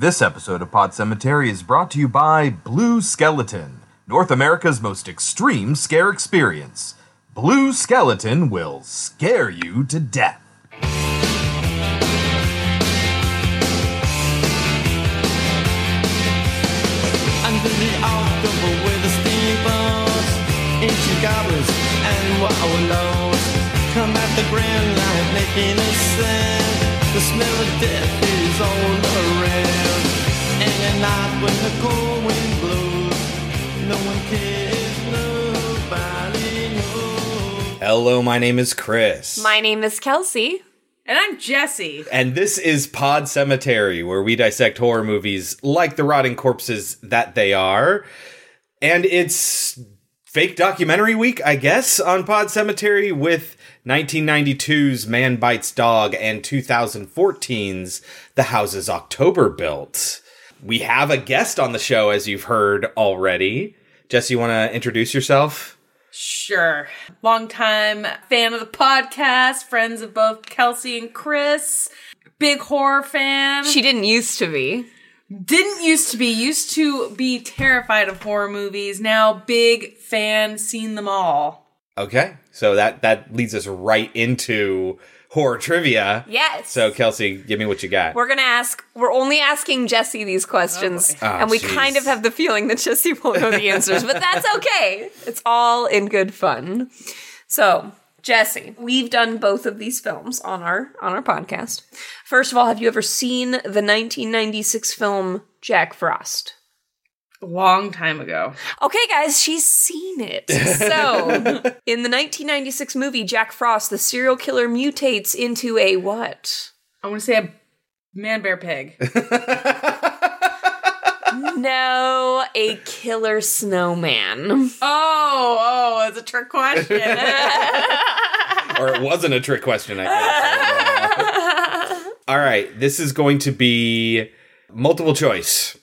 This episode of Pod Cemetery is brought to you by Blue Skeleton, North America's most extreme scare experience. Blue Skeleton will scare you to death. Grand light making a sound. The smell of death is all around, and night when the cold wind blows, no one cares, nobody knows. Hello, my name is Chris. My name is Kelsey. And I'm Jesse. and this is Pod Cemetery, where we dissect horror movies like the rotting corpses that they are. And it's fake documentary week, I guess, on Pod Cemetery with 1992's Man Bites Dog and 2014's The Houses October Built. We have a guest on the show, as you've heard already. Jesse, you want to introduce yourself? Sure. Longtime fan of the podcast, friends of both Kelsey and Chris. Big horror fan. She didn't used to be. didn't used to be, used to be terrified of horror movies. Now, big fan, seen them all. Okay, so that that leads us right into horror trivia. Yes. So Kelsey, give me what you got. we're gonna ask. We're only asking Jesse these questions, Oh, oh and we jeez. kind of have the feeling that Jesse won't know the answers, but that's okay. It's all in good fun. So, Jesse, we've done both of these films on our on our podcast. First of all, have you ever seen the 1996 film Jack Frost? A long time ago. Okay, guys, she's seen it. So, in the 1996 movie Jack Frost, the serial killer mutates into a what? I want to say a man bear pig. No, a killer snowman. oh, oh, it's a trick question. or it wasn't a trick question, I guess. All right, this is going to be multiple choice.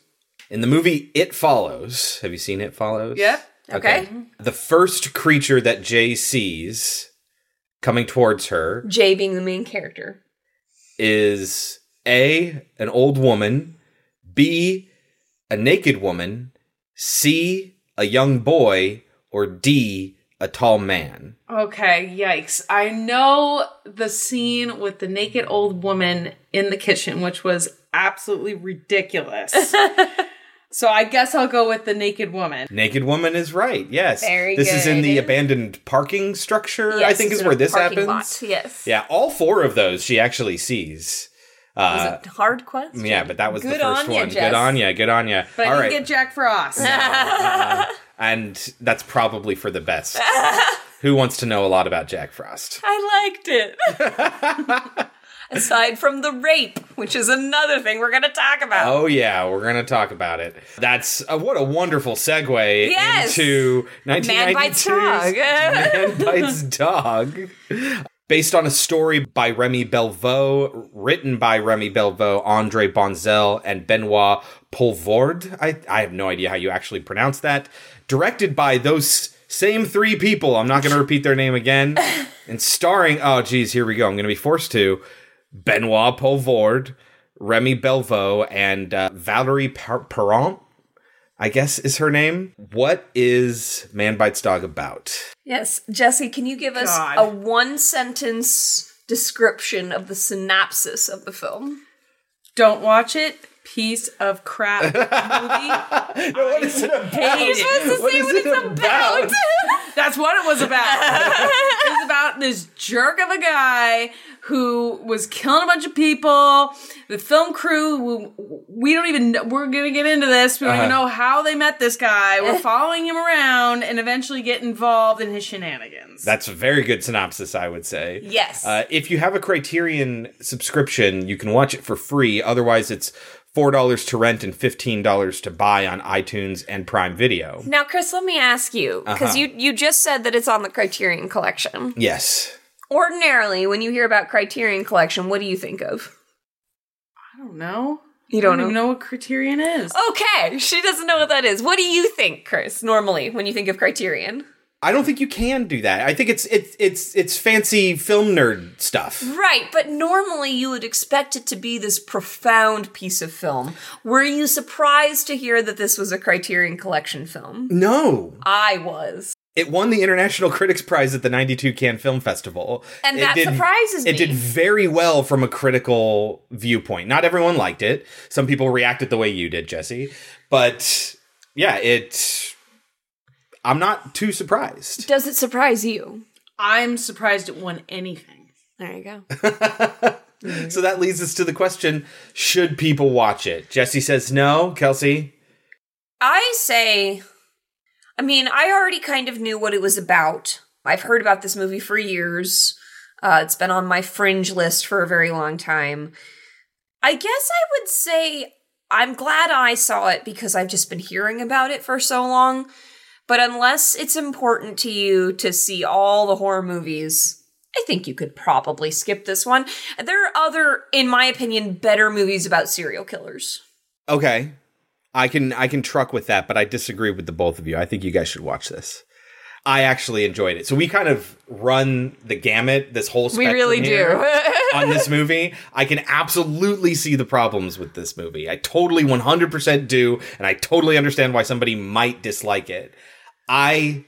In the movie It Follows, have you seen It Follows? yep. Okay. The first creature that Jay sees coming towards her Jay being the main character. is A, an old woman, B, a naked woman, C, a young boy, or D, a tall man. Okay, yikes. I know the scene with the naked old woman in the kitchen, which was absolutely ridiculous. so I guess I'll go with the naked woman. Naked woman is right. Yes. Very This is in the abandoned parking structure, I think is where this happens. lot, Yes. Yeah, all four of those she actually sees. Was Uh, it a hard question? yeah, but that was the Good first on ya, one. Jess. Good on ya, good on ya. But all I right. didn't get Jack Frost. and that's probably for the best. Who wants to know a lot about Jack Frost? I liked it. Aside from the rape, which is another thing we're going to talk about. Oh yeah, we're gonna talk about it. That's uh, what a wonderful segue Yes. into Man bites dog. Man bites dog. Based on a story by Remy Belvaux, written by Remy Belvaux, Andre Bonzel, and Benoit Poelvoorde. I, I have no idea how you actually pronounce that. Directed by those same three people. I'm not going to repeat their name again. and starring, oh, geez, here we go. I'm going to be forced to. Benoit Poelvoorde, Remy Belvaux, and uh, Valerie per- Perron, I guess is her name. What is Man Bites Dog about? Yes, Jesse, can you give us God. a one sentence description of the synopsis of the film? Don't watch it. Piece of crap movie. what is it about? Hate it. supposed to say what it's about. That's what it was about. it was about this jerk of a guy who was killing a bunch of people. The film crew, we don't even know, we're going to get into this. We don't even Uh-huh. know how they met this guy. We're following him around and eventually get involved in his shenanigans. That's a very good synopsis, I would say. Yes. Uh, if you have a Criterion subscription, you can watch it for free. Otherwise, it's $4 to rent and $15 to buy on iTunes and Prime Video. now, Chris, let me ask you, because Uh-huh. you, you just said that it's on the Criterion Collection. Yes. Ordinarily, when you hear about Criterion Collection, what do you think of? I don't know. You don't don't even know? know what Criterion is. Okay, she doesn't know what that is. What do you think, Chris, normally, when you think of Criterion? I don't think you can do that. I think it's it's it's it's fancy film nerd stuff. Right, but normally you would expect it to be this profound piece of film. Were you surprised to hear that this was a Criterion Collection film? No. I was. It won the International Critics Prize at the 92 Cannes Film Festival. And It that surprises me. It did very well from a critical viewpoint. Not everyone liked it. Some people reacted the way you did, Jesse. But yeah, it I'm not too surprised. Does it surprise you? I'm surprised it won anything. There you go. So that leads us to the question, should people watch it? Jesse says no, Kelsey. I say, I mean, I already kind of knew what it was about. I've heard about this movie for years. Uh, it's been on my fringe list for a very long time. I guess I would say I'm glad I saw it because I've just been hearing about it for so long. But unless it's important to you to see all the horror movies, I think you could probably skip this one. There are other, in my opinion, better movies about serial killers. Okay. I can I can truck with that, but I disagree with the both of you. I think you guys should watch this. I actually enjoyed it. So we kind of run the gamut this whole We really here do. on this movie. I can absolutely see the problems with this movie. I totally 100% do and I totally understand why somebody might dislike it. I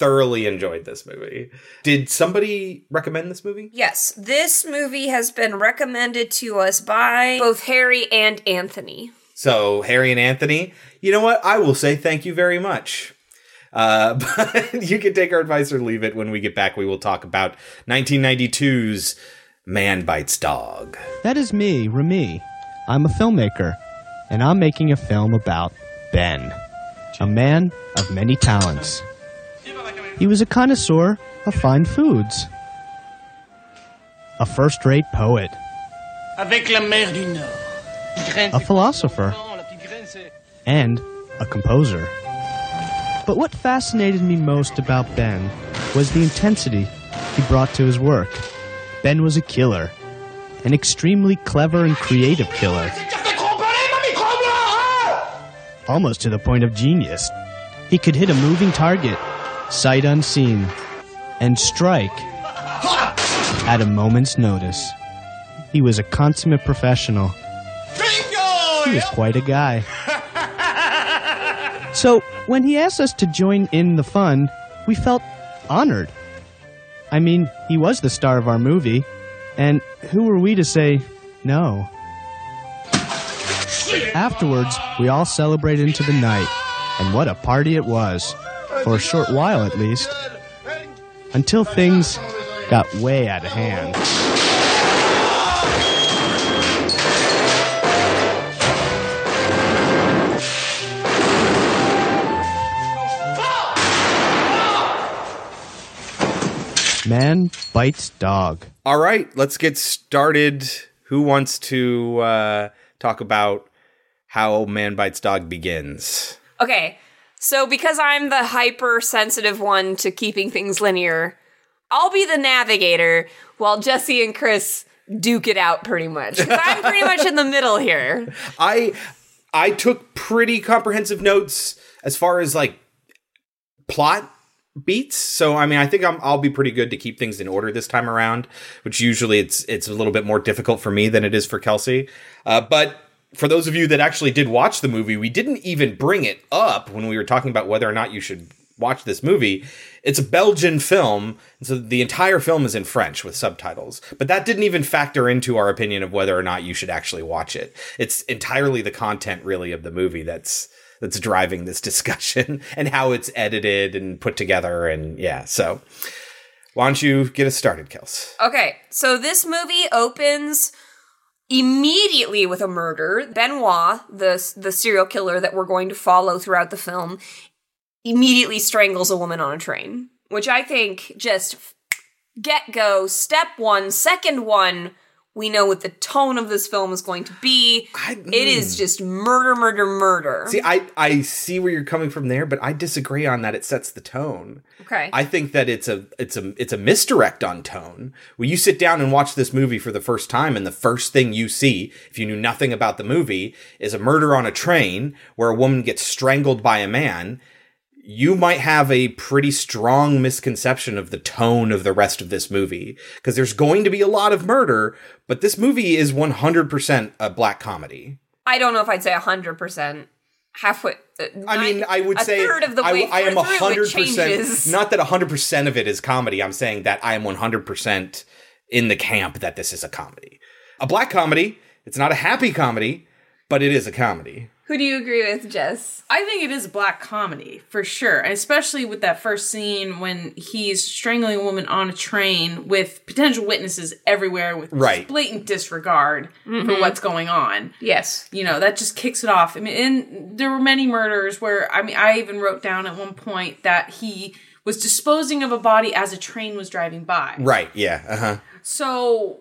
thoroughly enjoyed this movie. Did somebody recommend this movie? Yes, this movie has been recommended to us by both Harry and Anthony. So, Harry and Anthony, you know what? I will say thank you very much. Uh, but you can take our advice or leave it. When we get back, we will talk about 1992's Man Bites Dog. That is me, Remy. I'm a filmmaker, and I'm making a film about Ben, a man of many talents. He was a connoisseur of fine foods, a first rate poet, Avec la mer du Nord. Graine, a philosopher, comment la petite graine, c'est- and a composer. But what fascinated me most about Ben was the intensity he brought to his work. Ben was a killer, an extremely clever and creative killer. Almost to the point of genius. He could hit a moving target, sight unseen, and strike at a moment's notice. He was a consummate professional. He was quite a guy. So, when he asked us to join in the fun, we felt honored. I mean, he was the star of our movie, and who were we to say no? Afterwards, we all celebrated into the night, and what a party it was. For a short while, at least. Until things got way out of hand. Man bites dog. All right, let's get started. Who wants to uh, talk about how Man Bites Dog begins? Okay, so because I'm the hypersensitive one to keeping things linear, I'll be the navigator while Jesse and Chris duke it out pretty much. I'm pretty much in the middle here. I I took pretty comprehensive notes as far as like plot beats. So I mean, I think I'm, I'll be pretty good to keep things in order this time around. Which usually it's it's a little bit more difficult for me than it is for Kelsey. Uh, but for those of you that actually did watch the movie, we didn't even bring it up when we were talking about whether or not you should watch this movie. It's a Belgian film, so the entire film is in French with subtitles. But that didn't even factor into our opinion of whether or not you should actually watch it. It's entirely the content really of the movie that's that's driving this discussion and how it's edited and put together and yeah. So why don't you get us started, Kels? Okay, so this movie opens immediately with a murder. Benoit, the the serial killer that we're going to follow throughout the film, immediately strangles a woman on a train, which I think just get go step one, second one. We know what the tone of this film is going to be. I- it is just murder, murder, murder. See, I I see where you're coming from there, but I disagree on that. It sets the tone. okay. I think that it's a it's a it's a misdirect on tone. When you sit down and watch this movie for the first time, and the first thing you see, if you knew nothing about the movie, is a murder on a train where a woman gets strangled by a man. You might have a pretty strong misconception of the tone of the rest of this movie because there's going to be a lot of murder, but this movie is 100% a black comedy. I don't know if I'd say hundred percent. Halfway. uh, I mean, I would say third of the I, way I am hundred percent. Not that hundred percent of it is comedy. I'm saying that I am one hundred percent in the camp that this is a comedy, a black comedy. It's not a happy comedy, but it is a comedy. Who do you agree with, Jess? I think it is black comedy for sure, and especially with that first scene when he's strangling a woman on a train with potential witnesses everywhere with Right. blatant disregard for what's going on. Yes. You know that just kicks it off. I mean, and there were many murders where I mean, I even wrote down at one point that he was disposing of a body as a train was driving by. Right? Yeah. Uh huh. So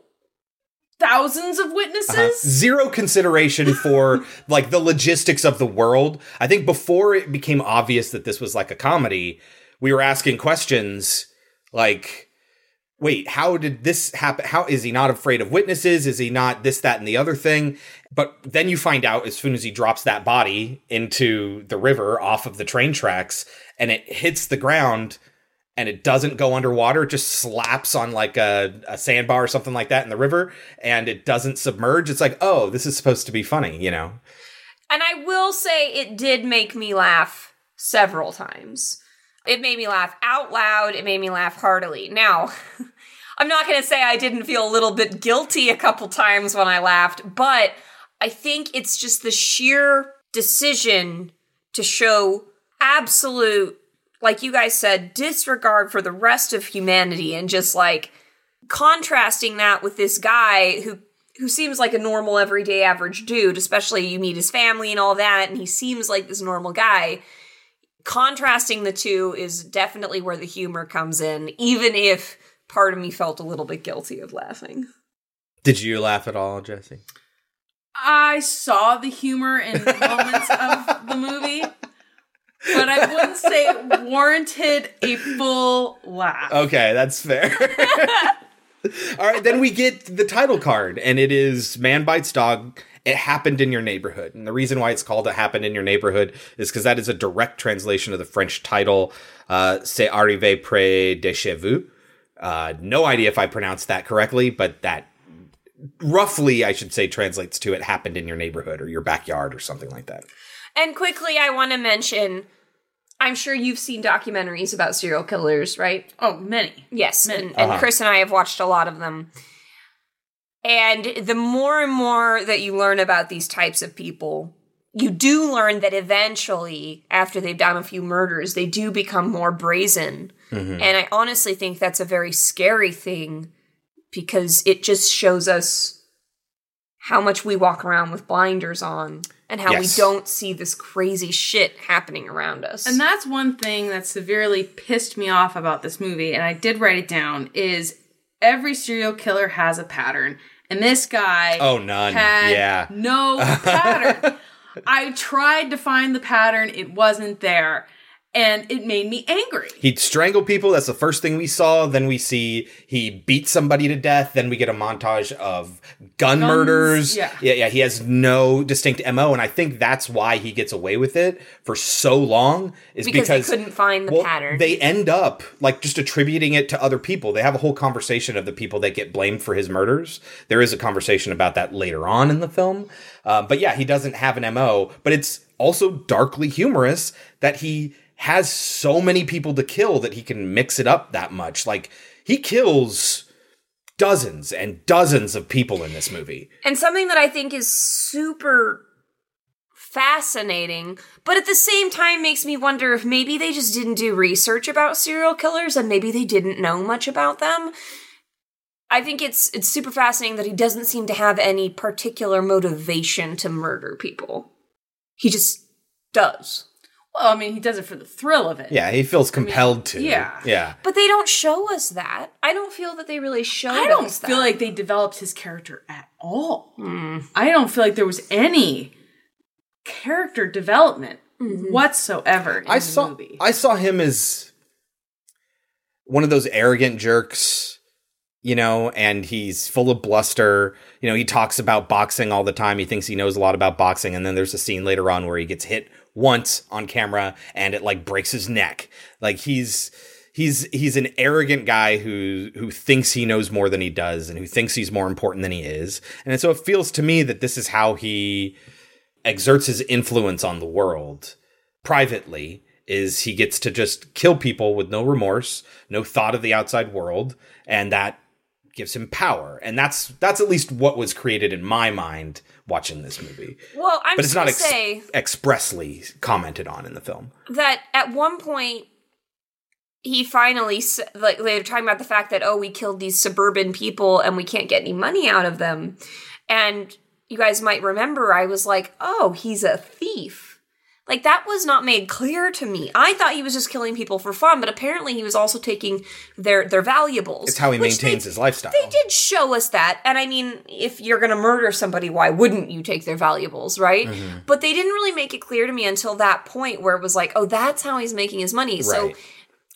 thousands of witnesses. Uh-huh. Zero consideration for like the logistics of the world. I think before it became obvious that this was like a comedy, we were asking questions like, wait, how did this happen? How is he not afraid of witnesses? Is he not this, that, and the other thing? But then you find out as soon as he drops that body into the river off of the train tracks and it hits the ground and it doesn't go underwater, it just slaps on like a, a sandbar or something like that in the river and it doesn't submerge. It's like, oh, this is supposed to be funny, you know? And I will say it did make me laugh several times. It made me laugh out loud. It made me laugh heartily. Now, I'm not going to say I didn't feel a little bit guilty a couple times when I laughed, but I think it's just the sheer decision to show absolute, like you guys said, disregard for the rest of humanity and just like contrasting that with this guy who who seems like a normal everyday average dude especially you meet his family and all that and he seems like this normal guy. Contrasting the two is definitely where the humor comes in even if part of me felt a little bit guilty of laughing. Did you laugh at all, Jesse? I saw the humor in moments of the movie, but I wouldn't say it warranted a full laugh. Okay, that's fair. All right, then we get the title card, and it is Man Bites Dog. It happened in your neighborhood. And the reason why it's called It Happened in Your Neighborhood is because that is a direct translation of the French title, uh, C'est arrivé près de chez vous. Uh, no idea if I pronounced that correctly, but that roughly, I should say, translates to It Happened in Your Neighborhood or Your Backyard or something like that. And quickly i want to mention i'm sure you've seen documentaries about serial killers right Oh, many. Yes, Many. and, and Uh-huh. Chris and I have watched a lot of them. And the more and more that you learn about these types of people, you do learn that eventually, after they've done a few murders, they do become more brazen. And I honestly think that's a very scary thing because it just shows us how much we walk around with blinders on and how Yes. we don't see this crazy shit happening around us. And that's one thing that severely pissed me off about this movie, and I did write it down, is every serial killer has a pattern. And this guy Oh, none. had Yeah. no pattern. I tried to find the pattern, it wasn't there. And it made me angry. He'd strangle people. That's the first thing we saw. Then we see he beat somebody to death. Then we get a montage of gun murders. yeah. yeah, yeah. He has no distinct mo, and I think that's why he gets away with it for so long. Is Because because, they couldn't find the well, pattern. They end up like just attributing it to other people. They have a whole conversation of the people that get blamed for his murders. There is a conversation about that later on in the film. Uh, but yeah, he doesn't have an mo. But it's also darkly humorous that he has so many people to kill that he can mix it up that much. Like he kills dozens and dozens of people in this movie. And something that I think is super fascinating, but at the same time makes me wonder if maybe they just didn't do research about serial killers and maybe they didn't know much about them. I think it's it's super fascinating that he doesn't seem to have any particular motivation to murder people. He just does. Well, I mean, he does it for the thrill of it. Yeah, he feels compelled to. yeah. Yeah. But they don't show us that. I don't feel that they really showed I don't us feel that. like they developed his character at all. Mm. I don't feel like there was any character development mm-hmm. whatsoever in I the saw movie. I saw him as one of those arrogant jerks, you know, and he's full of bluster. You know, he talks about boxing all the time. He thinks he knows a lot about boxing, and then there's a scene later on where he gets hit once on camera and it like breaks his neck. Like he's he's he's an arrogant guy who who thinks he knows more than he does and who thinks he's more important than he is. And so it feels to me that this is how he exerts his influence on the world privately is he gets to just kill people with no remorse, no thought of the outside world, and that gives him power. And that's that's at least what was created in my mind watching this movie. Well, I'm But just it's not ex- say expressly commented on in the film. that at one point he finally like they're talking about the fact that oh we killed these suburban people and we can't get any money out of them and you guys might remember i was like oh he's a thief like that was not made clear to me i thought he was just killing people for fun but apparently he was also taking their their valuables It's how he maintains they- his lifestyle. they did show us that and i mean if you're gonna murder somebody why wouldn't you take their valuables right Mm-hmm. but they didn't really make it clear to me until that point where it was like oh that's how he's making his money so Right.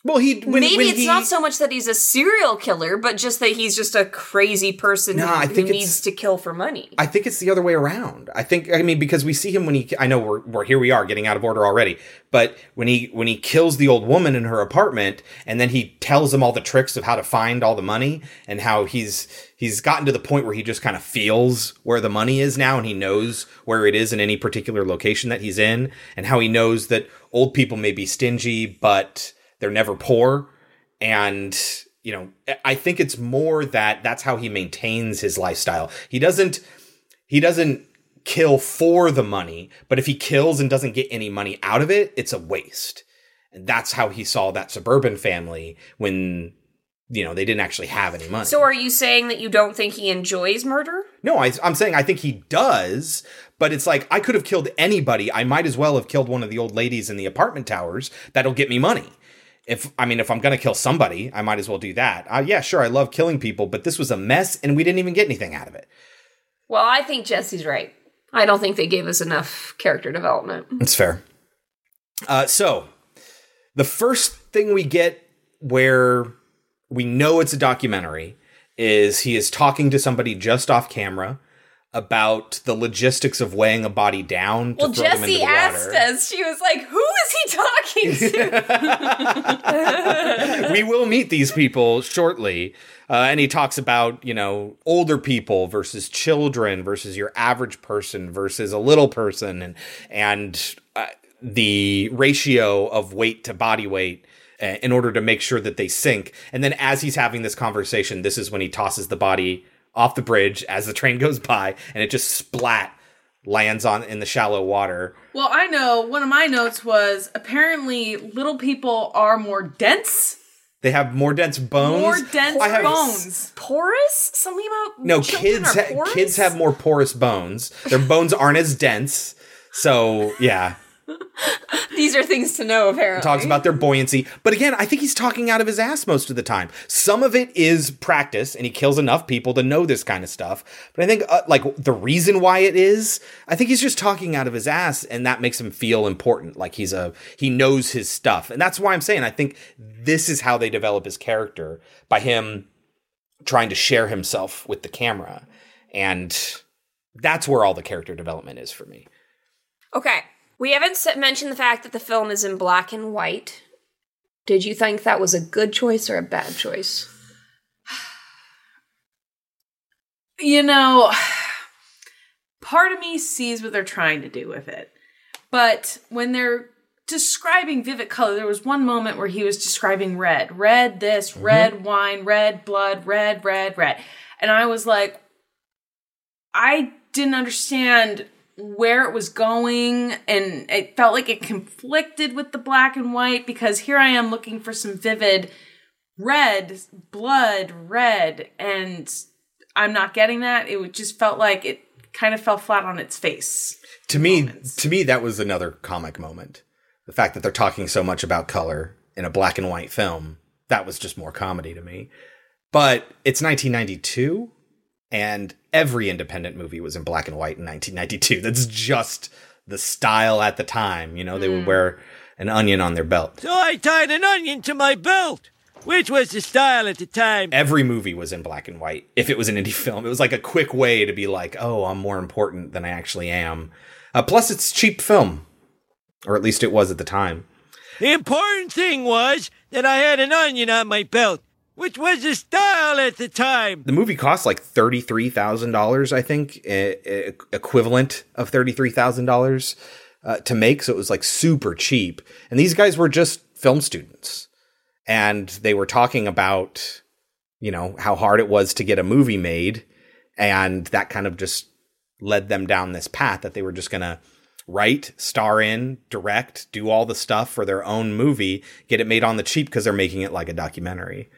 Well, he when, maybe when it's he- not so much that he's a serial killer but just that he's just a crazy person who, I think it's- needs to kill for money I think it's the other way around. I think I mean because we see him when he I know we're, we're here we are getting out of order already. But when he when he kills the old woman in her apartment and then he tells them all the tricks of how to find all the money and how he's he's gotten to the point where he just kind of feels where the money is now and he knows where it is in any particular location that he's in and how he knows that old people may be stingy but they're never poor. And you know i think it's more that that's how he maintains his lifestyle. He doesn't he doesn't kill for the money but if he kills and doesn't get any money out of it it's a waste. And that's how he saw that suburban family when you know they didn't actually have any money. So are you saying that you don't think he enjoys murder? No I, i'm saying i think he does but it's like i could have killed anybody. I might as well have killed one of the old ladies in the apartment towers that'll get me money if I mean, if I'm gonna kill somebody, I might as well do that. Uh, yeah, sure, I love killing people, but this was a mess, and we didn't even get anything out of it. well i think jesse's right i don't think they gave us enough character development It's fair. Uh, so, the first thing we get where we know it's a documentary is he is talking to somebody just off camera about the logistics of weighing a body down to well throw them into jesse asked water. us she was like who is he talking to we will meet these people shortly. Uh, and he talks about, you know, older people versus children versus your average person versus a little person and, and uh, the ratio of weight to body weight uh, in order to make sure that they sink. And then as he's having this conversation, this is when he tosses the body off the bridge as the train goes by and it just splat lands on in the shallow water. Well, I know one of my notes was apparently little people are more dense. They have more dense bones. More dense I have- bones. porous something about No, kids are ha- kids have more porous bones. Their bones aren't as dense. So yeah, these are things to know apparently talks about their buoyancy. But again, I think he's talking out of his ass most of the time. Some of it is practice, and he kills enough people to know this kind of stuff. But I think uh, like the reason why it is, I think he's just talking out of his ass, and that makes him feel important. Like he's a he knows his stuff, and that's why I'm saying I think this is how they develop his character by him trying to share himself with the camera, and that's where all the character development is for me. Okay. We haven't mentioned the fact that the film is in black and white. Did you think that was a good choice or a bad choice? You know, part of me sees what they're trying to do with it. But when they're describing vivid color, there was one moment where he was describing red. Red this, mm-hmm. red wine, red blood, red, red, red. And I was like, I didn't understand where it was going and it felt like it conflicted with the black and white because here I am looking for some vivid red, blood, red and I'm not getting that. It just felt like it kind of fell flat on its face. to me to me that was another comic moment the fact that they're talking so much about color in a black and white film that was just more comedy to me but it's 1992 and every independent movie was in black and white in 1992 that's just the style at the time you know they would wear an onion on their belt. So I tied an onion to my belt, which was the style at the time. every movie was in black and white if it was an indie film. It was like a quick way to be like oh i'm more important than i actually am. Uh, plus it's cheap film or at least it was at the time. The important thing was that I had an onion on my belt, which was the style at the time. The movie cost like thirty-three thousand dollars, I think, e- equivalent of thirty-three thousand dollars uh, to make. So it was like super cheap. And these guys were just film students, and they were talking about, you know, how hard it was to get a movie made, and that kind of just led them down this path that they were just gonna write, star in, direct, do all the stuff for their own movie, get it made on the cheap because they're making it like a documentary.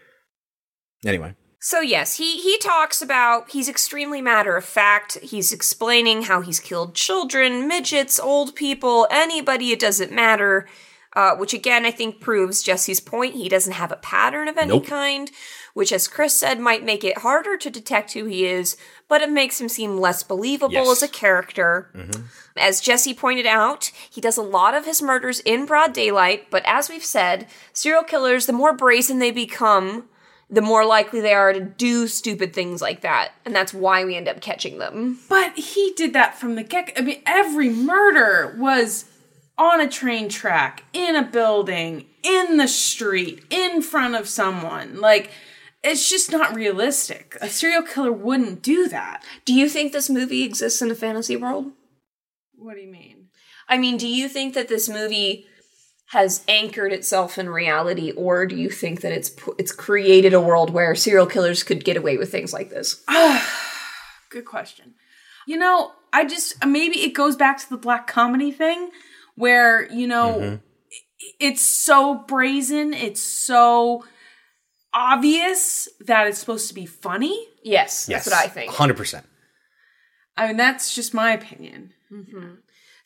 Anyway. So yes, he he talks about he's extremely matter of fact. He's explaining how he's killed children, midgets, old people, anybody. It doesn't matter. Uh, which again, I think proves Jesse's point. He doesn't have a pattern of any Nope. kind, which, as Chris said, might make it harder to detect who he is, but it makes him seem less believable Yes. as a character. As Jesse pointed out, he does a lot of his murders in broad daylight, but as we've said, serial killers, the more brazen they become, the more likely they are to do stupid things like that. And that's why we end up catching them. But he did that from the get. I mean, every murder was on a train track, in a building, in the street, in front of someone. Like, it's just not realistic. A serial killer wouldn't do that. Do you think this movie exists in a fantasy world? What do you mean? I mean, do you think that this movie has anchored itself in reality, or do you think that it's it's created a world where serial killers could get away with things like this? Good question. You know, I just maybe it goes back to the black comedy thing where, you know, mm-hmm. it's so brazen, it's so obvious that it's supposed to be funny. Yes, Yes. that's what I think. 100%. I mean, that's just my opinion. Mm-hmm.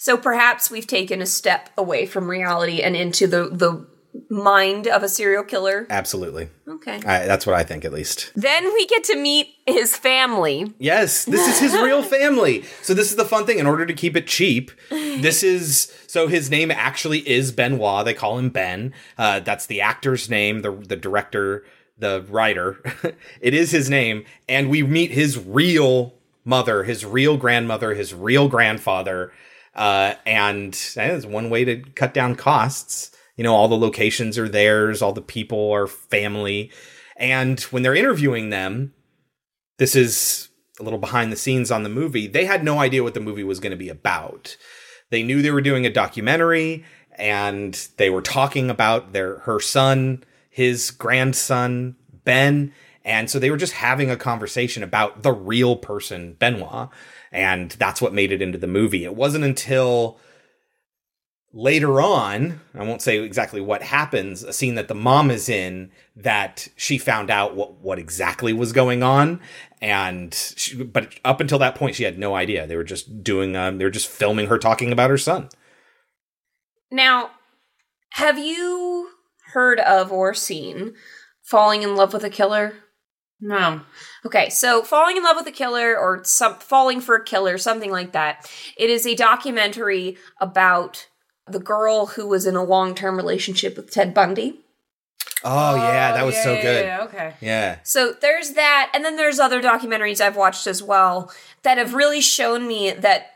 So perhaps we've taken a step away from reality and into the the mind of a serial killer. Absolutely. Okay. I, that's what I think, at least. Then we get to meet his family. Yes, this is his real family. So this is the fun thing. In order to keep it cheap, this is so his name actually is Benoit. They call him Ben. Uh, that's the actor's name. The the director, the writer. it is his name, and we meet his real mother, his real grandmother, his real grandfather. Uh, and that is one way to cut down costs. You know, all the locations are theirs, all the people are family. And when they're interviewing them, this is a little behind the scenes on the movie. They had no idea what the movie was going to be about. They knew they were doing a documentary and they were talking about their her son, his grandson, Ben, and so they were just having a conversation about the real person, Benoit, and that's what made it into the movie. It wasn't until later on, I won't say exactly what happens, a scene that the mom is in that she found out what what exactly was going on and she, but up until that point she had no idea. They were just doing um they were just filming her talking about her son. Now, have you heard of or seen Falling in Love with a Killer? No. Okay, so Falling in Love with a Killer or some Falling for a Killer, something like that. It is a documentary about the girl who was in a long-term relationship with Ted Bundy. Oh, yeah, that oh, was yeah, so yeah, good. Yeah, okay. Yeah. So there's that, and then there's other documentaries I've watched as well that have really shown me that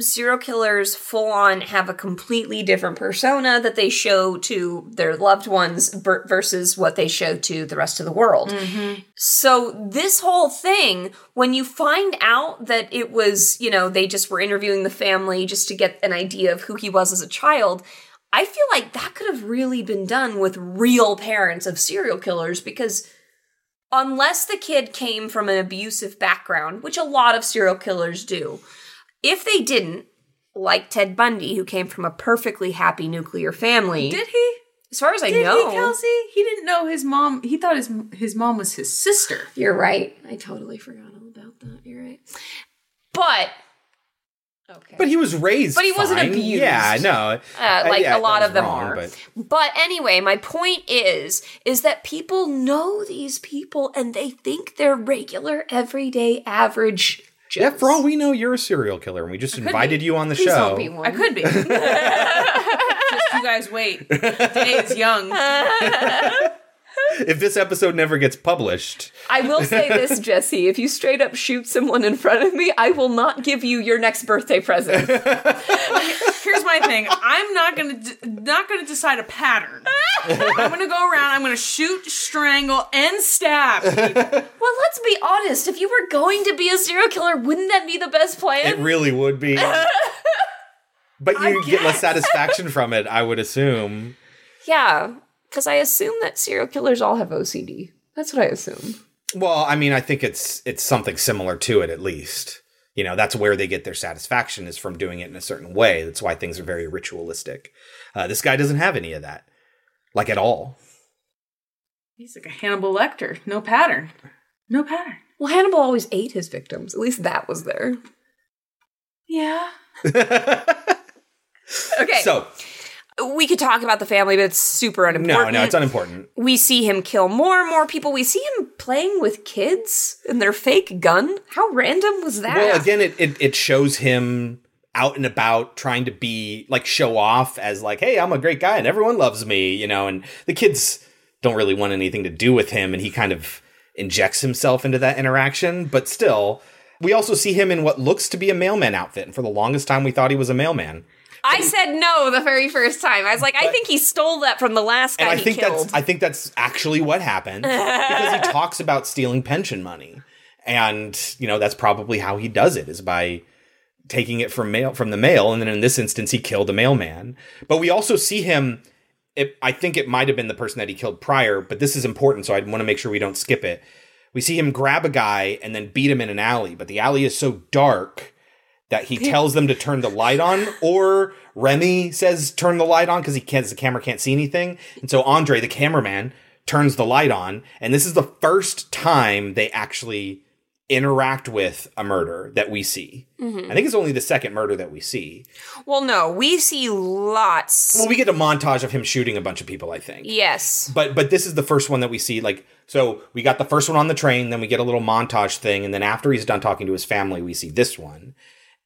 serial killers full on have a completely different persona that they show to their loved ones ver- versus what they show to the rest of the world. Mm-hmm. So this whole thing, when you find out that it was, you know, they just were interviewing the family just to get an idea of who he was as a child, I feel like that could have really been done with real parents of serial killers because unless the kid came from an abusive background, which a lot of serial killers do, if they didn't, like Ted Bundy, who came from a perfectly happy nuclear family, Did he? as far as I Did know, he, Kelsey? He didn't know his mom. He thought his his mom was his sister. You're right. I totally forgot all about that. You're right. But okay. But he was raised But he wasn't fine. abused. Yeah, no. Uh, like yeah, a lot of them wrong, are. but- But anyway, my point is is that people know these people and they think they're regular, everyday, average. Joes. Yeah, for all we know, you're a serial killer, and we just invited be. you on the Please show. don't be one. I could be. Just you guys wait. Day is young. If this episode never gets published, I will say this, Jesse. If you straight up shoot someone in front of me, I will not give you your next birthday present. Here's my thing. I'm not gonna d- not gonna decide a pattern. I'm gonna go around. I'm gonna shoot, strangle, and stab. people. Well, let's be honest. If you were going to be a serial killer, wouldn't that be the best plan? It really would be. but you get less satisfaction from it, I would assume. yeah, because I assume that serial killers all have OCD. That's what I assume. Well, I mean, I think it's it's something similar to it at least. You know, that's where they get their satisfaction is from doing it in a certain way. That's why things are very ritualistic. Uh, this guy doesn't have any of that, like at all. He's like a Hannibal Lecter. No pattern. No pattern. Well, Hannibal always ate his victims. At least that was there. Yeah. Okay. So we could talk about the family, but it's super unimportant. no, no, it's unimportant. we see him kill more and more people. We see him playing with kids and their fake gun. How random was that? Well, again, it, it it shows him out and about trying to be like show off as like, hey, I'm a great guy and everyone loves me, you know, and the kids don't really want anything to do with him, and he kind of injects himself into that interaction. But still, we also see him in what looks to be a mailman outfit, and for the longest time, we thought he was a mailman. I said no the very first time. I was like, I think he stole that from the last guy and I think killed. that's I think that's actually what happened because he talks about stealing pension money, and you know that's probably how he does it is by taking it from mail from the mail, and then in this instance he killed a mailman. But we also see him. It, I think it might have been the person that he killed prior, but this is important, so I want to make sure we don't skip it. We see him grab a guy and then beat him in an alley, but the alley is so dark that he tells them to turn the light on, or Remy says turn the light on because he can't, the camera can't see anything. And so Andre, the cameraman, turns the light on, and this is the first time they actually interact with a murder that we see. Mm-hmm. I think it's only the second murder that we see. well, no, we see lots. Well, we get a montage of him shooting a bunch of people, I think. yes. But but this is the first one that we see. Like so, we got the first one on the train, then we get a little montage thing, and then after he's done talking to his family, we see this one,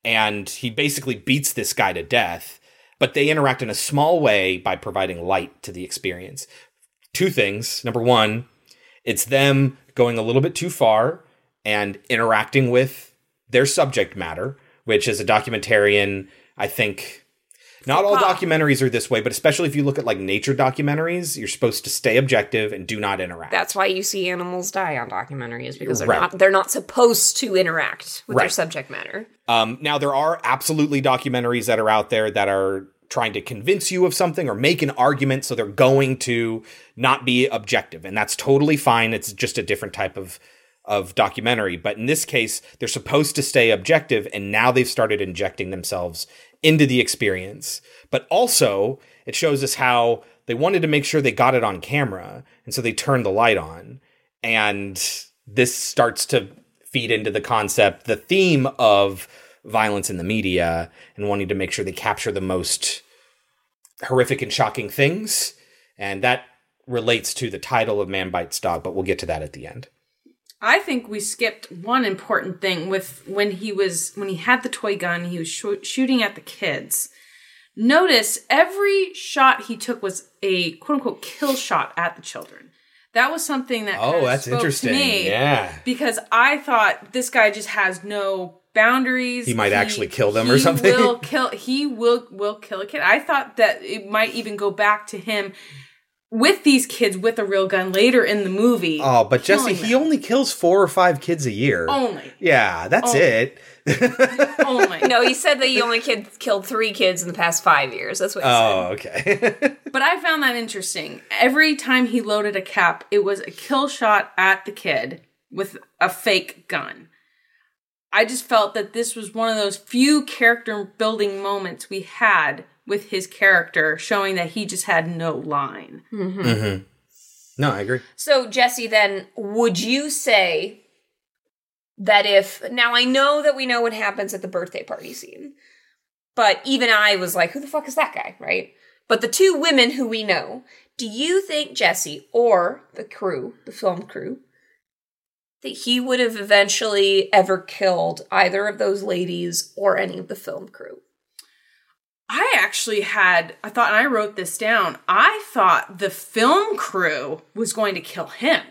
and he basically beats this guy to death. But they interact in a small way by providing light to the experience. Two things. Number one, it's them going a little bit too far and interacting with their subject matter, which as a documentarian, I think not all documentaries are this way, but especially if you look at like nature documentaries, you're supposed to stay objective and do not interact. That's why you see animals die on documentaries because they're Right. not they're not supposed to interact with their subject matter. Um, now there are absolutely documentaries that are out there that are trying to convince you of something or make an argument, so they're going to not be objective, and that's totally fine. It's just a different type of of documentary. But in this case, they're supposed to stay objective, and now they've started injecting themselves into the experience. But also, it shows us how they wanted to make sure they got it on camera, and so they turned the light on, and this starts to feed into the concept, the theme of violence in the media, and wanting to make sure they capture the most horrific and shocking things. And that relates to the title of Man Bites Dog, but we'll get to that at the end. I think we skipped one important thing with when he was when he had the toy gun, he was sho- shooting at the kids. Notice every shot he took was a quote unquote kill shot at the children. That was something that Oh, that's spoke to interesting. me Yeah. because I thought this guy just has no boundaries. He might actually kill them or something. Will kill. He will will kill a kid. I thought that it might even go back to him with these kids with a real gun later in the movie. Oh, but Jesse, killing he only kills four or five kids a year. only Yeah, that's Only. it. only. No, he said that he only kid, killed three kids in the past five years. That's what he Oh, okay. But I found that interesting. Every time he loaded a cap, it was a kill shot at the kid with a fake gun. I just felt that this was one of those few character building moments we had with his character, showing that he just had no line. Mm-hmm. Mm-hmm. no, I agree. So, Jesse, then, would you say that if now I know that we know what happens at the birthday party scene, but even I was like, who the fuck is that guy, right? But the two women who we know, do you think Jesse or the crew, the film crew, that he would have eventually ever killed either of those ladies or any of the film crew? I actually had, I thought, and I wrote this down, I thought the film crew was going to kill him.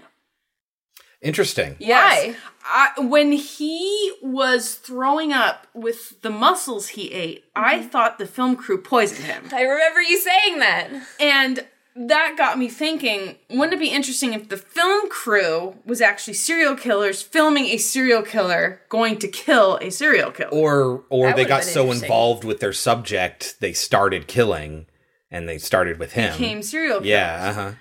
Interesting. Yes. I, when he was throwing up with the mussels he ate, I mm-hmm. thought the film crew poisoned him. I remember you saying that. And that got me thinking wouldn't it be interesting if the film crew was actually serial killers filming a serial killer going to kill a serial killer? Or or That they got so involved with their subject they started killing and they started with him. Became serial killers. yeah, uh-huh.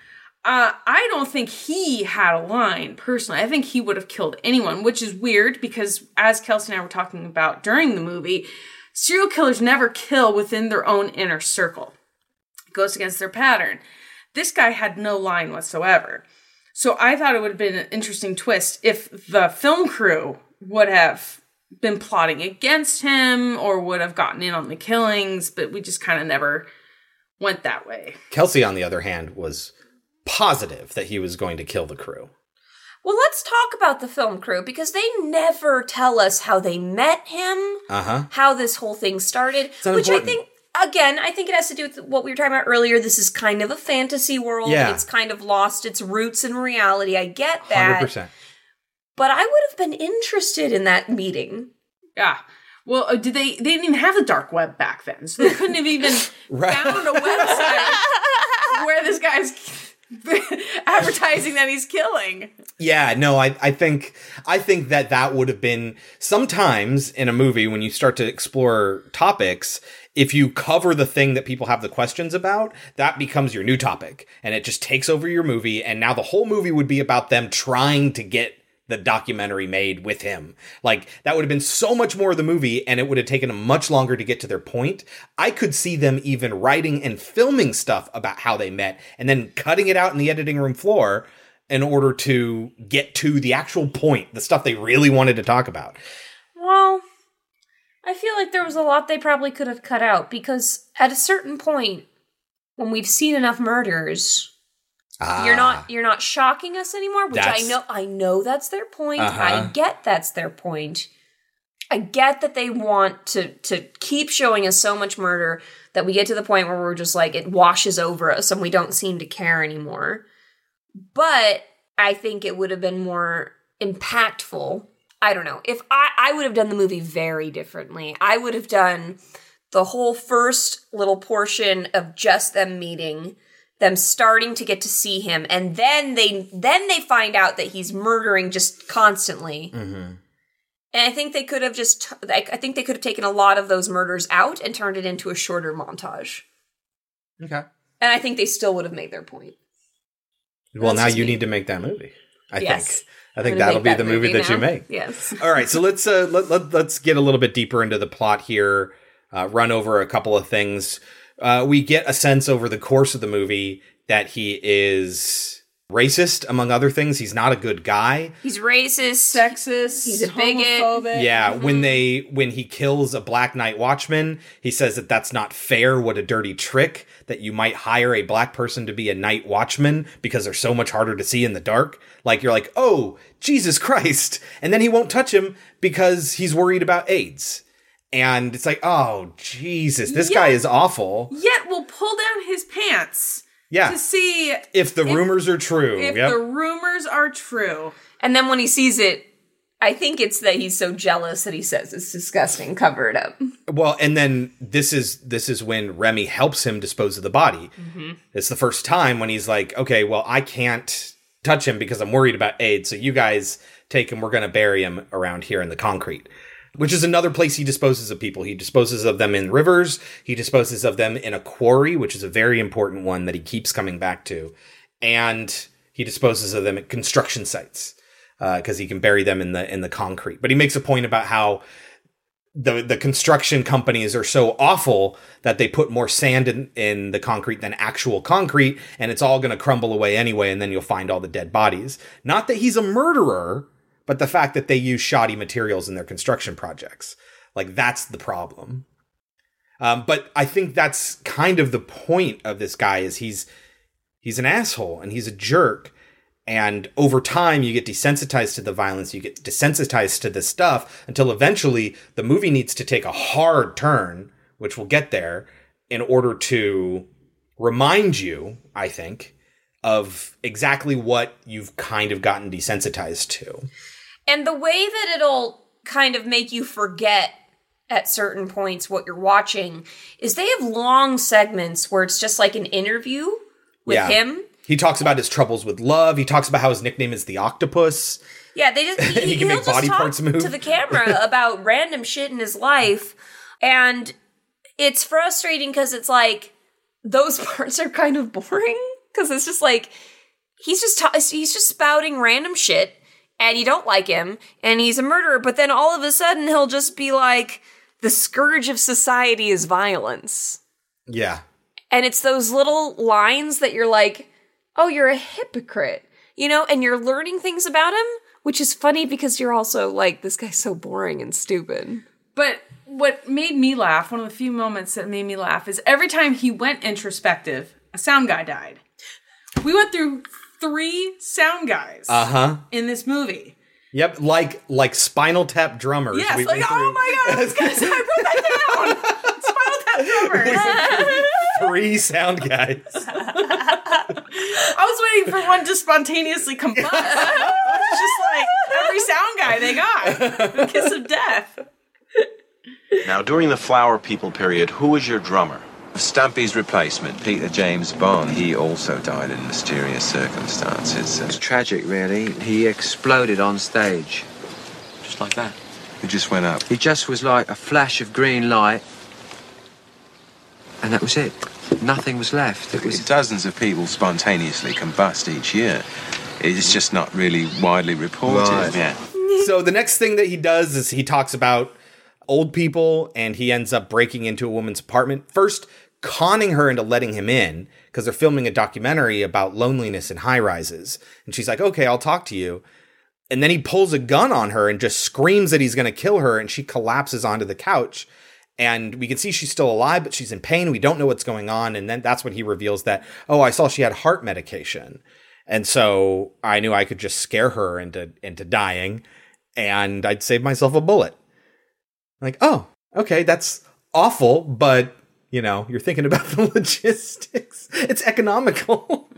Uh, I don't think he had a line personally. I think he would have killed anyone, which is weird because, as Kelsey and I were talking about during the movie, serial killers never kill within their own inner circle. It goes against their pattern. This guy had no line whatsoever. So I thought it would have been an interesting twist if the film crew would have been plotting against him or would have gotten in on the killings, but we just kind of never went that way. Kelsey, on the other hand, was positive that he was going to kill the crew. Well, let's talk about the film crew because they never tell us how they met him, Uh-huh. how this whole thing started, not which I think again, I think it has to do with what we were talking about earlier. This is kind of a fantasy world. Yeah. It's kind of lost its roots in reality. I get that. 100%. But I would have been interested in that meeting. Yeah. Well, uh, did they? They didn't even have the dark web back then, so they couldn't have even Right. found a website where this guy's advertising that he's killing. Yeah, no, I, I think I think that that would have been sometimes in a movie when you start to explore topics. If you cover the thing that people have the questions about, that becomes your new topic, and it just takes over your movie. And now the whole movie would be about them trying to get the documentary made with him. Like that would have been so much more of the movie, and it would have taken them much longer to get to their point. I could see them even writing and filming stuff about how they met, and then cutting it out in the editing room floor in order to get to the actual point, the stuff they really wanted to talk about. Well, I feel like there was a lot they probably could have cut out because at a certain point, when we've seen enough murders, you're not you're not shocking us anymore. Which I know I know that's their point. Uh-huh. I get that's their point. I get that they want to to keep showing us so much murder that we get to the point where we're just like it washes over us and we don't seem to care anymore. But I think it would have been more impactful. I don't know. If I I would have done the movie very differently. I would have done the whole first little portion of just them meeting them starting to get to see him and then they then they find out that he's murdering just constantly Mm-hmm. and i think they could have just i I think they could have taken a lot of those murders out and turned it into a shorter montage Okay. and i think they still would have made their point Well, That's now you me. need to make that movie. I Yes. think. I think that'll be the movie, that you make. yes All right, so let's uh, let, let, let's get a little bit deeper into the plot here. Uh, run over a couple of things. Uh, we get a sense over the course of the movie that he is racist, among other things. He's not a good guy. he's racist Sexist. He's a bigot. homophobic. Yeah, mm-hmm. when they when he kills a Black Night Watchman, he says that that's not fair. What a dirty trick that you might hire a black person to be a night watchman because they're so much harder to see in the dark. Like you're like, "Oh, Jesus Christ." And then he won't touch him because he's worried about AIDS. And it's like, "Oh, Jesus, this guy is awful." Yet will pull down his pants Yeah. to see If the rumors are true. if yep. the rumors are true. and then when he sees it i think it's that he's so jealous that he says it's disgusting cover it up Well, and then this is this is when Remy helps him dispose of the body. Mm-hmm. It's the first time when he's like, "Okay, well, I can't touch him because I'm worried about AIDS. So you guys take him. We're going to bury him around here in the concrete." Which is another place he disposes of people. He disposes of them in rivers. He disposes of them in a quarry, which is a very important one that he keeps coming back to, and he disposes of them at construction sites uh, because he can bury them in the in the concrete. But he makes a point about how the the construction companies are so awful that they put more sand in, in the concrete than actual concrete and it's all going to crumble away anyway and then you'll find all the dead bodies not that he's a murderer but the fact that they use shoddy materials in their construction projects like that's the problem um, but i think that's kind of the point of this guy is he's he's an asshole and he's a jerk and over time, you get desensitized to the violence, you get desensitized to this stuff until eventually the movie needs to take a hard turn, which we'll get there, in order to remind you, I think, of exactly what you've kind of gotten desensitized to. And the way that it'll kind of make you forget at certain points what you're watching is they have long segments where it's just like an interview with Yeah. him. He talks about his troubles with love. He talks about how his nickname is the octopus. Yeah, they just he, He can make just body talk parts move. to the camera about random shit in his life, and it's frustrating because it's like those parts are kind of boring because it's just like he's just ta- he's just spouting random shit, and you don't like him, and he's a murderer, but then all of a sudden he'll just be like, "The scourge of society is violence." Yeah. And it's those little lines that you're like, oh, you're a hypocrite, you know, and you're learning things about him, which is funny because you're also like, this guy's so boring and stupid. But what made me laugh, one of the few moments that made me laugh, is every time he went introspective, a sound guy died. We went through three sound guys Uh huh. in this movie. Yep. Like like Spinal Tap drummers. Yes, we like went oh through my god, I was gonna say I wrote that down. Spinal Tap drummers. Three sound guys. I was waiting for one to spontaneously combust. It's just like every sound guy they got. The kiss of death. Now, during the Flower People period, who was your drummer? Stumpy's replacement, Peter James Bond, he also died in mysterious circumstances. It's tragic, really. He exploded on stage. Just like that. He just went up. He just was like a flash of green light, and that was it. Nothing was left. It was Dozens of people spontaneously combust each year. It's just not really widely reported. Right. Yeah. so the next thing that he does is he talks about old people and he ends up breaking into a woman's apartment first conning her into letting him in because they're filming a documentary about loneliness in high rises. And she's like okay i'll talk to you. And then he pulls a gun on her and just screams that he's going to kill her and she collapses onto the couch. And we can see she's still alive but she's in pain. We don't know what's going on. And then that's when he reveals that oh i saw she had heart medication. And so i knew i could just scare her into into dying and i'd save myself a bullet. Like oh okay that's awful but you know you're thinking about the logistics it's economical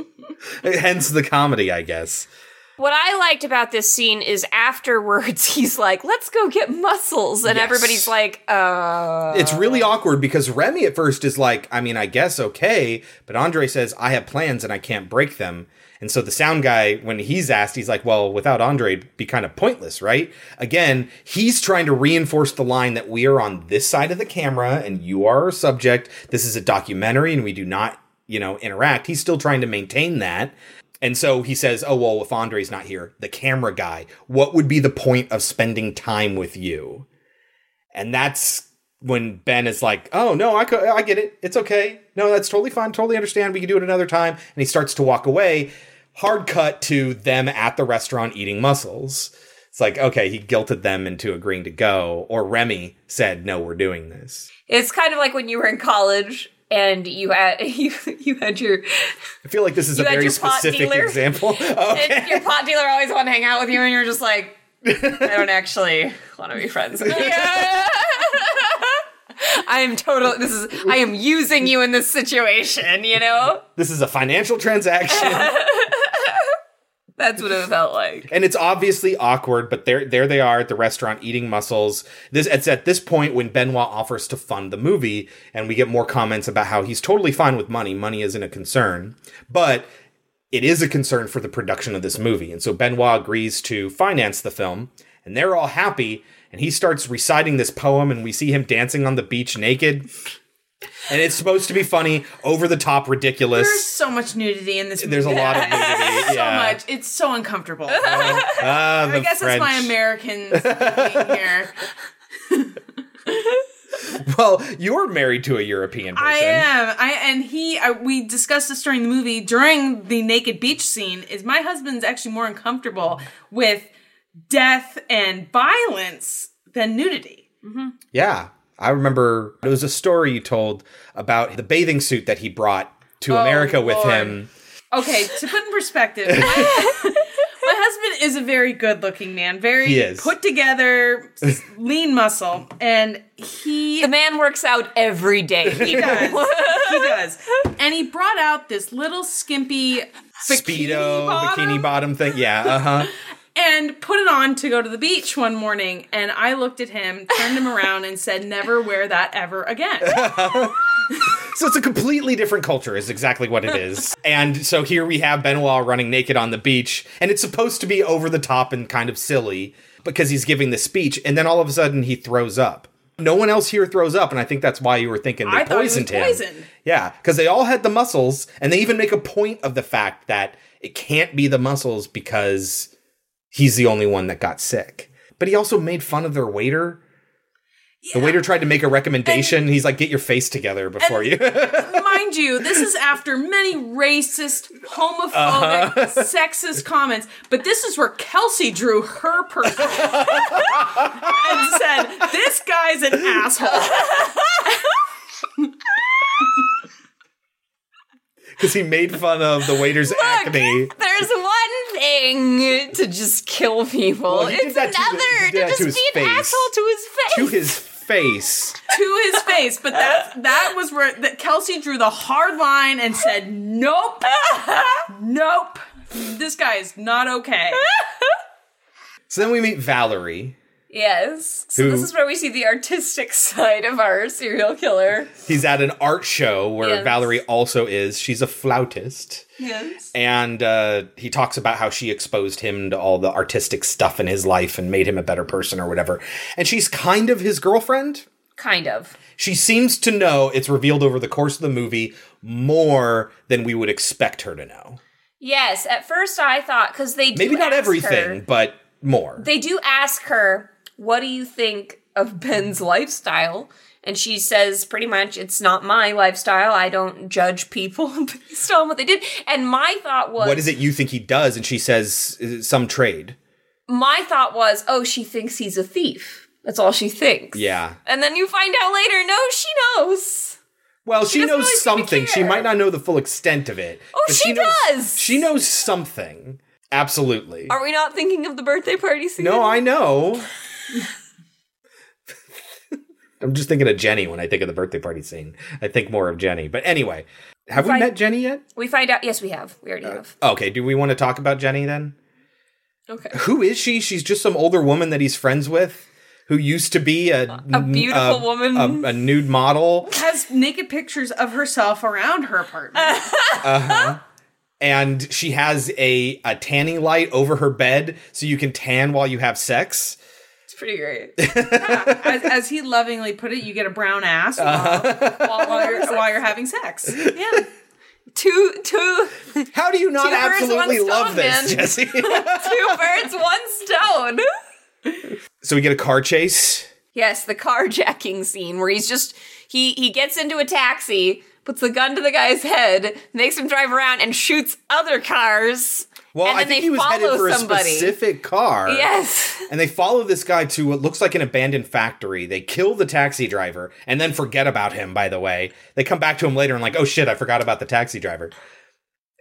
hence the comedy i guess What I liked about this scene is afterwards he's like, let's go get mussels. And Yes. everybody's like, uh. it's really awkward because Remy at first is like, I mean, I guess okay, but Andre says, I have plans and I can't break them. And so the sound guy, when he's asked, he's like, well, without Andre, it'd be kind of pointless, right? Again, he's trying to reinforce the line that we are on this side of the camera and you are our subject. This is a documentary and we do not, you know, interact. He's still trying to maintain that. And so he says, Oh, well, if Andre's not here, the camera guy, what would be the point of spending time with you? And that's when Ben is like, "Oh no, I co- I get it. It's okay. No, that's totally fine. Totally understand. We can do it another time." And he starts to walk away. Hard cut to them at the restaurant eating mussels. It's like, okay, he guilted them into agreeing to go, or Remy said, "No, we're doing this." It's kind of like when you were in college and you had you you had your I feel like this is a very pot specific dealer. example. Okay. your pot dealer always want to hang out with you and you're just like I don't actually want to be friends with you. I am totally this is I am using you in this situation, you know? This is a financial transaction. That's what it felt like. and it's obviously awkward, but there there they are at the restaurant eating mussels. This it's at this point when Benoit offers to fund the movie, and we get more comments about how he's totally fine with money. Money isn't a concern, but it is a concern for the production of this movie. And so Benoit agrees to finance the film, and they're all happy. And he starts reciting this poem, and we see him dancing on the beach naked. And it's supposed to be funny, over the top, ridiculous. There's so much nudity in this movie. There's a lot of nudity. so much. It's so uncomfortable. Ah, I the guess French. it's my Americans being here. Well, you're married to a European person. I am. I and he. I, we discussed this during the movie. During the naked beach scene, is my husband's actually more uncomfortable with death and violence than nudity. Yeah. I remember it was a story you told about the bathing suit that he brought to Oh, America with Lord. him. Okay, to put in perspective, my, my husband is a very good looking man, very He is. put together, lean muscle, and he The man works out every day. he does. he does. And he brought out this little skimpy bikini Speedo, bottom bikini bottom thing. Yeah, uh huh. and put it on to go to the beach one morning. And I looked at him, turned him around, and said, "Never wear that ever again." So it's a completely different culture, is exactly what it is. and so here we have Benoit running naked on the beach, and it's supposed to be over the top and kind of silly because he's giving the speech, and then all of a sudden he throws up. No one else here throws up, and I think that's why you were thinking they I thought he was poisoned him. poisoned. Yeah, because they all had the mussels, and they even make a point of the fact that it can't be the mussels because he's the only one that got sick. But he also made fun of their waiter. The waiter tried to make a recommendation. he's like, "Get your face together before you." Mind you, this is after many racist, homophobic, Uh-huh. sexist comments, but this is where Kelsey drew her person and said, "This guy's an asshole." Because he made fun of the waiter's acne. There's one thing to just kill people. Well, it's that to the- another to, just to be an face. asshole to his face. To his face. to his face, but that that was where that Kelsey drew the hard line and said, "Nope, nope, this guy is not okay." So then we meet Valerie. Yes. So Who- this is where we see the artistic side of our serial killer. He's at an art show where Yes. Valerie also is. She's a flautist. Yes. And uh, he talks about how she exposed him to all the artistic stuff in his life and made him a better person or whatever. And she's kind of his girlfriend. Kind of. She seems to know, it's revealed over the course of the movie, more than we would expect her to know. Yes. At first, I thought because they do Maybe not everything, her- but more. they do ask her, "What do you think of Ben's lifestyle?" And she says, pretty much, "It's not my lifestyle. I don't judge people based on what they did." And my thought was, what is it you think he does? And she says, "Uh, some trade. My thought was, "Oh, she thinks he's a thief." That's all she thinks. Yeah. And then you find out later, no, she knows. Well, she, doesn't knows something. She might not know the full extent of it. Oh, but she knows, does! She knows something. Absolutely. Are we not thinking of the birthday party scene? No, I know. I'm just thinking of Jenny when I think of the birthday party scene. I think more of Jenny. But anyway, have we Fine. met Jenny yet? We find out. Yes, we have. We already have. Okay, do we want to talk about Jenny then? Okay. Who is she? She's just some older woman that he's friends with who used to be a, A beautiful woman. a, a nude model. Has naked pictures of herself around her apartment. Uh-huh. and she has a, a tanning light over her bed so you can tan while you have sex. Pretty great. as, as he lovingly put it, you get a brown ass while, Uh-huh. while, while you're, while you're having sex. yeah. Two, two, How do you not Two absolutely love stone, this, man. Jesse? two birds, one stone. so we get a car chase. Yes, the carjacking scene where he's just he he gets into a taxi, puts the gun to the guy's head, makes him drive around, and shoots other cars. Well, and I think they he was headed for somebody. a specific car. Yes. And they follow this guy to what looks like an abandoned factory. They kill the taxi driver and then forget about him, by the way. They come back to him later and like, oh shit, I forgot about the taxi driver.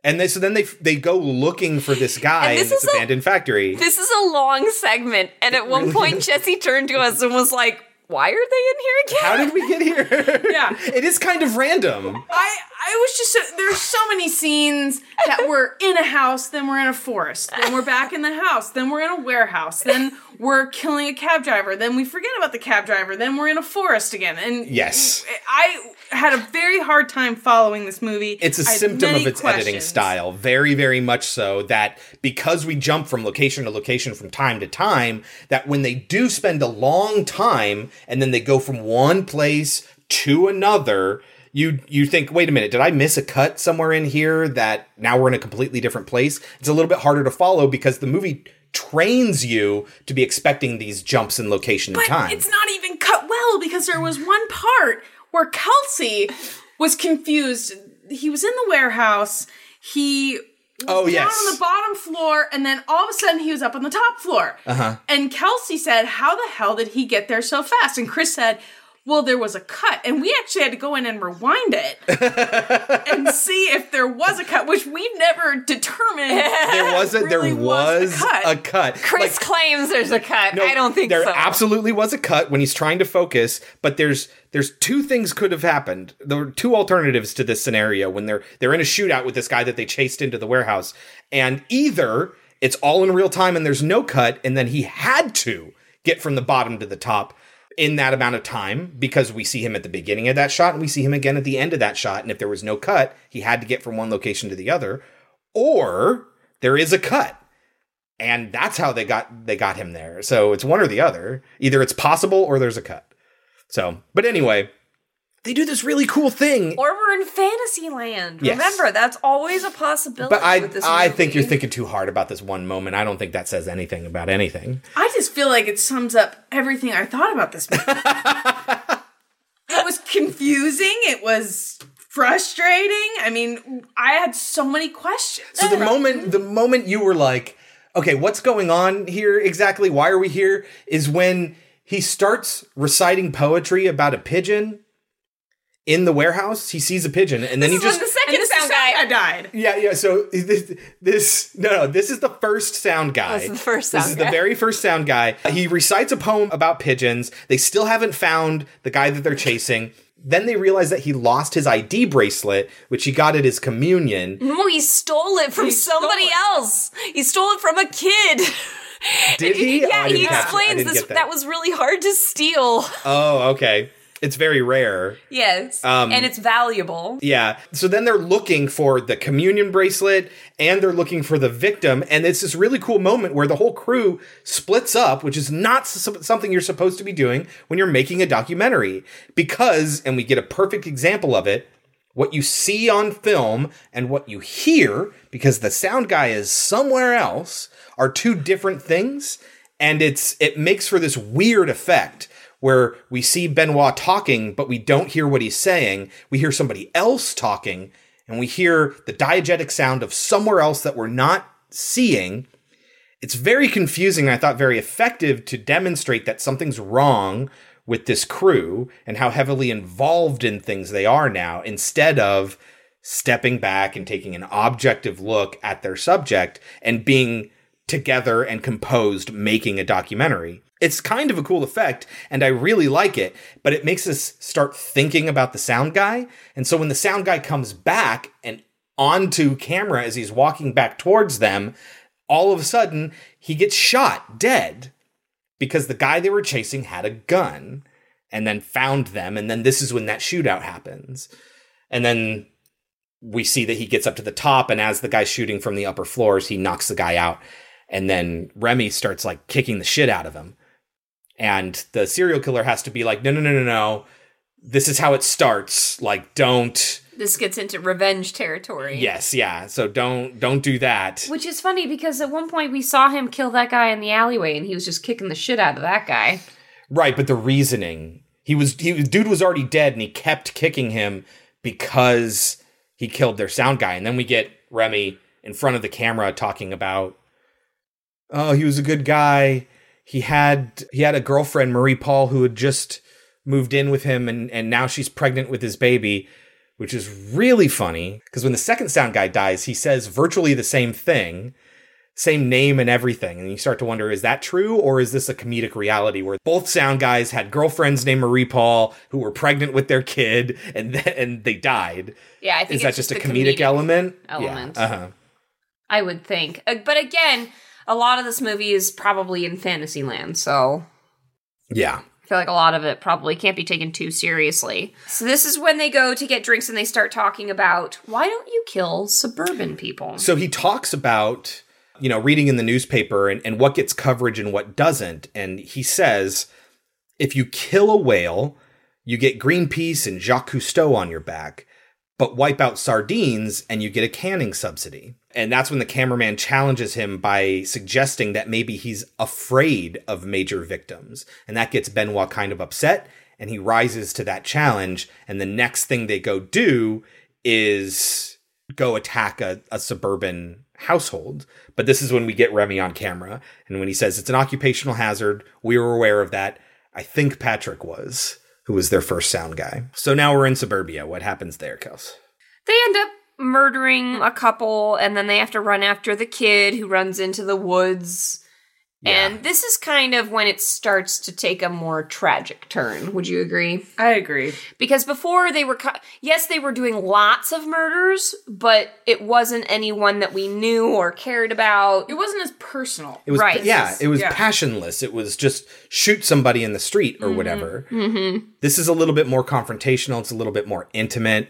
And they, so then they they go looking for this guy And in this this is a- abandoned factory. This is a long segment, and at one point Jesse turned to us and was like, "Why are they in here again?" How did we get here? Yeah. it is kind of random. I I was just so, there's so many scenes that we're in a house, then we're in a forest, then we're back in the house, then we're in a warehouse, then we're killing a cab driver, then we forget about the cab driver, then we're in a forest again. And Yes. I had a very hard time following this movie. It's a symptom of its editing style, very, very much so. That because we jump from location to location from time to time, that when they do spend a long time and then they go from one place to another, you you think, wait a minute, did I miss a cut somewhere in here that now we're in a completely different place? It's a little bit harder to follow because the movie trains you to be expecting these jumps in location and But time. it's not even cut well because there was one part where Kelsey was confused. He was in the warehouse. He Oh, down yes. on the bottom floor, and then all of a sudden he was up on the top floor. Uh-huh. And Kelsey said, "How the hell did he get there so fast?" And Chris said, well, there was a cut, and we actually had to go in and rewind it and see if there was a cut, which we've never determined. There was a, really there was a cut. a cut. Chris claims there's a cut. No, I don't think there so. absolutely was a cut when he's trying to focus, but there's there's two things could have happened. There were two alternatives to this scenario when they're they're in a shootout with this guy that they chased into the warehouse, and either it's all in real time and there's no cut, and then he had to get from the bottom to the top in that amount of time because we see him at the beginning of that shot and we see him again at the end of that shot, and if there was no cut, he had to get from one location to the other, or there is a cut and that's how they got they got him there. So it's one or the other. Either it's possible or there's a cut. So, but anyway, they do this really cool thing. or we're in fantasy land. Yes. Remember, that's always a possibility. But I with this I movie. think you're thinking too hard about this one moment. I don't think that says anything about anything. I just feel like it sums up everything I thought about this movie. it was confusing. It was frustrating. I mean, I had so many questions. So the moment the moment you were like, okay, what's going on here exactly? Why are we here? Is when he starts reciting poetry about a pigeon in the warehouse. He sees a pigeon and then This he is just when the second and this sound guy. guy died. Yeah, yeah. So this, this, no, no. This is the first sound guy. This is the first This sound is guy. the very first sound guy. He recites a poem about pigeons. They still haven't found the guy that they're chasing. Then they realize that he lost his ID bracelet, which he got at his communion. No, he stole it from He somebody it. else. He stole it from a kid. Did he? Oh, yeah, I didn't he catch it. I explains this. That. that. was really hard to steal. Oh, okay. It's very rare. Yes, Um, and it's valuable. Yeah. So then they're looking for the communion bracelet and they're looking for the victim. And it's this really cool moment where the whole crew splits up, which is not something you're supposed to be doing when you're making a documentary. Because, and we get a perfect example of it, what you see on film and what you hear, because the sound guy is somewhere else, are two different things. And it's it makes for this weird effect where we see Benoit talking, but we don't hear what he's saying. We hear somebody else talking, and we hear the diegetic sound of somewhere else that we're not seeing. It's very confusing, I thought very effective to demonstrate that something's wrong with this crew and how heavily involved in things they are now, instead of stepping back and taking an objective look at their subject and being together and composed making a documentary. It's kind of a cool effect, and I really like it, but it makes us start thinking about the sound guy. And so when the sound guy comes back and onto camera as he's walking back towards them, all of a sudden he gets shot dead because the guy they were chasing had a gun and then found them. And then this is when that shootout happens. And then we see that he gets up to the top, and as the guy's shooting from the upper floors, he knocks the guy out. And then Remy starts like kicking the shit out of him. And the serial killer has to be like, no, no, no, no, no. This is how it starts. Like, don't. This gets into revenge territory. Yes, yeah. So don't don't do that. Which is funny because at one point we saw him kill that guy in the alleyway and he was just kicking the shit out of that guy. Right, but the reasoning he was he dude was already dead and he kept kicking him because he killed their sound guy. And then we get Remy in front of the camera talking about oh, he was a good guy. He had he had a girlfriend, Marie Paul, who had just moved in with him and and now she's pregnant with his baby, which is really funny because when the second sound guy dies, he says virtually the same thing same name and everything. And you start to wonder, is that true? Or is this a comedic reality where both sound guys had girlfriends named Marie Paul who were pregnant with their kid and th- and they died? Yeah, I think Is that it's just a the comedic, element? element. Yeah. Uh-huh. I would think. Uh, But again, a lot of this movie is probably in fantasy land, so Yeah. I feel like a lot of it probably can't be taken too seriously. So this is when they go to get drinks and they start talking about why don't you kill suburban people? So he talks about, you know, reading in the newspaper and, and what gets coverage and what doesn't. And he says, if you kill a whale, you get Greenpeace and Jacques Cousteau on your back, but wipe out sardines and you get a canning subsidy. And that's when the cameraman challenges him by suggesting that maybe he's afraid of major victims. And that gets Benoit kind of upset and he rises to that challenge. And the next thing they go do is go attack a, a suburban household. But this is when we get Remy on camera. And when he says it's an occupational hazard, we were aware of that. I think Patrick was. who was their first sound guy. So now we're in suburbia. What happens there, Kels? They end up murdering a couple, and then they have to run after the kid who runs into the woods. And this is kind of when it starts to take a more tragic turn. Would you agree? I agree. Because before they were, ki- yes, they were doing lots of murders, but it wasn't anyone that we knew or cared about. It wasn't as personal. It was Right. yeah, it was Yeah. passionless. It was just shoot somebody in the street or whatever. Mm-hmm. This is a little bit more confrontational. It's a little bit more intimate.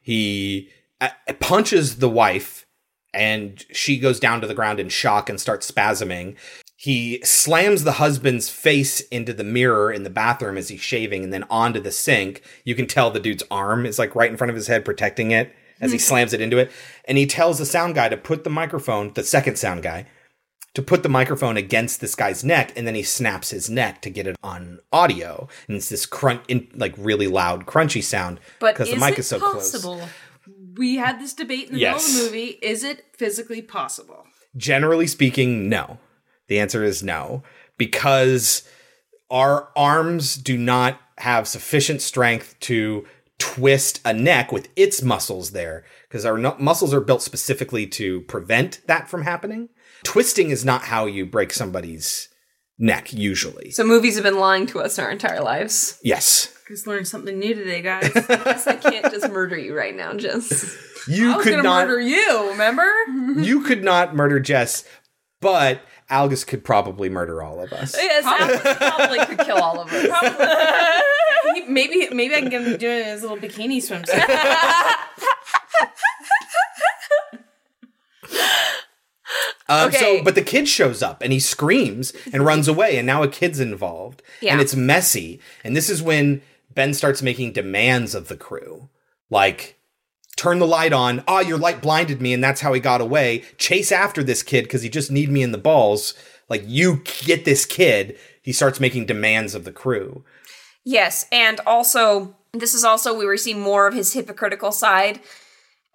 He uh, punches the wife, and she goes down to the ground in shock and starts spasming. He slams the husband's face into the mirror in the bathroom as he's shaving and then onto the sink. You can tell the dude's arm is like right in front of his head, protecting it as he slams it into it. And he tells the sound guy to put the microphone, the second sound guy, to put the microphone against this guy's neck and then he snaps his neck to get it on audio and it's this crunch in, like really loud crunchy sound But because the mic is so possible? We had this debate in the Yes. middle of the movie. Is it physically possible? generally speaking no the answer is no because our arms do not have sufficient strength to twist a neck with its muscles there because our nu- muscles are built specifically to prevent that from happening twisting is not how you break somebody's neck usually So movies have been lying to us our entire lives. yes Just learned something new today, guys. Guess I can't just murder you right now, Jess. you I was could gonna not murder you. Remember? you could not murder Jess, but Alex could probably murder all of us. Yes, Alex probably could kill all of us. He- maybe maybe I can get him to do his little bikini swimsuit. Um, Okay. So, but the kid shows up and he screams and runs away, and now a kid's involved, Yeah. and it's messy. And this is when Ben starts making demands of the crew, like turn the light on. Ah, your light blinded me, and that's how he got away. Chase after this kid because he just need me in the balls. Like you get this kid. He starts making demands of the crew. Yes, and also this is also where we see more of his hypocritical side.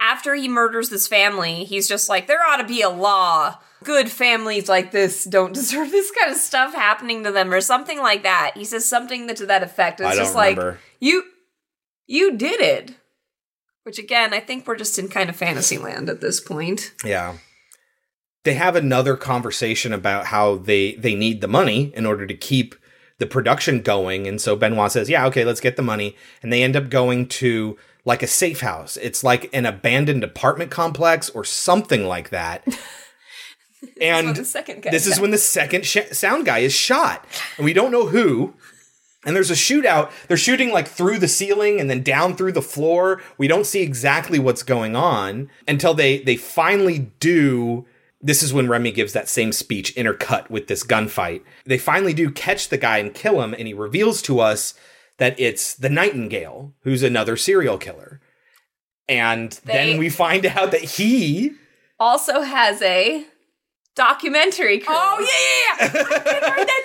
After he murders this family, he's just like, there ought to be a law. Good families like this don't deserve this kind of stuff happening to them, or something like that. He says something that, to that effect. It's just like you, you did it. Which again, I think we're just in kind of fantasy land at this point. Yeah. They have another conversation about how they they need the money in order to keep the production going and so Benoit says, "Yeah, okay, let's get the money." And they end up going to like a safe house. It's like an abandoned apartment complex or something like that. and when the second guy this is when the second sh- sound guy is shot. And we don't know who. And there's a shootout. They're shooting like through the ceiling and then down through the floor. We don't see exactly what's going on until they they finally do. This is when Remy gives that same speech intercut with this gunfight. They finally do catch the guy and kill him, and he reveals to us that it's the Nightingale, who's another serial killer. And They- then we find out that he also has a documentary crew. Oh yeah, yeah, yeah. I did write that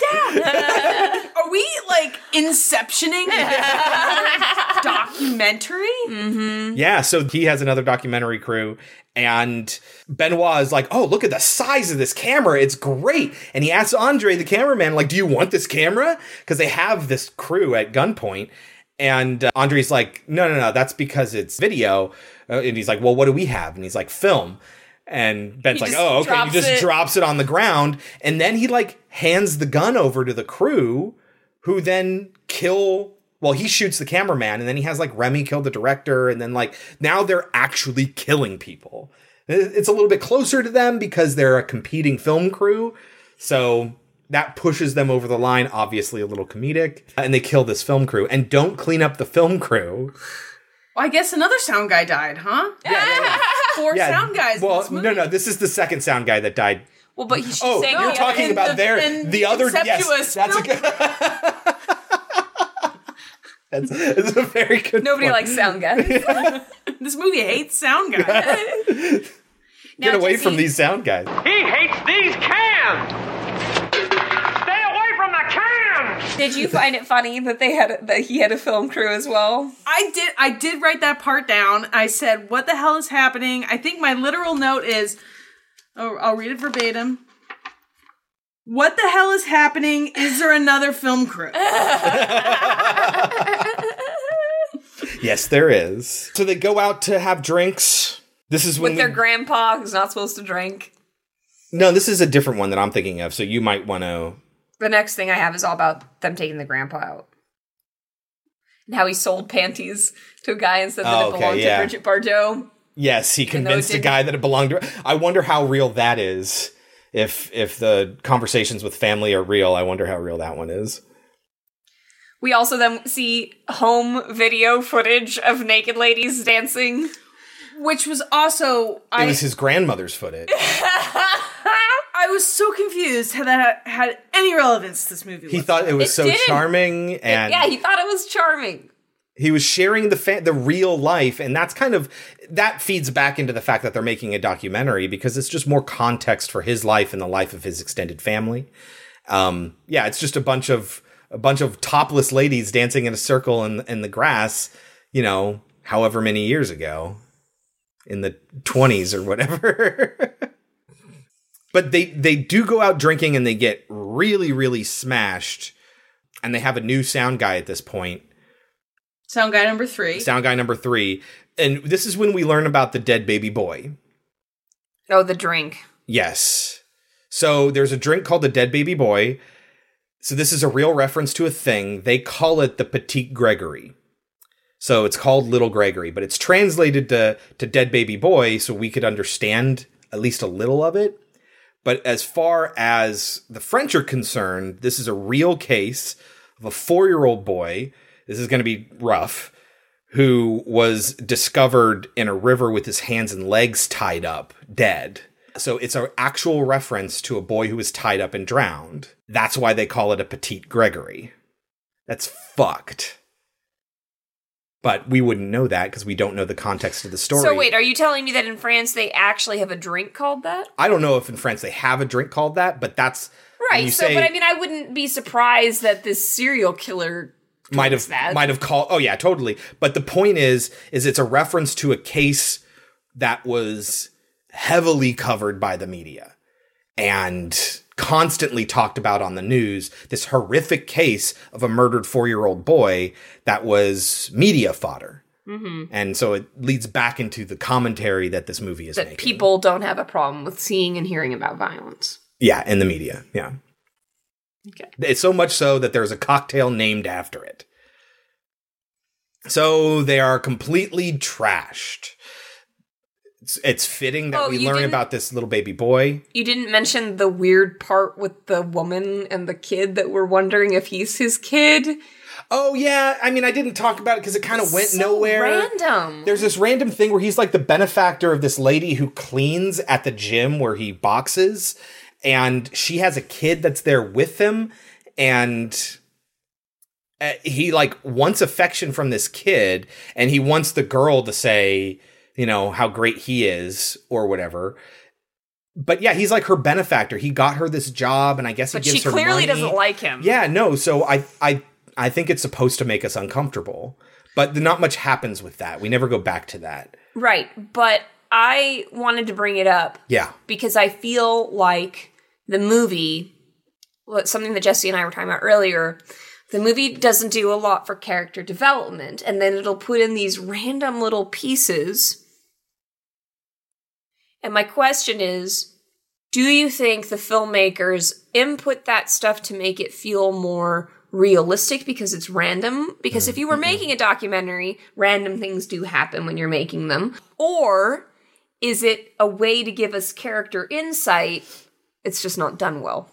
down. Are we like inceptioning documentary? Yeah, so he has another documentary crew, and Benoit is like, "Oh, look at the size of this camera! It's great!" And he asks Andre, the cameraman, like, "Do you want this camera?" Because they have this crew at gunpoint, and uh, Andre's like, "No, no, no, that's because it's video." Uh, and he's like, "Well, what do we have?" And he's like, "Film." And Ben's He like, "Oh, okay." He just it. drops it on the ground, and then he like hands the gun over to the crew, who then kill. Well, he shoots the cameraman, and then he has like Remy kill the director, and then like now they're actually killing people. It's a little bit closer to them because they're a competing film crew, so that pushes them over the line. Obviously, a little comedic, and they kill this film crew and don't clean up the film crew. Well, I guess another sound guy died, huh? Yeah, Four yeah. sound guys. in Well, this movie. no, no, this is the second sound guy that died. Well, but he's Oh, saying you're the talking about the- their the other yes. Inceptuous That's a good. that's, that's a very good. Nobody point. likes sound guys. This movie hates sound guys. Now, Get away Jesse, from these sound guys. He hates these cans! Did you find it funny that they had that he had a film crew as well? I did. I did write that part down. I said, "What the hell is happening?" I think my literal note is, oh, I'll read it verbatim. What the hell is happening? Is there another film crew? Yes, there is. So they go out to have drinks. This is when With their we- grandpa who's not supposed to drink. no, this is a different one that I'm thinking of. So you might want to. The next thing I have is all about them taking the grandpa out. And how he sold panties to a guy and said that Oh, it okay, belonged yeah. to Brigitte Bardot. Yes, he Even though it convinced a guy that it belonged to. I wonder how real that is. If if the conversations with family are real, I wonder how real that one is. We also then see home video footage of naked ladies dancing. Which was also It I was his grandmother's footage. I was so confused how that had any relevance to this movie. He thought it was It so didn't. charming, and yeah, he thought it was charming. he was sharing the fa- the real life, and that's kind of that feeds back into the fact that they're making a documentary because it's just more context for his life and the life of his extended family. Um, yeah, it's just a bunch of a bunch of topless ladies dancing in a circle in in the grass, you know, however many years ago, in the twenties or whatever. but they they do go out drinking and they get really really smashed, and they have a new sound guy at this point Sound guy number three. sound guy number three. And this is when we learn about the dead baby boy. Oh, the drink. Yes. So there's a drink called the dead baby boy. So this is a real reference to a thing. They call it the Petit Gregory. So it's called Little Gregory, but it's translated to, to dead baby boy so we could understand at least a little of it. But as far as the French are concerned, this is a real case of a four year old boy. This is going to be rough. Who was discovered in a river with his hands and legs tied up, dead. So it's an actual reference to a boy who was tied up and drowned. That's why they call it a petite Gregory. That's fucked. But we wouldn't know that because we don't know the context of the story. So wait, are you telling me that in France they actually have a drink called that? I don't know if in France they have a drink called that, but that's Right. So, say- but I mean, I wouldn't be surprised that this serial killer might have that. might have called. Oh yeah, totally. But the point is, is it's a reference to a case that was heavily covered by the media and constantly talked about on the news. This horrific case of a murdered four year old boy that was media fodder. Mhm. And so it leads back into the commentary that this movie is that making. people don't have a problem with seeing and hearing about violence. Yeah, in the media. Yeah. Okay. It's so much so that there's a cocktail named after it. So they are completely trashed. It's, it's fitting that Oh, we learn about this little baby boy. You didn't mention the weird part with the woman and the kid that we're wondering if he's his kid. Oh yeah, I mean I didn't talk about it because it kind of went So nowhere. Random. There's this random thing where he's like the benefactor of this lady who cleans at the gym where he boxes, and she has a kid that's there with him, and uh, he like wants affection from this kid, and he wants the girl to say, you know, how great he is or whatever. But yeah, he's like her benefactor. He got her this job, and I guess he But gives she her clearly money. doesn't like him. Yeah, no. So I I I think it's supposed to make us uncomfortable, but not much happens with that. We never go back to that. Right. But I wanted to bring it up Yeah. because I feel like the movie, something that Jesse and I were talking about earlier, the movie doesn't do a lot for character development, and then it'll put in these random little pieces. And my question is do you think the filmmakers input that stuff to make it feel more realistic because it's random? Because if you were mm-hmm. making a documentary, random things do happen when you're making them. Or is it a way to give us character insight? It's just not done well.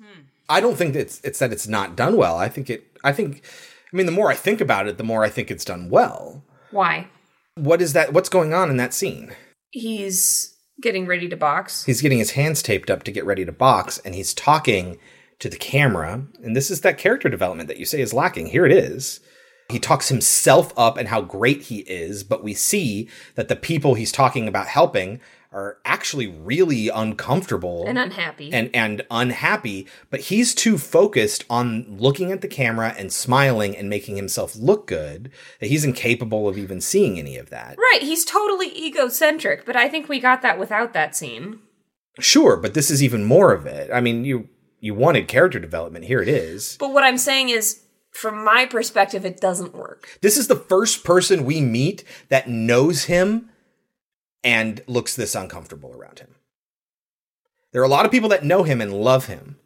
Hmm. I don't think it's it's that it's not done well. I think it I think I mean the more I think about it, the more I think it's done well. Why? What is that what's going on in that scene? He's getting ready to box. He's getting his hands taped up to get ready to box and he's talking to the camera. And this is that character development that you say is lacking. Here it is. He talks himself up and how great he is, but we see that the people he's talking about helping are actually really uncomfortable And unhappy. and and unhappy, but he's too focused on looking at the camera and smiling and making himself look good that he's incapable of even seeing any of that. Right, he's totally egocentric, but I think we got that without that scene. Sure, but this is even more of it. I mean, you you wanted character development. Here it is. But what I'm saying is, from my perspective, it doesn't work. This is the first person we meet that knows him and looks this uncomfortable around him. There are a lot of people that know him and love him.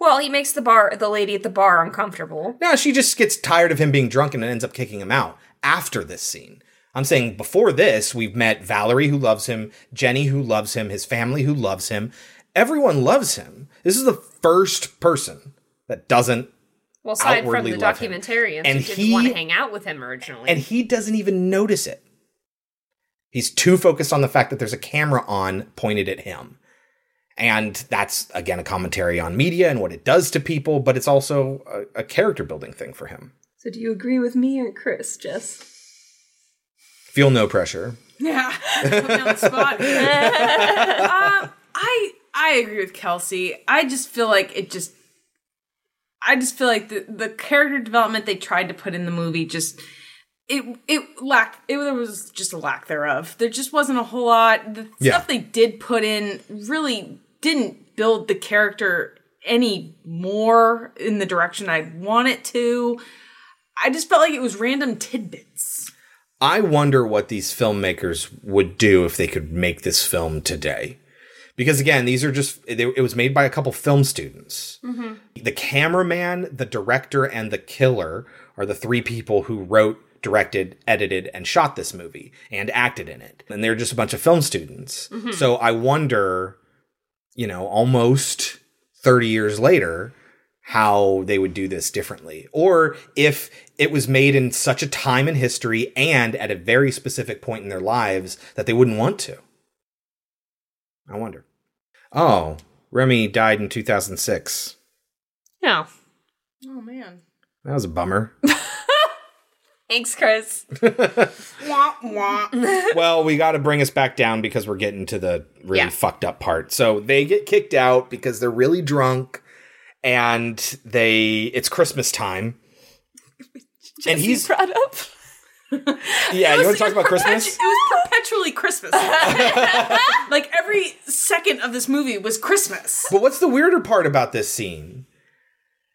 Well, he makes the bar, the lady at the bar, uncomfortable. No, she just gets tired of him being drunk and ends up kicking him out after this scene. I'm saying before this, we've met Valerie who loves him, Jenny who loves him, his family who loves him. Everyone loves him. This is the first person that doesn't Well, aside from the documentarians And who didn't he- want to hang out with him originally. and he doesn't even notice it. He's too focused on the fact that there's a camera on pointed at him. And that's, again, a commentary on media and what it does to people, but it's also a, a character building thing for him. so, do you agree with me or Chris, Jess? Feel no pressure. Yeah, put me on the spot. um, I I agree with Kelsey. I just feel like it just. I just feel like the the character development they tried to put in the movie just it it lacked it there was just a lack thereof. There just wasn't a whole lot. The Yeah. stuff they did put in really didn't build the character any more in the direction I want it to. I just felt like it was random tidbits. I wonder what these filmmakers would do if they could make this film today. Because again, these are just, it, it was made by a couple film students. Mm-hmm. The cameraman, the director, and the killer are the three people who wrote, directed, edited, and shot this movie and acted in it. And they're just a bunch of film students. Mm-hmm. So I wonder, you know, almost 30 years later, how they would do this differently. Or if it was made in such a time in history and at a very specific point in their lives that they wouldn't want to. I wonder. Oh, Remy died in 2006. No. Oh man. That was a bummer. Thanks, Chris. Wah, wah. well, we got to bring us back down because we're getting to the really Yeah. fucked up part. So they get kicked out because they're really drunk and they it's Christmas time. and he's brought up. yeah, you want to talk about Perpetu- Christmas? It was perpetually Christmas. like every second of this movie was Christmas. But what's the weirder part about this scene?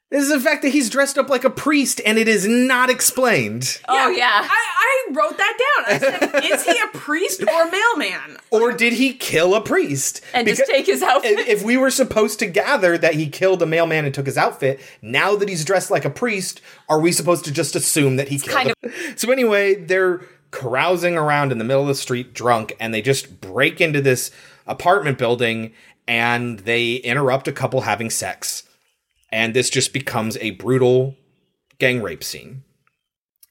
This is the fact that he's dressed up like a priest and it is not explained. Oh yeah. I, I wrote that down. I said, is he a priest or a mailman? Or did he kill a priest? And just take his outfit. If if we were supposed to gather that he killed a mailman and took his outfit, now that he's dressed like a priest, are we supposed to just assume that he killed kind him? So anyway, they're carousing around in the middle of the street drunk and they just break into this apartment building and they interrupt a couple having sex. And this just becomes a brutal gang rape scene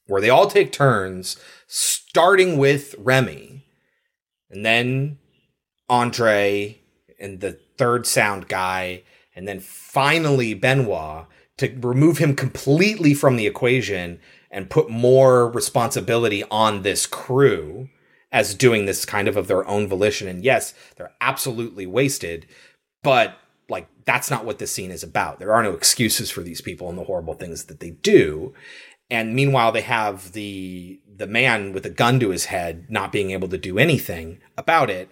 where they all take turns, starting with Remy, and then Andre, and the third sound guy, and then finally Benoit to remove him completely from the equation and put more responsibility on this crew as doing this kind of of their own volition. And yes, they're absolutely wasted, but like that's not what this scene is about. There are no excuses for these people and the horrible things that they do. And meanwhile, they have the the man with a gun to his head not being able to do anything about it.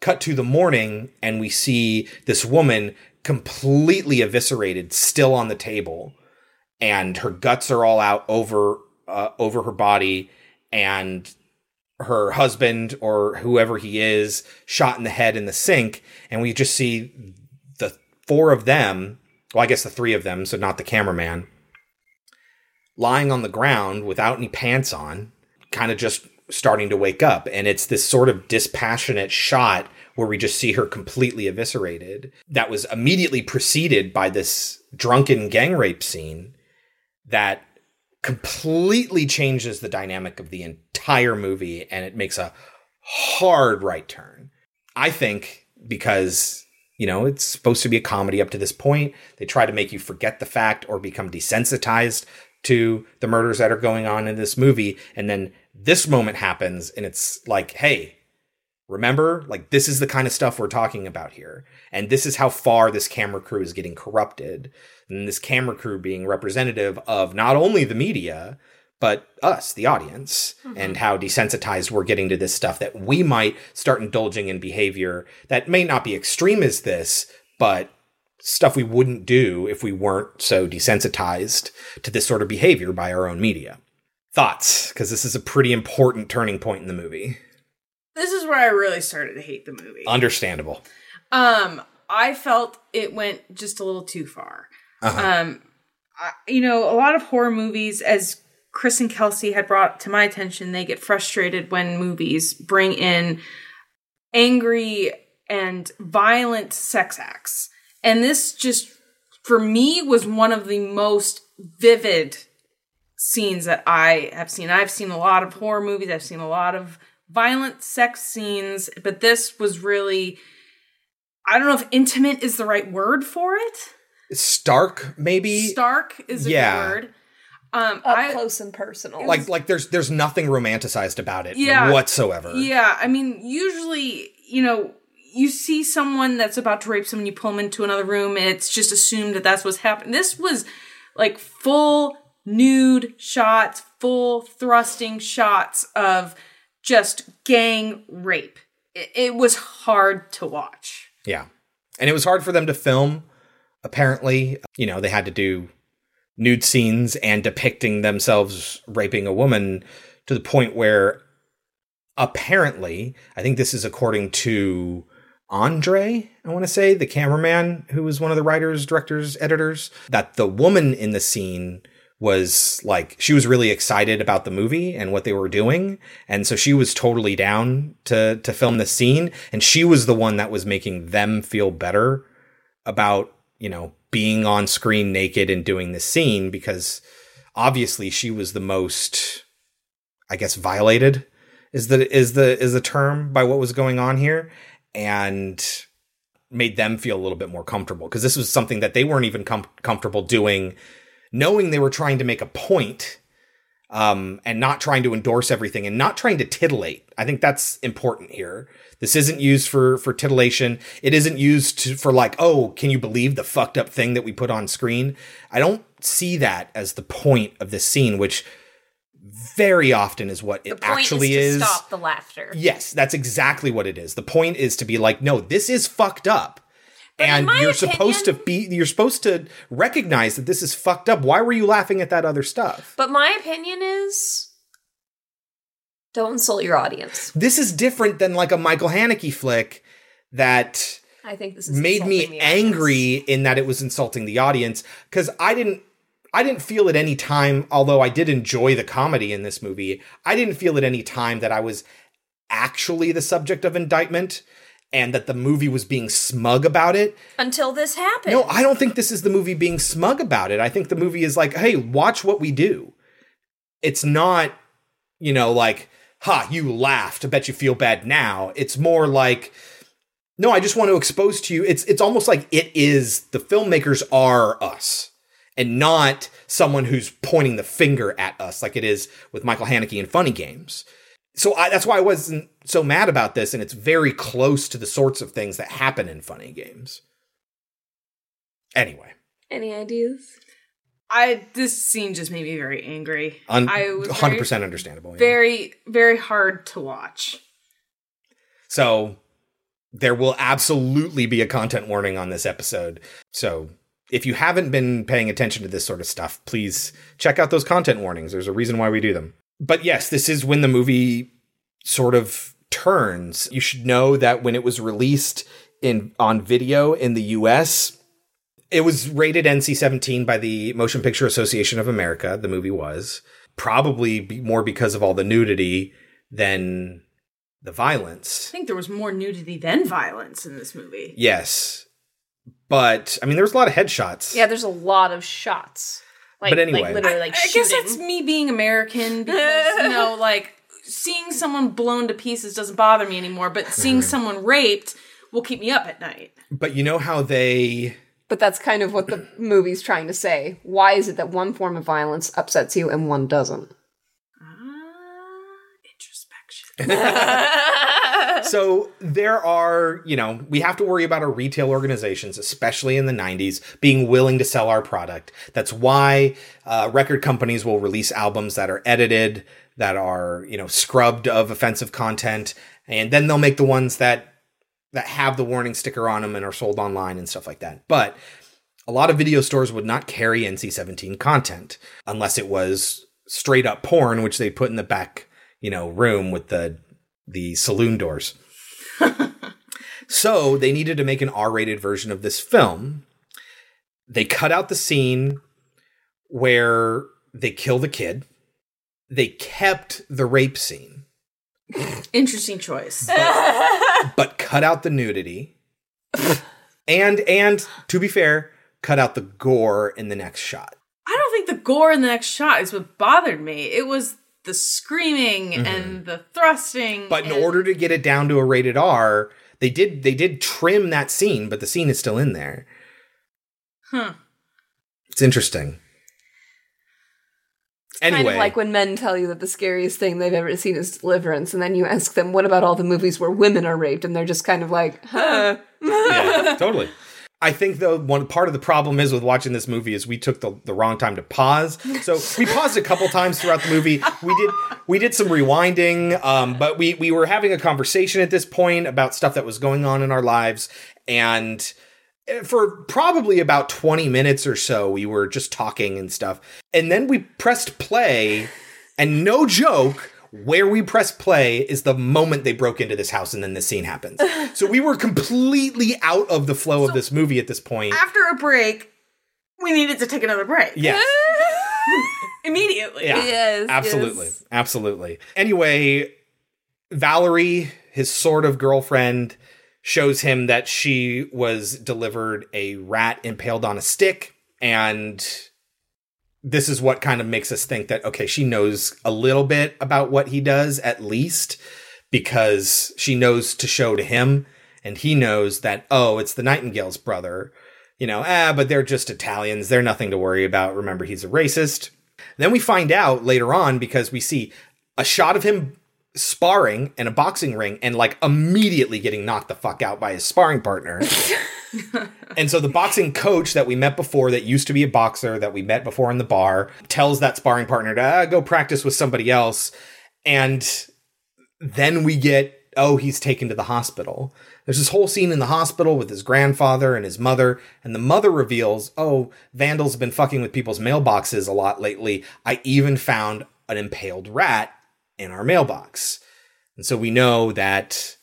Cut to the morning, and we see this woman completely eviscerated, still on the table, and her guts are all out over uh, over her body, and her husband or whoever he is shot in the head in the sink, and we just see four of them. Well, I guess the three of them, so not the cameraman lying on the ground without any pants on, kind of just starting to wake up. And it's this sort of dispassionate shot where we just see her completely eviscerated. That was immediately preceded by this drunken gang rape scene that completely changes the dynamic of the entire movie and it makes a hard right turn. I think because you know, it's supposed to be a comedy up to this point. They try to make you forget the fact or become desensitized to the murders that are going on in this movie. And then this moment happens and it's like, hey, remember? Like, this is the kind of stuff we're talking about here. And this is how far this camera crew is getting corrupted. And this camera crew being representative of not only the media, but us, the audience, and how desensitized we're getting to this stuff that we might start indulging in behavior that may not be extreme as this, but stuff we wouldn't do if we weren't so desensitized to this sort of behavior by our own media. Thoughts, because this is a pretty important turning point in the movie. This is where I really started to hate the movie. Understandable. Um, I felt it went just a little too far. Uh-huh. Um, I, you know, a lot of horror movies, as Chris and Kelsey had brought to my attention, they get frustrated when movies bring in angry and violent sex acts. And this just, for me, was one of the most vivid scenes that I have seen. I've seen a lot of horror movies, I've seen a lot of violent sex scenes, but this was really, I don't know if intimate is the right word for it. Stark, maybe? Stark is a Yeah. good word. Um, Up I, close and personal. like like there's there's nothing romanticized about it Yeah. whatsoever. Yeah, I mean, usually, you know, you see someone that's about to rape someone, you pull them into another room, and it's just assumed that that's what's happening. This was like full nude shots, full thrusting shots of just gang rape. It, it was hard to watch. Yeah. And it was hard for them to film. Apparently, you know, they had to do nude scenes and depicting themselves raping a woman to the point where apparently, I think this is according to Andre, I want to say, the cameraman who was one of the writers, directors, editors, that the woman in the scene was like she was really excited about the movie and what they were doing and so she was totally down to to film the scene and she was the one that was making them feel better about you know being on screen naked and doing the scene because obviously she was the most i guess violated is the is the is the term by what was going on here and made them feel a little bit more comfortable because this was something that they weren't even com- comfortable doing knowing they were trying to make a point um, and not trying to endorse everything and not trying to titillate. I think that's important here. This isn't used for for titillation. It isn't used to, for like, oh, can you believe the fucked up thing that we put on screen? I don't see that as the point of this scene, which very often is what it actually is is. stop the laughter. Yes, that's exactly what it is. The point is to be like, no, this is fucked up. And you're supposed to be you're supposed to recognize that this is fucked up. Why were you laughing at that other stuff? But my opinion is don't insult your audience. This is different than like a Michael Haneke flick that I think this is made me insulting the audience. angry in that it was insulting the audience because I didn't I didn't feel at any time although I did enjoy the comedy in this movie I didn't feel at any time that I was actually the subject of indictment and that the movie was being smug about it until this happened. no I don't think this is the movie being smug about it I think the movie is like hey watch what we do it's not you know like ha you laughed I bet you feel bad now it's more like no, I just want to expose to you. It's it's almost like it is the filmmakers are us and not someone who's pointing the finger at us like it is with Michael Haneke and Funny Games. So I, that's why I wasn't so mad about this, and it's very close to the sorts of things that happen in Funny Games. Anyway, Any ideas? I this scene just made me very angry. un- I was 100% understandable. yeah. very very hard to watch. So there will absolutely be a content warning on this episode. So if you haven't been paying attention to this sort of stuff, please check out those content warnings. There's a reason why we do them. But yes, this is when the movie sort of turns. You should know that when it was released in on video in the US, it was rated NC-17 by the Motion Picture Association of America. The movie was probably be more because of all the nudity than the violence. I think there was more nudity than violence in this movie. Yes. But I mean there was a lot of headshots. Yeah, there's a lot of shots. Like, But anyway. like literally, like I guess shooting. that's me being American because you know, like seeing someone blown to pieces doesn't bother me anymore, but seeing someone raped will keep me up at night. But you know how they But that's kind of what the movie's trying to say. Why is it that one form of violence upsets you and one doesn't? Ah, so there are, you know, we have to worry about our retail organizations, especially in the 90s, being willing to sell our product. That's why uh, record companies will release albums that are edited, that are, you know, scrubbed of offensive content, and then they'll make the ones that that have the warning sticker on them and are sold online and stuff like that. But a lot of video stores would not carry NC-17 content unless it was straight up porn, which they put in the back, you know, room with the the saloon doors. so they needed to make an R-rated version of this film. They cut out the scene where they kill the kid. They kept the rape scene, Interesting choice. but cut out the nudity. and and to be fair, cut out the gore in the next shot. I don't think the gore in the next shot is what bothered me. It was the screaming and the thrusting. Mm-hmm. But in and- order to get it down to a rated R, they did they did trim that scene, but the scene is still in there. Huh. It's interesting. Anyway, Kind of like when men tell you that the scariest thing they've ever seen is Deliverance, and then you ask them, "What about all the movies where women are raped?" and they're just kind of like, "Huh." yeah, totally. I think though one part of the problem is with watching this movie is we took the, the wrong time to pause. So we paused a couple times throughout the movie. We did we did some rewinding, um, but we we were having a conversation at this point about stuff that was going on in our lives, and eh, for probably about 20 minutes or so we were just talking and stuff. And then we pressed play, and no joke, where we press play is the moment they broke into this house and then this scene happens. So we were completely out of the flow of this movie at this point. after a break, we needed to take another break. Yes. Immediately. Yeah. Yes, Absolutely. yes. Absolutely. Anyway, Valerie, his sort of girlfriend, shows him that she was delivered a rat impaled on a stick. And this is what kind of makes us think that, okay, she knows a little bit about what he does, at least, because she knows to show to him. And he knows that, oh, it's the Nightingale's brother. You know, ah, but they're just Italians. They're nothing to worry about. Remember, he's a racist. Then we find out later on because we see a shot of him sparring in a boxing ring and like immediately getting knocked the fuck out by his sparring partner. and so the boxing coach that we met before, that used to be a boxer that we met before in the bar, tells that sparring partner to ah, go practice with somebody else. And then we get, oh, he's taken to the hospital. There's this whole scene in the hospital with his grandfather and his mother, and the mother reveals, oh, Vandal's been fucking with people's mailboxes a lot lately. I even found an impaled rat in our mailbox. And so we know that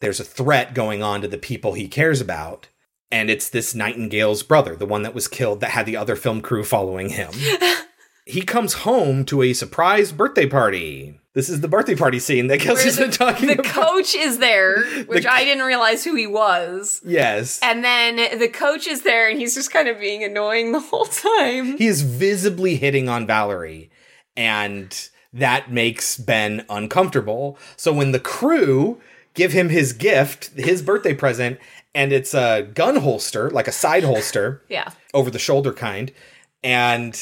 there's a threat going on to the people he cares about. And it's this Nightingale's brother, the one that was killed that had the other film crew following him. he comes home to a surprise birthday party. This is the birthday party scene that Kelsey's been talking the about. coach is there, which The- I didn't realize who he was. yes. And then the coach is there, and he's just kind of being annoying the whole time. he is visibly hitting on Valerie, and that makes Ben uncomfortable. So when the crew give him his gift, his birthday present, and it's a gun holster, like a side holster, Yeah. over the shoulder kind, and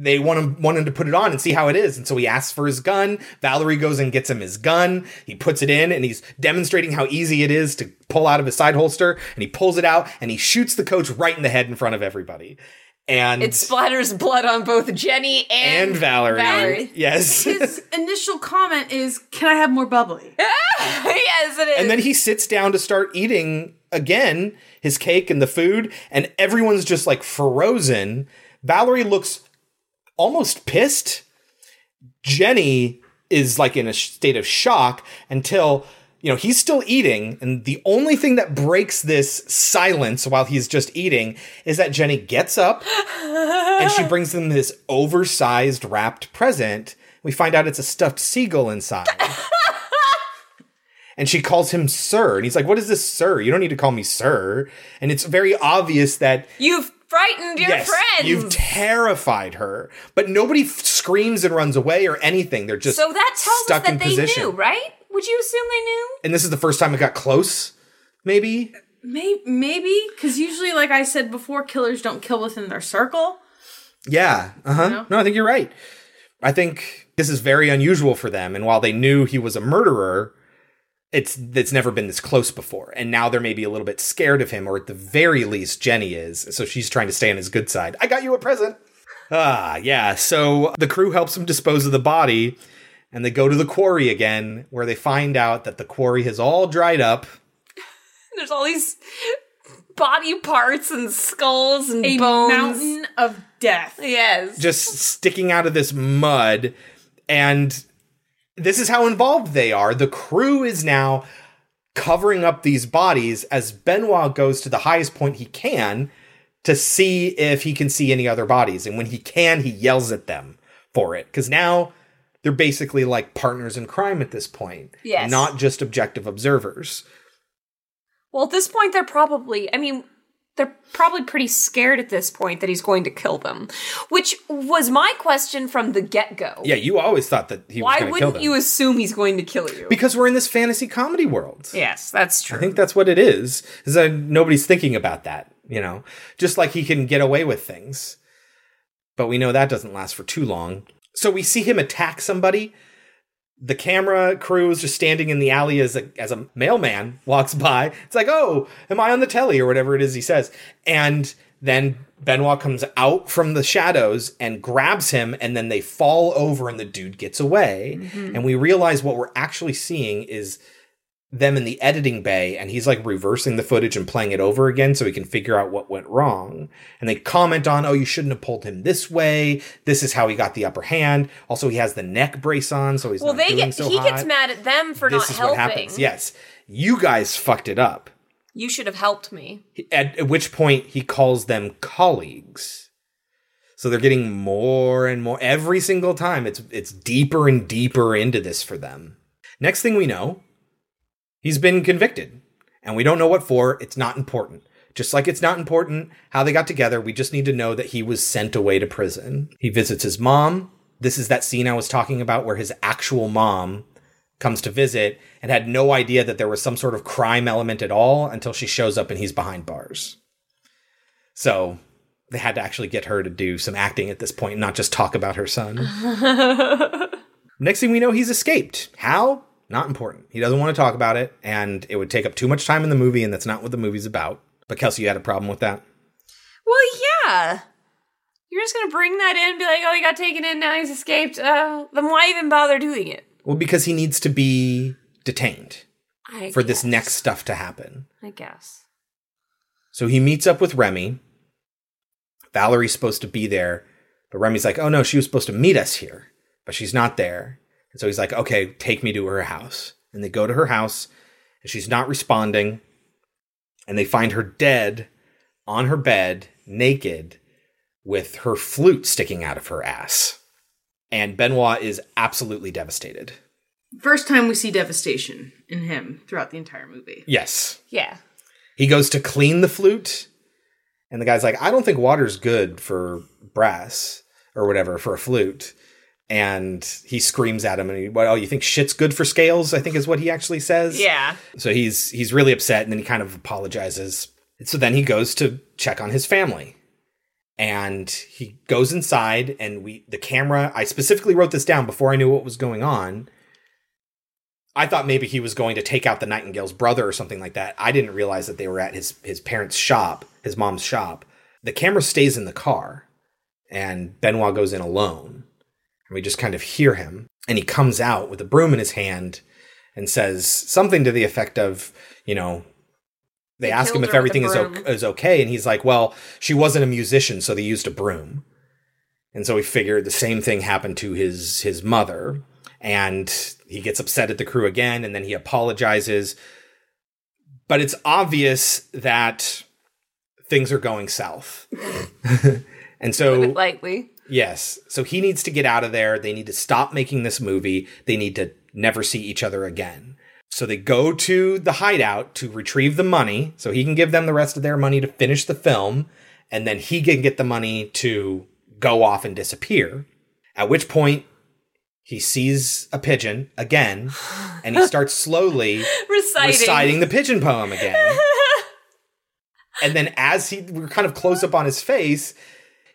they want him want him to put it on and see how it is. And so he asks for his gun. Valerie goes and gets him his gun. He puts it in and he's demonstrating how easy it is to pull out of his side holster. And he pulls it out and he shoots the coach right in the head in front of everybody. And It splatters blood on both Jenny and, and Valerie. Valerie. Yes. His initial comment is, "Can I have more bubbly?" yes, it is. and then he sits down to start eating again his cake and the food, and everyone's just like frozen. Valerie looks almost pissed. Jenny is like in a state of shock until you know he's still eating and the only thing that breaks this silence while he's just eating is that Jenny gets up and she brings him this oversized wrapped present. We find out it's a stuffed seagull inside. and she calls him sir and he's like what is this sir you don't need to call me sir and it's very obvious that You've frightened your yes friends. you've terrified her but nobody f- screams and runs away or anything they're just so that tells stuck us in that they position knew, right? Would you assume they knew? and this is the first time it got close? Maybe? Maybe, maybe? Because usually, like I said before, killers don't kill within their circle. yeah uh-huh. No i think you're right. I think this is very unusual for them and while they knew he was a murderer it's it's never been this close before. And now they're maybe a little bit scared of him or at the very least jenny is so she's trying to stay on his good side. I got you a present. Ah yeah so the crew helps him dispose of the body and they go to the quarry again where they find out that the quarry has all dried up There's all these body parts and skulls and A bones. mountain of death. Yes. just sticking out of this mud and this is how involved they are the crew is now covering up these bodies as benoit goes to the highest point he can to see if he can see any other bodies and when he can he yells at them for it because now they're basically like partners in crime at this point Yes. not just objective observers Well, at this point, they're probably, I mean, they're probably pretty scared at this point that he's going to kill them, which was my question from the get go. yeah you always thought that he was Why going to kill wouldn't you assume he's going to kill you? because we're in this fantasy comedy world yes, that's true. I think that's what it is. Is that nobody's thinking about that, you know? Just like he can get away with things. But we know that doesn't last for too long. So we see him attack somebody. The camera crew is just standing in the alley as a as a mailman walks by. It's like, "Oh, am I on the telly?" or whatever it is he says. And then Benoit comes out from the shadows and grabs him, and then they fall over, and the dude gets away. Mm-hmm. And we realize what we're actually seeing is them in the editing bay and he's like reversing the footage and playing it over again so he can figure out what went wrong. And they comment on, oh, you shouldn't have pulled him this way. This is how he got the upper hand. Also, he has the neck brace on, so he's well, they get so he hot. gets mad at them for this not helping. happens. Yes. You guys fucked it up. You should have helped me. At, at which point he calls them colleagues. So they're getting more and more every single time. It's it's deeper and deeper into this for them. Next thing we know, he's been convicted. And we don't know what for. It's not important. Just like it's not important how they got together, we just need to know that he was sent away to prison. He visits his mom. This is that scene I was talking about where his actual mom comes to visit and had no idea that there was some sort of crime element at all until she shows up and he's behind bars. So they had to actually get her to do some acting at this point, not just talk about her son. Next thing we know, he's escaped. How? Not important. He doesn't want to talk about it, and it would take up too much time in the movie, and that's not what the movie's about. But Kelsey, you had a problem with that? Well, yeah. You're just gonna bring that in and be like, oh, he got taken in, now he's escaped. Uh, then why even bother doing it? Well, because he needs to be detained I for this next stuff to happen. I guess. So he meets up with Remy. Valerie's supposed to be there, but Remy's like, oh no, she was supposed to meet us here, but she's not there. And so he's like, okay, take me to her house. And they go to her house, and she's not responding. And they find her dead on her bed, naked, with her flute sticking out of her ass. And Benoit is absolutely devastated. First time we see devastation in him throughout the entire movie. Yes. Yeah. He goes to clean the flute, and the guy's like, I don't think water's good for brass or whatever for a flute. And he screams at him, and he, well, you think shit's good for scales? I think is what he actually says. Yeah. So he's he's really upset, and then he kind of apologizes. So then he goes to check on his family, and he goes inside, and we the camera. I specifically wrote this down before I knew what was going on. I thought maybe he was going to take out the Nightingale's brother or something like that. I didn't realize that they were at his his parents' shop, his mom's shop. The camera stays in the car, and Benoit goes in alone. And we just kind of hear him, and he comes out with a broom in his hand and says something to the effect of, you know, they, They ask him if her with a everything is, o- is okay, and he's like, well, she wasn't a musician, so they used a broom. And so we figured the same thing happened to his his mother, and he gets upset at the crew again, and then he apologizes. But it's obvious that things are going south, and so lightly. Yes. So he needs to get out of there. They need to stop making this movie. They need to never see each other again. So they go to the hideout to retrieve the money so he can give them the rest of their money to finish the film. And then he can get the money to go off and disappear. At which point he sees a pigeon again and he starts slowly Reciting. reciting the pigeon poem again. and then as he we're kind of close up on his face,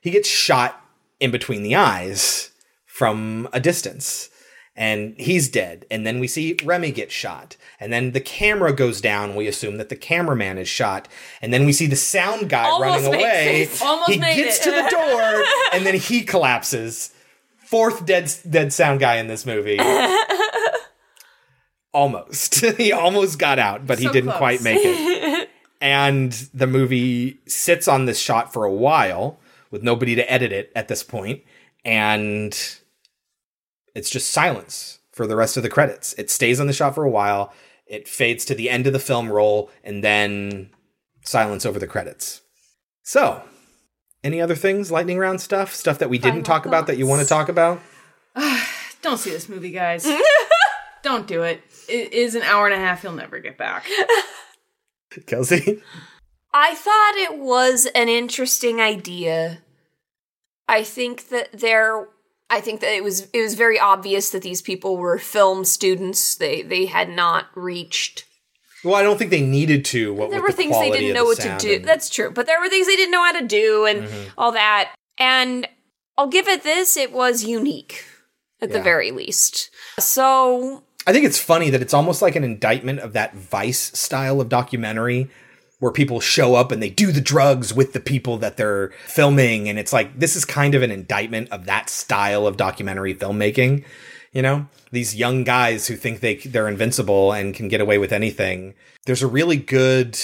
he gets shot in between the eyes from a distance. And he's dead. And then we see Remy get shot. And then the camera goes down. We assume that the cameraman is shot. And then we see the sound guy Almost running away. Almost he gets it. to the door and then he collapses. Fourth dead dead sound guy in this movie. almost. he almost got out, but he didn't close. quite make it. and the movie sits on this shot for a while with nobody to edit it at this point, and it's just silence for the rest of the credits. It stays on the shot for a while. It fades to the end of the film roll, and then silence over the credits. So, any other things, lightning round stuff, stuff that we didn't talk about that you want to talk about? Don't see this movie, guys. Don't do it. It is an hour and a half you'll never get back. Kelsey? I thought it was an interesting idea. I think that there I think that it was it was very obvious that these people were film students. They they had not reached Well, I don't think they needed to. What there were the things they didn't know the what to do. and- That's true. But there were things they didn't know how to do and Mm-hmm. all that. And I'll give it this, it was unique at the very least. So I think it's funny that it's almost like an indictment of that Vice style of documentary where people show up and they do the drugs with the people that they're filming. And it's like, this is kind of an indictment of that style of documentary filmmaking. You know, these young guys who think they, they're invincible and can get away with anything. There's a really good,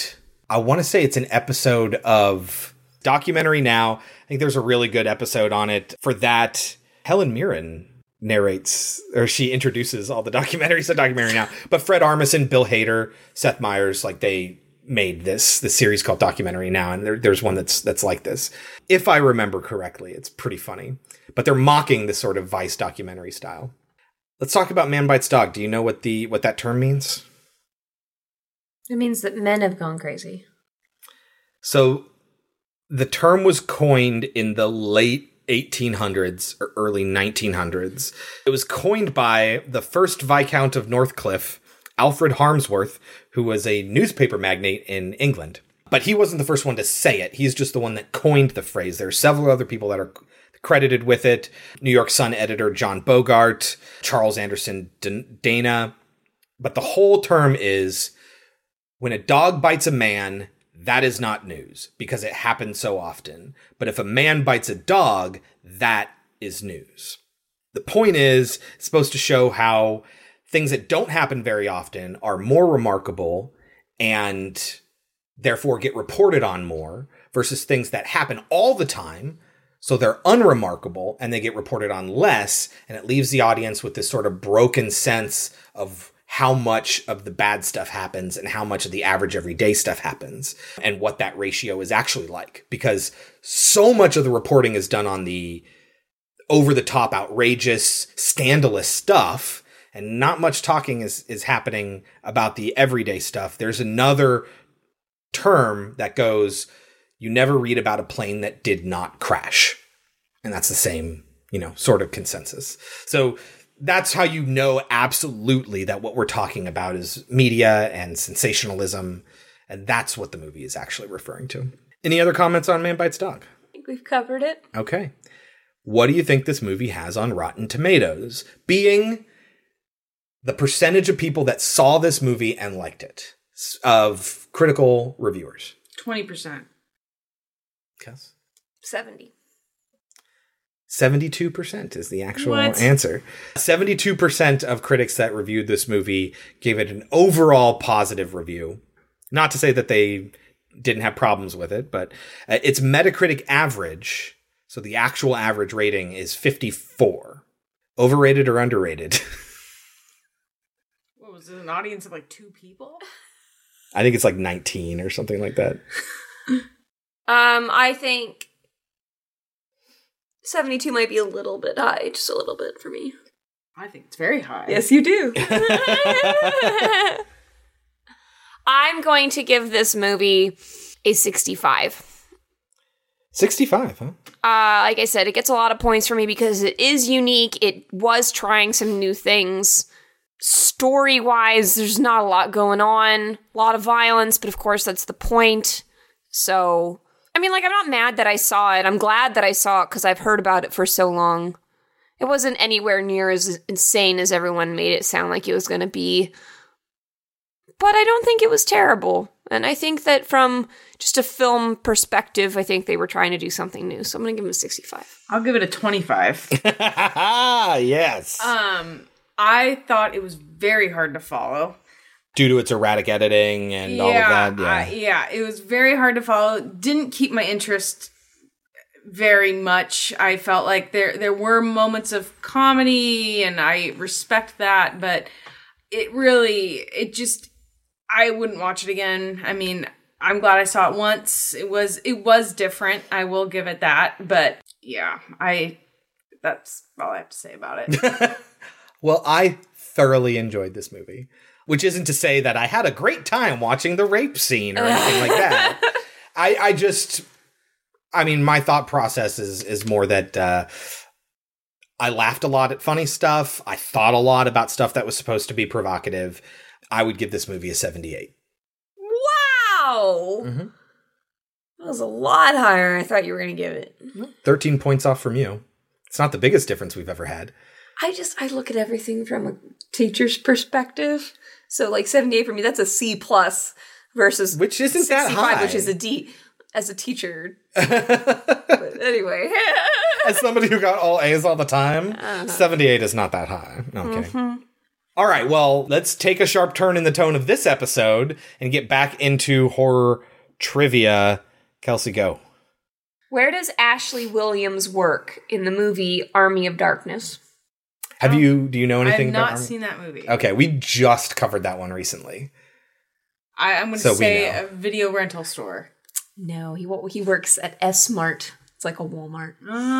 I want to say it's an episode of documentary now. I think there's a really good episode on it for that. Helen Mirren narrates or she introduces all the documentaries the documentary now but fred armisen bill hader seth meyers like they made this the series called documentary now and there, there's one that's that's like this if i remember correctly it's pretty funny but they're mocking this sort of vice documentary style let's talk about man bites dog do you know what the what that term means it means that men have gone crazy. So the term was coined in the late 1800s or early 1900s. It was coined by the first Viscount of Northcliffe, Alfred Harmsworth, who was a newspaper magnate in England. But he wasn't the first one to say it. He's just the one that coined the phrase. There are several other people that are credited with it. New York Sun editor John Bogart, Charles Anderson Dana. But the whole term is when a dog bites a man, that is not news because it happens so often. But if a man bites a dog, that is news. The point is, it's supposed to show how things that don't happen very often are more remarkable and therefore get reported on more versus things that happen all the time. So they're unremarkable and they get reported on less. And it leaves the audience with this sort of broken sense of how much of the bad stuff happens and how much of the average everyday stuff happens and what that ratio is actually like. Because so much of the reporting is done on the over the top, outrageous, scandalous stuff. And not much talking is, is happening about the everyday stuff. There's another term that goes, you never read about a plane that did not crash. And that's the same, you know, sort of consensus. So that's how you know absolutely that what we're talking about is media and sensationalism. And that's what the movie is actually referring to. Any other comments on Man Bites Dog? I think we've covered it. Okay. What do you think this movie has on Rotten Tomatoes? Being the percentage of people that saw this movie and liked it, of critical reviewers. 20%. Yes. 70. 72% is the actual What? answer. 72% of critics that reviewed this movie gave it an overall positive review. Not to say that they didn't have problems with it, but uh, its Metacritic average, so the actual average rating is 54. Overrated or underrated? What was it, an audience of like two people? I think it's like 19 or something like that. Um, I think 72 might be a little bit high, just a little bit for me. I think it's very high. Yes, you do. I'm going to give this movie a 65. 65, huh? Uh, like I said, it gets a lot of points for me because it is unique. It was trying some new things. Story wise, there's not a lot going on, a lot of violence, but of course, that's the point. So, I mean, like, I'm not mad that I saw it. I'm glad that I saw it because I've heard about it for so long. It wasn't anywhere near as insane as everyone made it sound like it was going to be. But I don't think it was terrible. And I think that from just a film perspective, I think they were trying to do something new. So I'm going to give him a 65. I'll give it a 25. yes. um, I thought it was very hard to follow. Due to its erratic editing and all of that. Yeah. Yeah, it was very hard to follow. Didn't keep my interest very much. I felt like there there were moments of comedy and I respect that, but it really it just I wouldn't watch it again. I mean, I'm glad I saw it once. It was it was different. I will give it that, but yeah, I that's all I have to say about it. Well, I thoroughly enjoyed this movie, which isn't to say that I had a great time watching the rape scene or anything like that. I, I just, I mean, my thought process is is more that uh, I laughed a lot at funny stuff. I thought a lot about stuff that was supposed to be provocative. I would give this movie a seventy-eight. Wow. Mm-hmm. That was a lot higher than I thought you were going to give it. Thirteen points off from you. It's not the biggest difference we've ever had. I just I look at everything from a teacher's perspective. So like 78 for me, that's a C plus versus Which isn't that high. which is a D as a teacher. but anyway. As somebody who got all A's all the time, Uh-huh. 78 is not that high. No, I'm kidding. Mhm. All right, well, let's take a sharp turn in the tone of this episode and get back into horror trivia. Kelsey, go. Where does Ashley Williams work in the movie Army of Darkness? Have you do you know anything? I've anything not about seen that movie. Okay, we just covered that one recently. I, I'm going to So say a video rental store. No, he he works at S Mart. It's like a Walmart.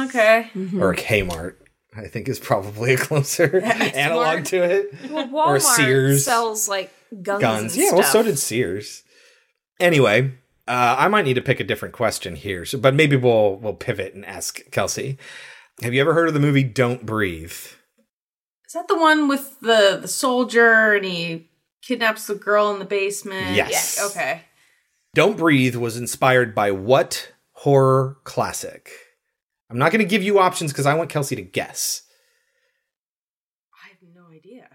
Okay. Or Kmart, I think is probably a closer analog to it. Well, or Sears. sells like guns. Guns. and Yeah, well, so did Sears. Anyway, uh, I might need to pick a different question here, so, but maybe we'll we'll pivot and ask Kelsey. Have you ever heard of the movie Don't Breathe? Is that the one with the the soldier and he kidnaps the girl in the basement? Yes. Okay. Don't Breathe was inspired by what horror classic? I'm not going to give you options because I want Kelsey to guess. I have no idea.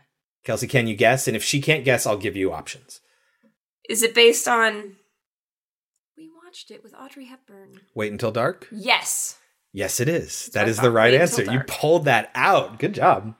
Kelsey, can you guess? And if she can't guess, I'll give you options. Is it based on? We watched it with Audrey Hepburn. Wait until dark? Yes. Yes, it is. That's That I the right Wait answer. You pulled that out. Good job.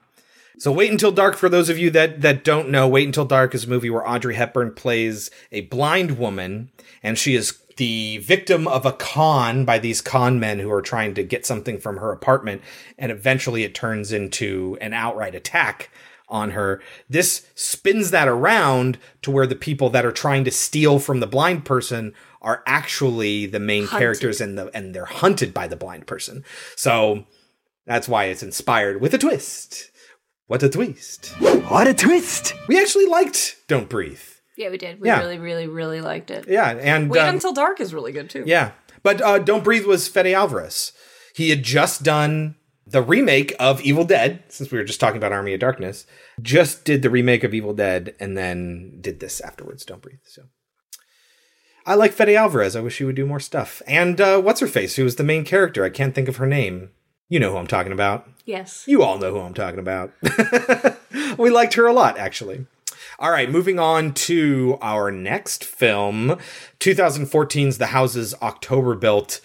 So, Wait Until Dark, for those of you that, that don't know, Wait Until Dark is a movie where Audrey Hepburn plays a blind woman, and she is the victim of a con by these con men who are trying to get something from her apartment, and eventually it turns into an outright attack on her. This spins that around to where the people that are trying to steal from the blind person are actually the main Hunted. characters and the and they're hunted by the blind person. So that's why it's inspired with a twist. What a twist. What a twist. We actually liked Don't Breathe. Yeah, we did. We Yeah. really, really, really liked it. Yeah, and Wait um, Until Dark is really good too. yeah. But uh, Don't Breathe was Fede Alvarez. He had just done the remake of Evil Dead, since we were just talking about Army of Darkness. Just did the remake of Evil Dead and then did this afterwards, Don't Breathe. So I like Fede Alvarez. I wish he would do more stuff. And uh, what's her face, who was the main character? I can't think of her name. You know who I'm talking about. Yes. You all know who I'm talking about. we liked her a lot, actually. All right, moving on to our next film 2014's The Houses October Built.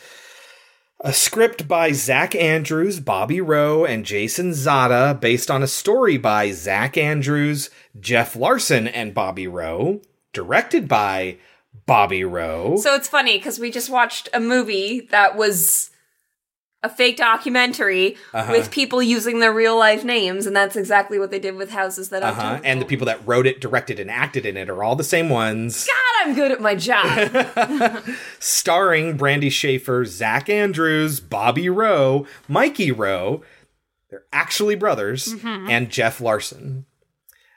A script by Zach Andrews, Bobby Roe, and Jason Zada, based on a story by Zach Andrews, Jeff Larson, and Bobby Roe. Directed by Bobby Roe. So it's funny because we just watched a movie that was a fake documentary Uh-huh. with people using their real life names, and that's exactly what they did with Houses That Uh October. huh. And the people that wrote it, directed, and acted in it are all the same ones. God, I'm good at my job. starring Brandy Schaefer, Zach Andrews, Bobby Roe, Mikey Roe. They're actually brothers, Mhm. and Jeff Larson.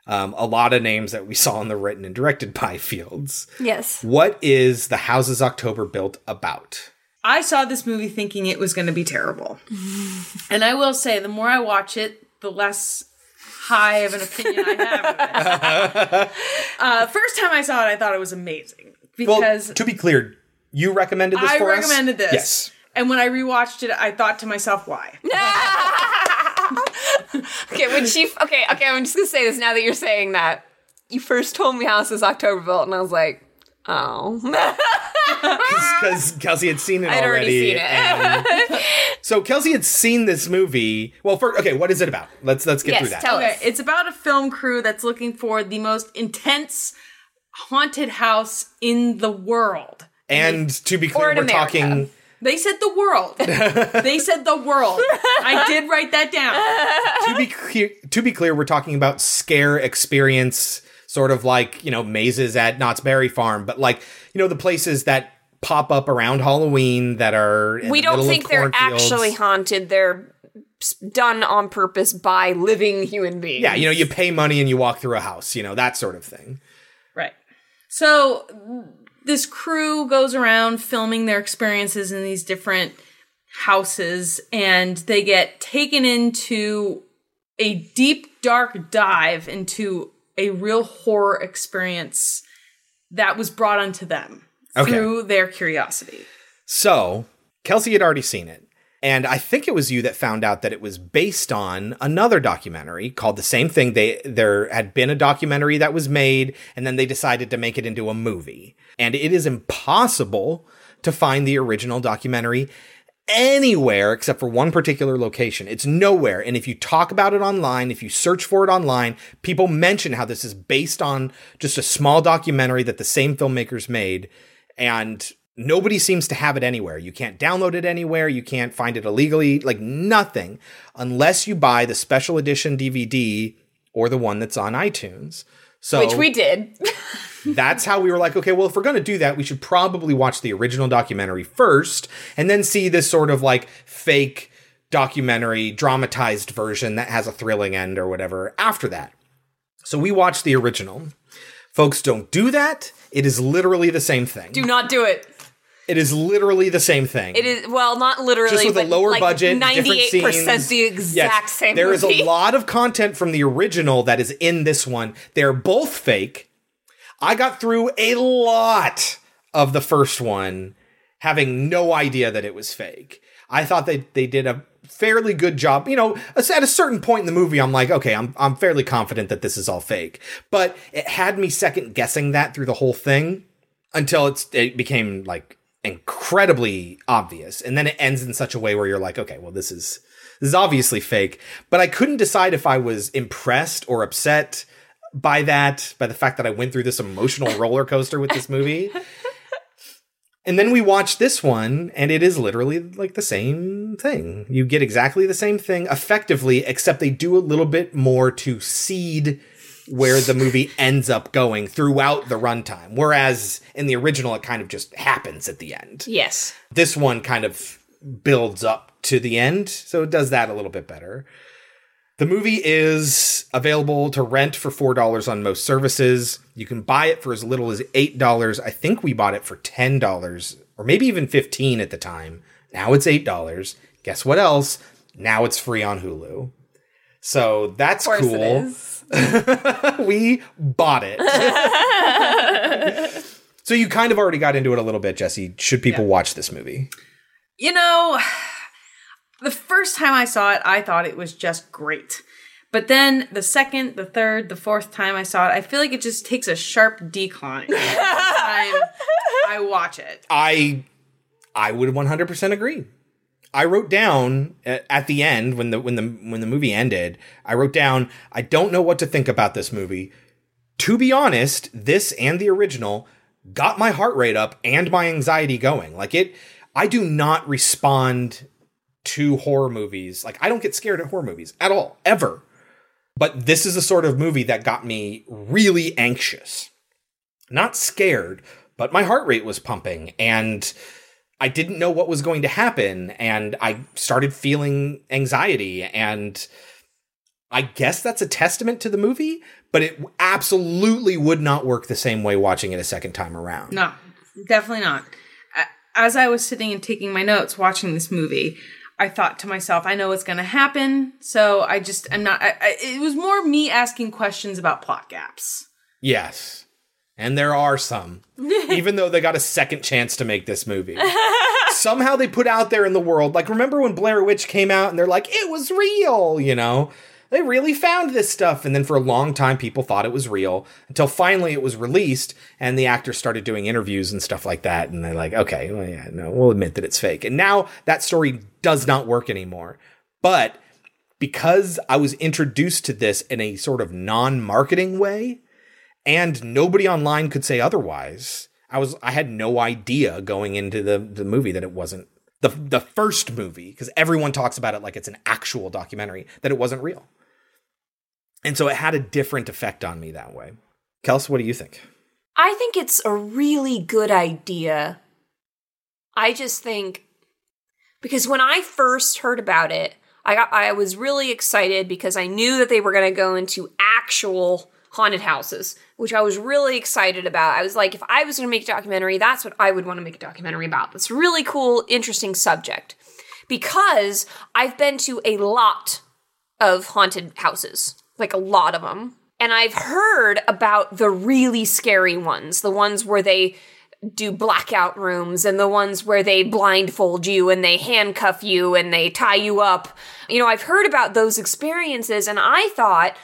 Um, a lot of names that we saw in the written and directed by Fields. yes. What is the Houses October built about? I saw this movie thinking it was going to be terrible. and I will say, the more I watch it, the less high of an opinion I have of it. uh, first time I saw it, I thought it was amazing because well, to be clear, you recommended this I for us? recommended this. Yes. And when I rewatched it, I thought to myself, why? okay, when she okay, okay, I'm just gonna say this now that you're saying that. You first told me Houses October Built, and I was like, oh. Because Kelsey had seen it I'd already already. seen it. So Kelsey had seen this movie. Well, first, okay, what is it about? Let's let's get Yes, through that. tell Okay, us. it's about a film crew that's looking for the most intense haunted house in the world. and to be clear, we're America. talking. They said the world. they said the world. I did write that down. To be clear, to be clear, we're talking about scare experience, sort of like you know mazes at Knott's Berry Farm, but like you know the places that pop up around Halloween that are. in we the don't middle of think they're cornfields. actually haunted. They're done on purpose by living human beings. Yeah, you know, you pay money and you walk through a house, you know, that sort of thing. Right. So this crew goes around filming their experiences in these different houses and they get taken into a deep dark dive into a real horror experience that was brought onto them Okay. through their curiosity. So, Kelsey had already seen it. And I think it was you that found out that it was based on another documentary called the same thing. They there had been a documentary that was made, and then they decided to make it into a movie. And it is impossible to find the original documentary anywhere except for one particular location. It's nowhere. And if you talk about it online, if you search for it online, people mention how this is based on just a small documentary that the same filmmakers made. And nobody seems to have it anywhere. You can't download it anywhere. You can't find it illegally, like nothing, unless you buy the special edition DVD or the one that's on iTunes. So which we did. that's how we were like, okay, well, if we're going to do that, we should probably watch the original documentary first and then see this sort of like fake documentary dramatized version that has a thrilling end or whatever after that. So we watched the original. Folks, don't do that. It is literally the same thing. Do not do it. It is literally the same thing. It is well, not literally, just with a lower like budget, Ninety-eight percent the exact Yes, same. There is movie. a lot of content from the original that is in this one. They're both fake. I got through a lot of the first one having no idea that it was fake. I thought they they did a fairly good job. You know, at a certain point in the movie, I'm like, okay, I'm I'm fairly confident that this is all fake. But it had me second guessing that through the whole thing until it's it became like incredibly obvious. And then it ends in such a way where you're like okay well this is this is obviously fake. But i couldn't decide if i was impressed or upset by that by the fact that i went through this emotional roller coaster with this movie. And then we watched this one and it is literally like the same thing. You get exactly the same thing effectively except they do a little bit more to seed where the movie ends up going throughout the runtime. Whereas in the original, it kind of just happens at the end. yes. This one kind of builds up to the end, so it does that a little bit better. The movie is available to rent for $4 on most services. You can buy it for as little as $8. I think we bought it for $10 or maybe even 15 at the time. Now it's $8. Guess what else? Now it's free on Hulu. So that's cool it is. we bought it. so you kind of already got into it a little bit, Jesse. Should people watch this movie? You know, the first time I saw it, I thought it was just great. But then the second, the third, the fourth time I saw it, I feel like it just takes a sharp decline every time I watch it. I I would 100% agree. I wrote down at at the end when the when the when the movie ended, I wrote down I don't know what to think about this movie. To be honest, this and the original got my heart rate up and my anxiety going. Like it I do not respond to horror movies. Like I don't get scared at horror movies at all ever. But this is the sort of movie that got me really anxious. Not scared, but my heart rate was pumping and I didn't know what was going to happen and I started feeling anxiety and I guess that's a testament to the movie, but it absolutely would not work the same way watching it a second time around. No, definitely not. As I was sitting and taking my notes watching this movie, I thought to myself, I know what's going to happen. So I just, I'm not, I, I, it was more me asking questions about plot gaps. Yes. And there are some, even though they got a second chance to make this movie. Somehow they put out there in the world, like, remember when Blair Witch came out and they're like, it was real, you know? they really found this stuff. And then for a long time, people thought it was real until finally it was released and the actors started doing interviews and stuff like that. And they're like, okay, well, yeah, no, we'll admit that it's fake. And now that story does not work anymore. But because I was introduced to this in a sort of non marketing way and nobody online could say otherwise, I was I had no idea going into the, the movie that it wasn't the the first movie because everyone talks about it like it's an actual documentary that it wasn't real. And so it had a different effect on me that way. Kels, what do you think? I think it's a really good idea. I just think because when I first heard about it, I got I was really excited because I knew that they were going to go into actual haunted houses, which I was really excited about. I was like, if I was going to make a documentary, that's what I would want to make a documentary about. It's a really cool, interesting subject because I've been to a lot of haunted houses, like a lot of them. And I've heard about the really scary ones, the ones where they do blackout rooms and the ones where they blindfold you and they handcuff you and they tie you up. You know, I've heard about those experiences and I thought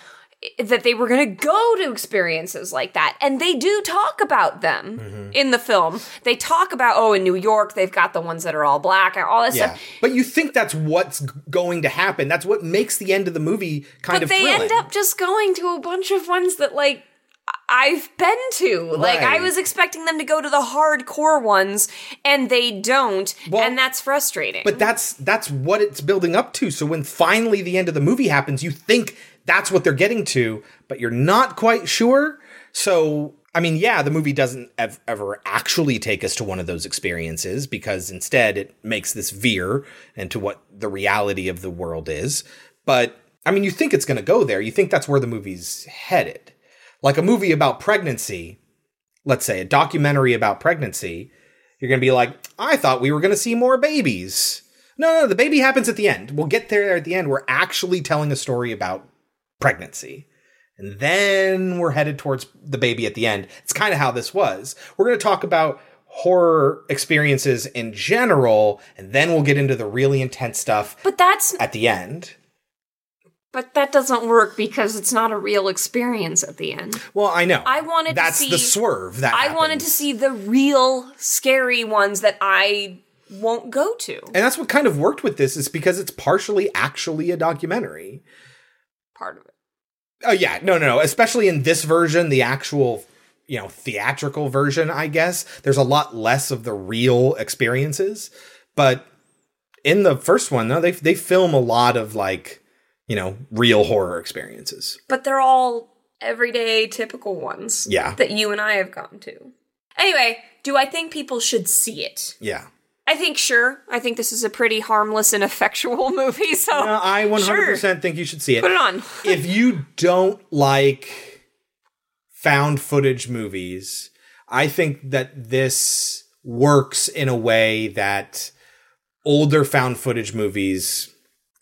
that they were going to go to experiences like that. And they do talk about them Mm-hmm. in the film. They talk about, oh, in New York, they've got the ones that are all black and all this Yeah. stuff. But you think that's what's going to happen. That's what makes the end of the movie kind but of they thrilling. end up just going to a bunch of ones that, like, I've been to. Like, I was expecting them to go to the hardcore ones, and they don't. and that's frustrating. But that's that's what it's building up to. So when finally the end of the movie happens, you think that's what they're getting to, but you're not quite sure. So I mean, yeah, the movie doesn't ev- ever actually take us to one of those experiences because instead it makes this veer into what the reality of the world is. But I mean, you think it's going to go there. You think that's where the movie's headed. Like a movie about pregnancy, let's say a documentary about pregnancy, you're going to be like, I thought we were going to see more babies. No, no, the baby happens at the end. We'll get there at the end. We're actually telling a story about pregnancy. And then we're headed towards the baby at the end. It's kind of how this was. We're going to talk about horror experiences in general, and then we'll get into the really intense stuff But that's at the end. but that doesn't work because it's not a real experience at the end. Well, I know. I wanted That's to see the swerve that I wanted to see the real scary ones that I won't go to. And that's what kind of worked with this is because it's partially actually a documentary. Part of it. Oh yeah, no, no, no. Especially in this version, the actual, you know, theatrical version, I guess there's a lot less of the real experiences. But in the first one, no, they they film a lot of like, you know, real horror experiences. But they're all everyday typical ones. Yeah. That you and I have gone to. Anyway, do I think people should see it? Yeah. I think sure. I think this is a pretty harmless and effectual movie, so No, I 100% Sure. think you should see it. Put it on. if you don't like found footage movies, I think that this works in a way that older found footage movies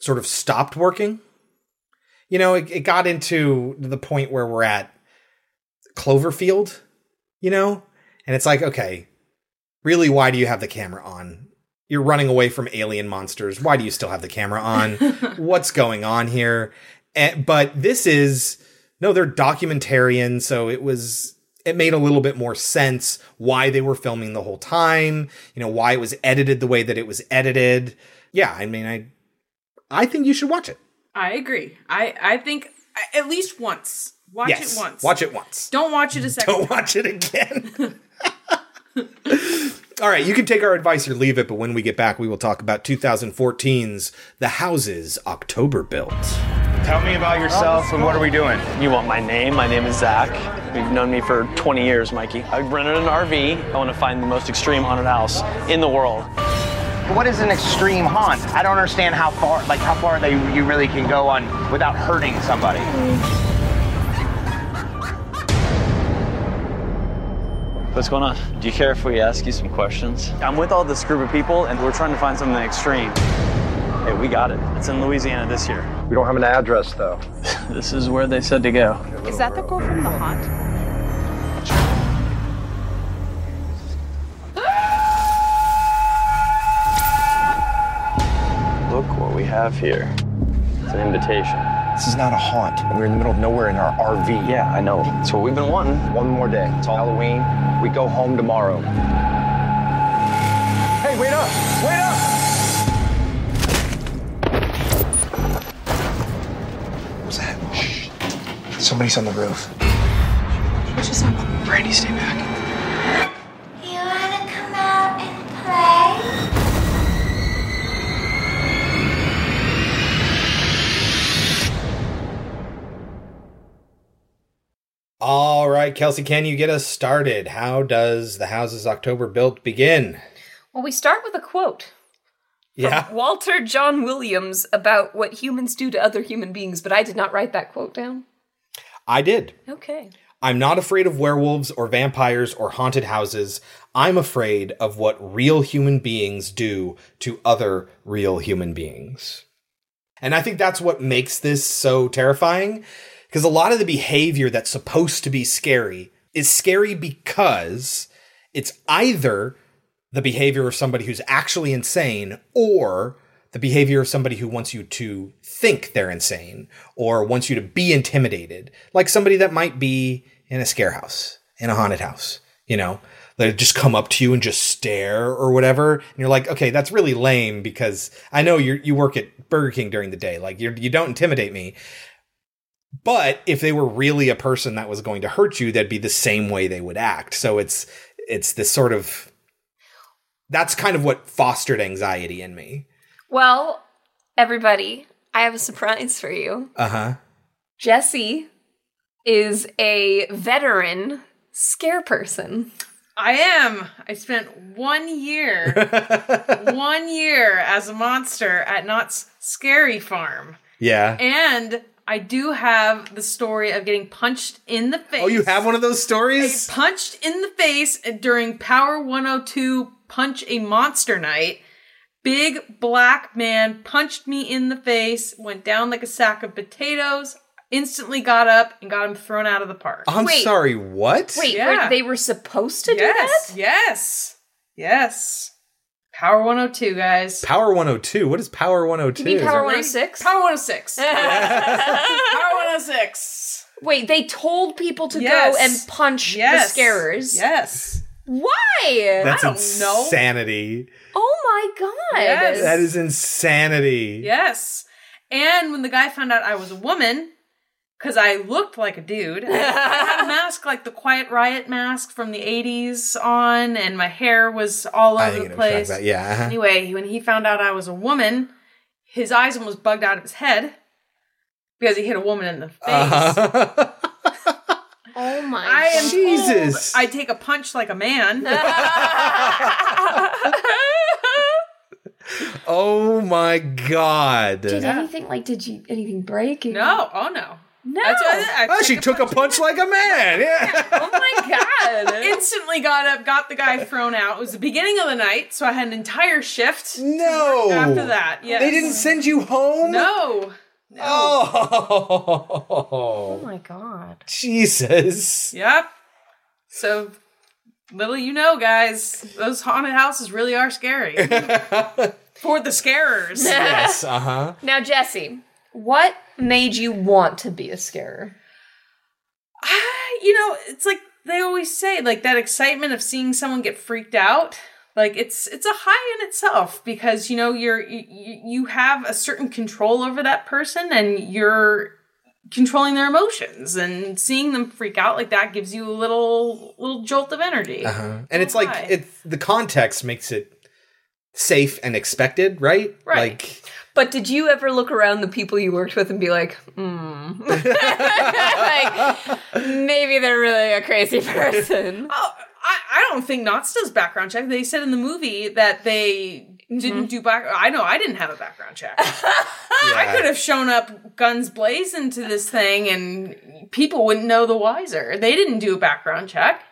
sort of stopped working. You know, it, it got into the point where we're at Cloverfield, you know? And it's like, okay, really, why do you have the camera on? You're running away from alien monsters. Why do you still have the camera on? What's going on here? And, but this is no, they're documentarian, so it was it made a little bit more sense why they were filming the whole time. You know why it was edited the way that it was edited. Yeah, I mean, I I think you should watch it. I agree. I I think at least once. Watch yes, it once. Watch it once. Don't watch it a second. Don't watch it again. All right, you can take our advice or leave it, but when we get back, we will talk about 2014's The Houses October Built. Tell me about yourself and what are we doing? You want my name? My name is Zach. You've known me for 20 years, Mikey. I rented an RV. I want to find the most extreme haunted house in the world. What is an extreme haunt? I don't understand how far, like how far they you really can go on without hurting somebody. What's going on? Do you care if we ask you some questions? I'm with all this group of people, and we're trying to find something extreme. Hey, we got it. It's in Louisiana this year. We don't have an address, though. this is where they said to go. Is that the girl from The Haunt? Look what we have here. It's an invitation. This is not a haunt. We're in the middle of nowhere in our RV. Yeah, I know. That's what we've been wanting. One more day. It's Halloween. We go home tomorrow. Hey, wait up! Wait up! What's that? Shh. Somebody's on the roof. What just happened? Brandy, stay back. All right, Kelsey, can you get us started? How does the Houses October built begin? Well, we start with a quote. Yeah. Walter John Williams about what humans do to other human beings, but I did not write that quote down. I did. Okay. I'm not afraid of werewolves or vampires or haunted houses. I'm afraid of what real human beings do to other real human beings. And I think that's what makes this so terrifying because a lot of the behavior that's supposed to be scary is scary because it's either the behavior of somebody who's actually insane or the behavior of somebody who wants you to think they're insane or wants you to be intimidated, like somebody that might be in a scare house, in a haunted house, you know, they just come up to you and just stare or whatever. And you're like, okay, that's really lame because I know you you work at Burger King during the day. Like you you don't intimidate me. But if they were really a person that was going to hurt you, that'd be the same way they would act. So it's it's this sort of that's kind of what fostered anxiety in me. Well, everybody, I have a surprise for you. Uh huh. Jesse is a veteran scare person. I am. I spent one year, one year as a monster at Knott's Scary Farm. Yeah. And I do have the story of getting punched in the face. Oh, you have one of those stories? I punched in the face during Power 102 Punch a Monster Night. Big black man punched me in the face, went down like a sack of potatoes, instantly got up and got him thrown out of the park. I'm Wait. sorry, what? Wait, Yeah. were- they were supposed to do yes, that? yes, yes. Power 102, guys. Power 102. What is Power 102? You mean Power 106? Power 106. Power 106. Wait, they told people to Yes. go and punch Yes. the scarers. Yes. Why? That's I don't know. insanity. Oh my god. Yes. That is insanity. Yes. And when the guy found out I was a woman, because I looked like a dude, I had a mask like the Quiet Riot mask from the 80s on, and my hair was all over think the I know what you're place. about. Yeah, uh-huh. Anyway, when he found out I was a woman, his eyes almost bugged out of his head because he hit a woman in the face. Uh-huh. Oh my I am Jesus. told I take a punch like a man. oh my god. Did anything like did you anything break? no, oh no. No. That's why I, Oh, she took a punch like a man. Yeah. oh my god. instantly got up, got the guy thrown out. It was the beginning of the night, so I had an entire shift. No. After that, yes. They didn't send you home? No. Oh. oh my god. Jesus. Yep. So little you know, guys, those haunted houses really are scary. For the scarers. Yes, uh huh. Now, Jesse, what made you want to be a scarer? Ah, you know, it's like they always say, like that excitement of seeing someone get freaked out. Like it's it's a high in itself because you know you're you, you have a certain control over that person and you're controlling their emotions and seeing them freak out like that gives you a little little jolt of energy. Uh-huh. And it's like Why? it's the context makes it safe and expected, right? Right. Like But did you ever look around the people you worked with and be like, hmm, like, maybe they're really a crazy person? Oh, I, I don't think Knott's does background check. They said in the movie that they didn't do back. I know I didn't have a background check. I could have shown up guns blazing to this thing and people wouldn't know the wiser. They didn't do a background check.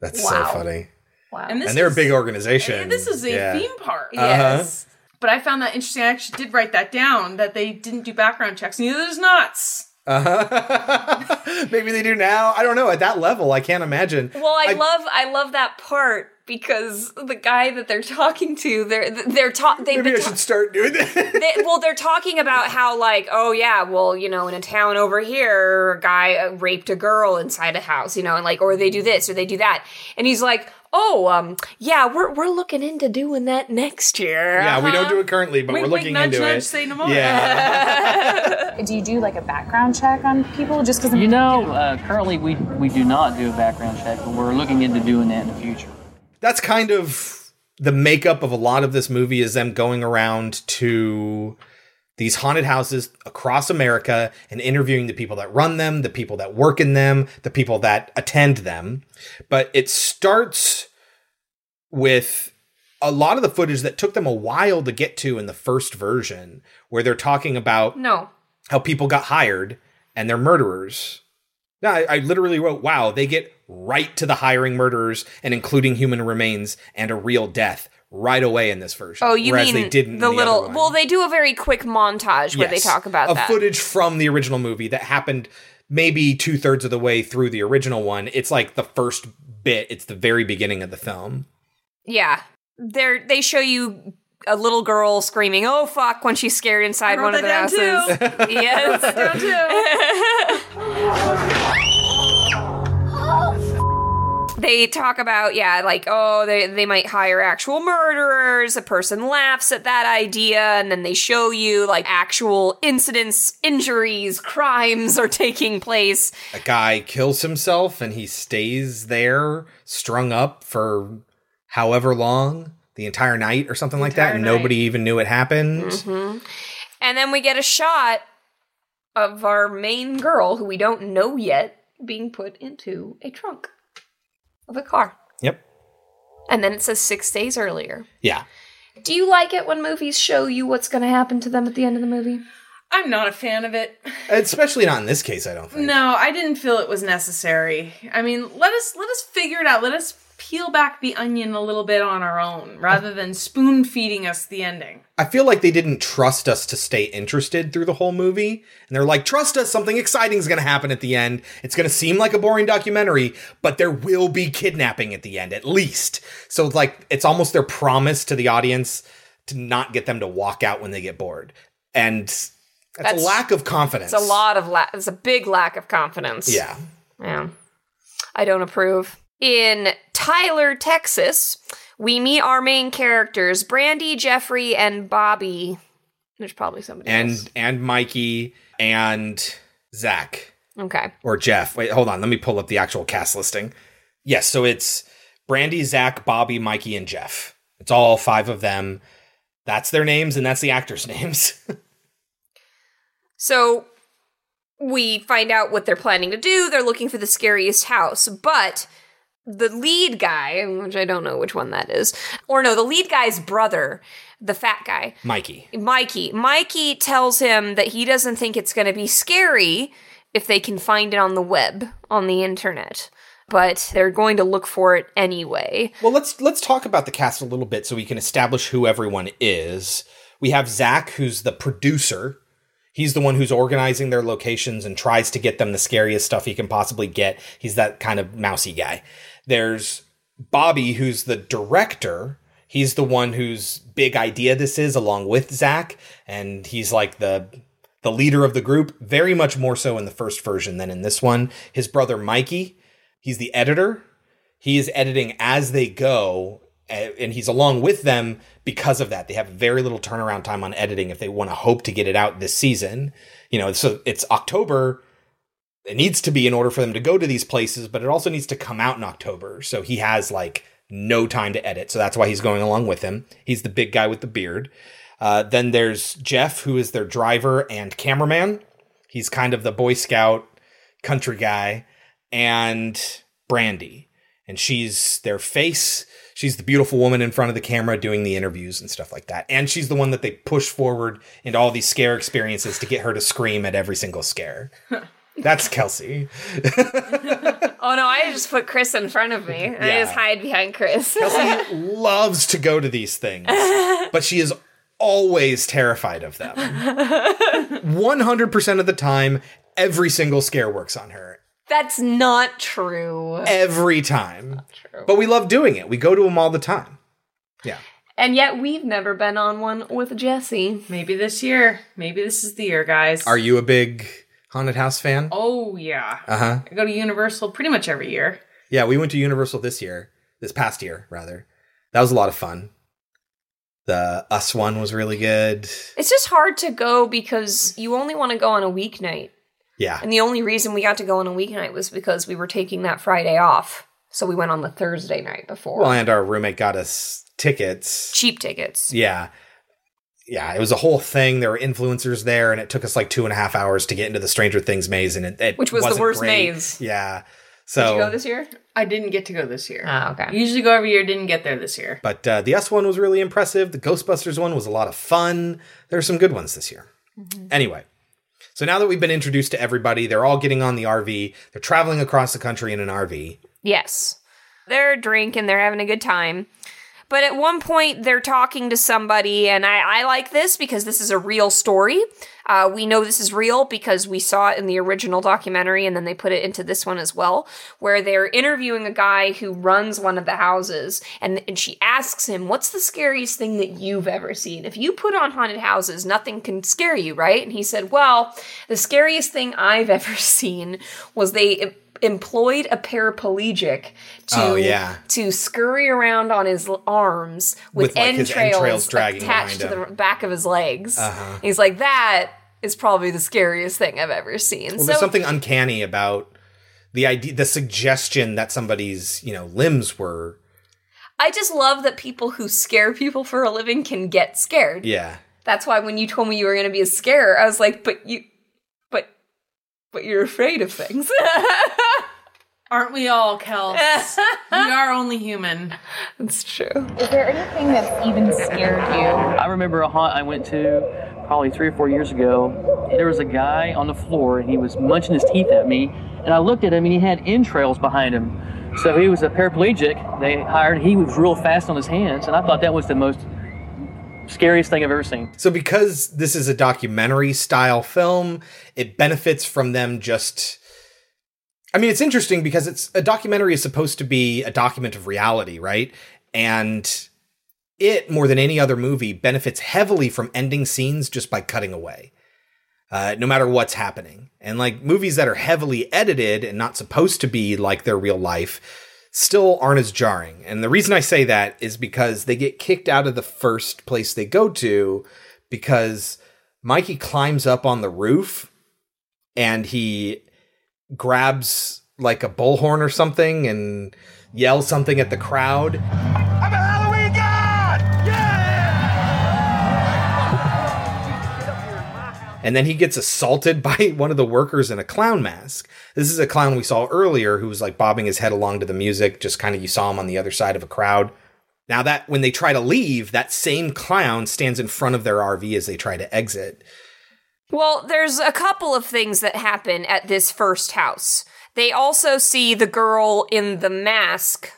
that's Wow. so funny. Wow. And and they're a big organization. This is a Yeah. theme park. Yes. But I found that interesting. I actually did write that down that they didn't do background checks. Neither does Knott's. Uh-huh. Maybe they do now. I don't know. At that level, I can't imagine. Well, I, love I love that part because the guy that they're talking to, they're they're talking. Maybe been I ta- should start doing that. they, well, they're talking about how, like, oh yeah, well, you know, in a town over here, a guy uh, raped a girl inside a house, you know, and like, or they do this or they do that, and he's like, oh, um, yeah, we're we're looking into doing that next year. Yeah, we don't Uh-huh. do it currently, but Wink, we're wink, looking nudge, into nudge, it. say no more. Yeah. Do you do like a background check on people just because You know, uh, currently we we do not do a background check, but we're looking into doing that in the future. That's kind of the makeup of a lot of this movie is them going around to these haunted houses across America and interviewing the people that run them, the people that work in them, the people that attend them. But it starts with a lot of the footage that took them a while to get to in the first version, where they're talking about No. how people got hired and they're murderers. No, I, I literally wrote, wow, they get right to the hiring murderers and including human remains and a real death right away in this version. Oh, you whereas mean they didn't in the the little? other one. Well, they do a very quick montage where they talk about of that. footage from the original movie that happened maybe two thirds of the way through the original one. It's like the first bit. It's the very beginning of the film. Yeah, they they show you a little girl screaming, "Oh fuck!" when she's scared inside I one wrote of the that down houses. too. they talk about yeah, like oh they they might hire actual murderers. A person laughs at that idea, and then they show you like actual incidents, injuries, crimes are taking place. A guy kills himself and he stays there strung up for however long, the entire night or something like that, and night. nobody even knew it happened. hmm And then we get a shot of our main girl, who we don't know yet, being put into a trunk of a car. Yep. And then it says six days earlier. Yeah. Do you like it when movies show you what's going to happen to them at the end of the movie? I'm not a fan of it. Especially not in this case, I don't think. No, I didn't feel it was necessary. I mean, let us let us figure it out. Let us peel back the onion a little bit on our own rather than spoon feeding us the ending. I feel like they didn't trust us to stay interested through the whole movie. And they're like, trust us, something exciting is going to happen at the end. It's going to seem like a boring documentary, but there will be kidnapping at the end, at least. So, it's like, it's almost their promise to the audience to not get them to walk out when they get bored. And that's, That's- a lack of confidence. It's a lot of la- it's a big lack of confidence. Yeah. Yeah. I don't approve. In Tyler, Texas, we meet our main characters, Brandy, Jeffrey, and Bobby. There's probably somebody else. And and Mikey and Zach. Okay. or Jeff. Wait, hold on. Let me pull up the actual cast listing. Yes, so it's Brandy, Zach, Bobby, Mikey, and Jeff. It's all five of them. That's their names, and that's the actors' names. So we find out what they're planning to do. They're looking for the scariest house, but the lead guy, which I don't know which one that is, or no, the lead guy's brother, the fat guy, Mikey. Mikey. Mikey tells him that he doesn't think it's going to be scary if they can find it on the web, on the internet. But they're going to look for it anyway. Well, let's let's talk about the cast a little bit so we can establish who everyone is. We have Zach, who's the producer. He's the one who's organizing their locations and tries to get them the scariest stuff he can possibly get. He's that kind of mousy guy. There's Bobby, who's the director. He's the one whose big idea this is, along with Zach, and he's like the the leader of the group. Very much more so in the first version than in this one. His brother Mikey, he's the editor. He is editing as they go, eh, and he's along with them because of that. They have very little turnaround time on editing if they want to hope to get it out this season. You know, so it's October. It needs to be in order for them to go to these places, but it also needs to come out in October. So he has like no time to edit. So that's why he's going along with him. He's the big guy with the beard. Uh, then there's Jeff, who is their driver and cameraman. He's kind of the Boy Scout country guy. And Brandy. And she's their face. She's the beautiful woman in front of the camera doing the interviews and stuff like that. And she's the one that they push forward into all these scare experiences to get her to scream at every single scare. That's Kelsey. Oh no, I just put Chris in front of me. I Yeah. just hide behind Chris. Kelsey loves to go to these things, but she is always terrified of them. 100% of the time, every single scare works on her. That's not true. Every time. But we love doing it. We go to them all the time. Yeah. And yet we've never been on one with Jesse. Maybe this year. Maybe this is the year, guys. Are you a big haunted house fan? Oh yeah. Uh huh. I go to Universal pretty much every year. Yeah, we went to Universal this year, this past year, rather. That was a lot of fun. The Us one was really good. It's just hard to go because you only want to go on a weeknight. Yeah. And the only reason we got to go on a weeknight was because we were taking that Friday off. So we went on the Thursday night before. Well, and our roommate got us tickets. Cheap tickets. Yeah. Yeah, it was a whole thing. There were influencers there, and it took us like two and a half hours to get into the Stranger Things maze, and it, it Which was the wasn't worst great. maze. Yeah. Did So, you go this year? I didn't get to go this year. Oh, okay. Usually go every year. Didn't get there this year. but uh, the S one was really impressive. The Ghostbusters one was a lot of fun. There are some good ones this year. Anyway, so now that we've been introduced to everybody, they're all getting on the RV. They're traveling across the country in an RV. Yes. They're drinking, they're having a good time. But at one point, they're talking to somebody, and I, I like this because this is a real story. Uh, we know this is real because we saw it in the original documentary, and then they put it into this one as well, where they're interviewing a guy who runs one of the houses, and, and she asks him, What's the scariest thing that you've ever seen? If you put on haunted houses, nothing can scare you, right? And he said, Well, the scariest thing I've ever seen was they employed a paraplegic to Oh, yeah. to scurry around on his arms with, With, like, entrails, entrails dragging attached to the back of his legs. Uh-huh. He's like, that is probably the scariest thing I've ever seen. Well, so there's something uncanny about the idea, the suggestion that somebody's you know limbs were. I just love that people who scare people for a living can get scared. Yeah. That's why when you told me you were going to be a scarer, I was like, but you, but, but you're afraid of things. Aren't we all, Kels? we are only human. That's true. Is there anything that's even scared you? I remember a haunt I went to probably three or four years ago. There was a guy on the floor and he was munching his teeth at me. And I looked at him and he had entrails behind him. So he was a paraplegic. They hired, he was real fast on his hands. And I thought that was the most scariest thing I've ever seen. So because this is a documentary style film, it benefits from them just. I mean, it's interesting because it's a documentary is supposed to be a document of reality, right? And it more than any other movie benefits heavily from ending scenes just by cutting away. Uh, no matter what's happening. And like movies that are heavily edited and not supposed to be like their real life still aren't as jarring. And the reason I say that is because they get kicked out of the first place they go to because Mikey climbs up on the roof and he grabs like a bullhorn or something and yells something at the crowd. I'm a Halloween god! Yeah! And then he gets assaulted by one of the workers in a clown mask. This is a clown we saw earlier who was like bobbing his head along to the music, just kind of you saw him on the other side of a crowd. Now that when they try to leave, that same clown stands in front of their RV as they try to exit. Well, there's a couple of things that happen at this first house. They also see the girl in the mask,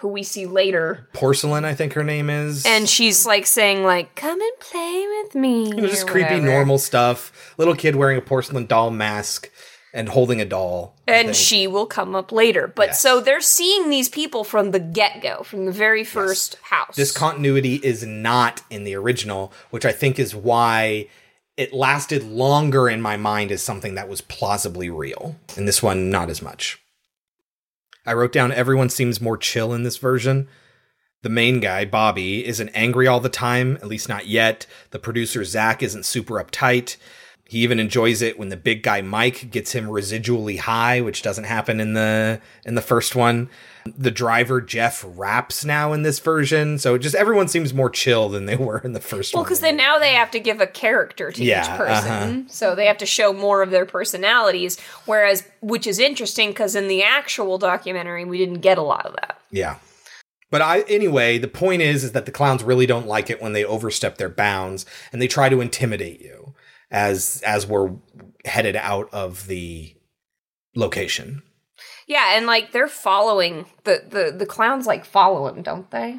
who we see later, Porcelain, I think her name is. and she's like saying like, "Come and play with me." you know, just creepy whatever. normal stuff. Little kid wearing a porcelain doll mask and holding a doll. And she will come up later. But so they're seeing these people from the get go, from the very first house. This continuity is not in the original, which I think is why it lasted longer in my mind as something that was plausibly real. And this one, not as much. I wrote down everyone seems more chill in this version. The main guy, Bobby, isn't angry all the time, at least not yet. The producer, Zach, isn't super uptight. He even enjoys it when the big guy Mike gets him residually high, which doesn't happen in the in the first one. The driver Jeff raps now in this version, so just everyone seems more chill than they were in the first well, one. because then now they have to give a character to Yeah, each person, uh-huh. so they have to show more of their personalities. Whereas, which is interesting because in the actual documentary, we didn't get a lot of that. Yeah. But I anyway, the point is is that the clowns really don't like it when they overstep their bounds and they try to intimidate you as as we're headed out of the location. Yeah, and like they're following the the the clowns like follow him, don't they?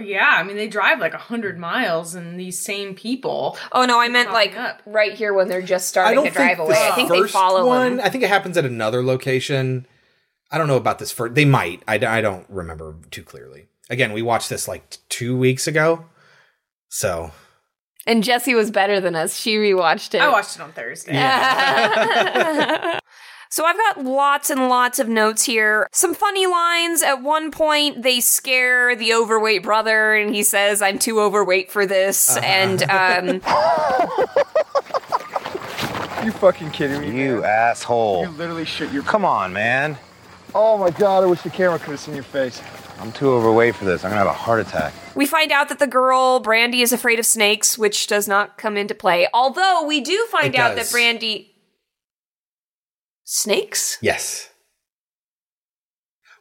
Yeah, I mean they drive like a hundred miles, and these same people. Oh no, I meant like right here when they're just starting to drive away. I think they follow one. him. I think it happens at another location. I don't know about this first. They might. I, I don't remember too clearly. Again, we watched this like t- two weeks ago. So And Jesse was better than us. She rewatched it. I watched it on Thursday. So I've got lots and lots of notes here. Some funny lines. At one point, they scare the overweight brother, and he says, "I'm too overweight for this." Uh-huh. And um, You fucking kidding me? You asshole. You literally shit your. Come on, man. Oh my god! I wish the camera could have seen your face. I'm too overweight for this. I'm gonna have a heart attack. we find out that the girl Brandy is afraid of snakes, which does not come into play. Although we do find It out does. that Brandy snakes. yes,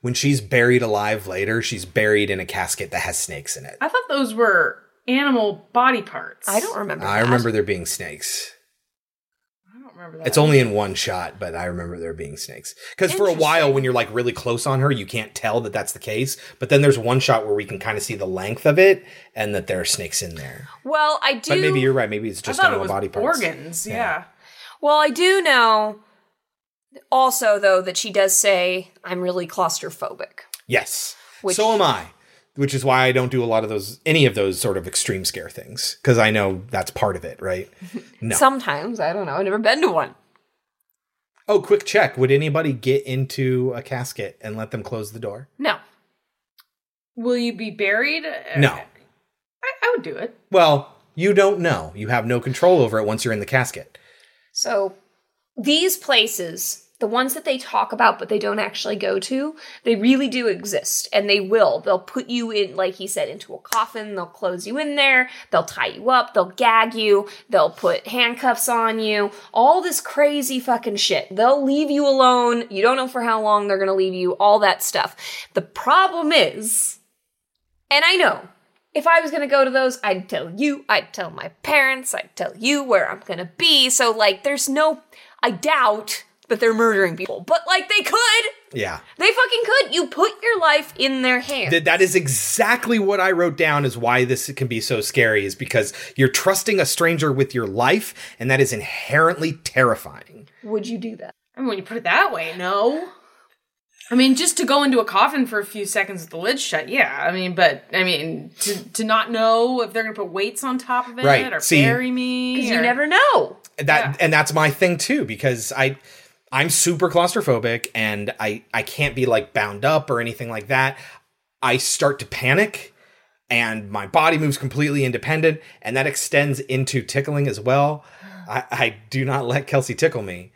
when she's buried alive later, she's buried in a casket that has snakes in it. I thought those were animal body parts. I don't remember. I remember there being snakes. I don't remember that. It's only in one shot, but I remember there being snakes. Because for a while, when you're like really close on her, you can't tell that that's the case. But then there's one shot where we can kind of see the length of it and that there are snakes in there. Well, I do. But maybe you're right. Maybe it's I just thought it animal was body parts. organs. Yeah. Well, I do know also though that she does say I'm really claustrophobic. Yes. Which- so am I. Which is why I don't do a lot of those, any of those sort of extreme scare things, because I know that's part of it, right? No. Sometimes I don't know. I've never been to one. oh, quick check. Would anybody get into a casket and let them close the door? No. Will you be buried? No. I, I would do it. Well, you don't know. You have no control over it once you're in the casket. So these places, the ones that they talk about but they don't actually go to, they really do exist and they will. They'll put you in like he said into a coffin, they'll close you in there, they'll tie you up, they'll gag you, they'll put handcuffs on you, all this crazy fucking shit. They'll leave you alone. You don't know for how long they're to leave you, all that stuff. The problem is and I know if I was to go to those, I'd tell you, I'd tell my parents, I'd tell you where I'm to be. So, like, there's no, I doubt that they're murdering people, but like, they could. Yeah. They fucking could. You put your life in their hands. Th- that is exactly what I wrote down is why this can be so scary is because you're trusting a stranger with your life and that is inherently terrifying. Would you do that? I mean, when you put it that way, no. I mean, just to go into a coffin for a few seconds with the lid shut, yeah. I mean, but I mean, to, to not know if they're gonna put weights on top of it Right. or See- bury me, Because you never know. That and that's my thing too because I I'm super claustrophobic and I I can't be like bound up or anything like that. I start to panic and my body moves completely independent and that extends into tickling as well. I, I do not let Kelsey tickle me.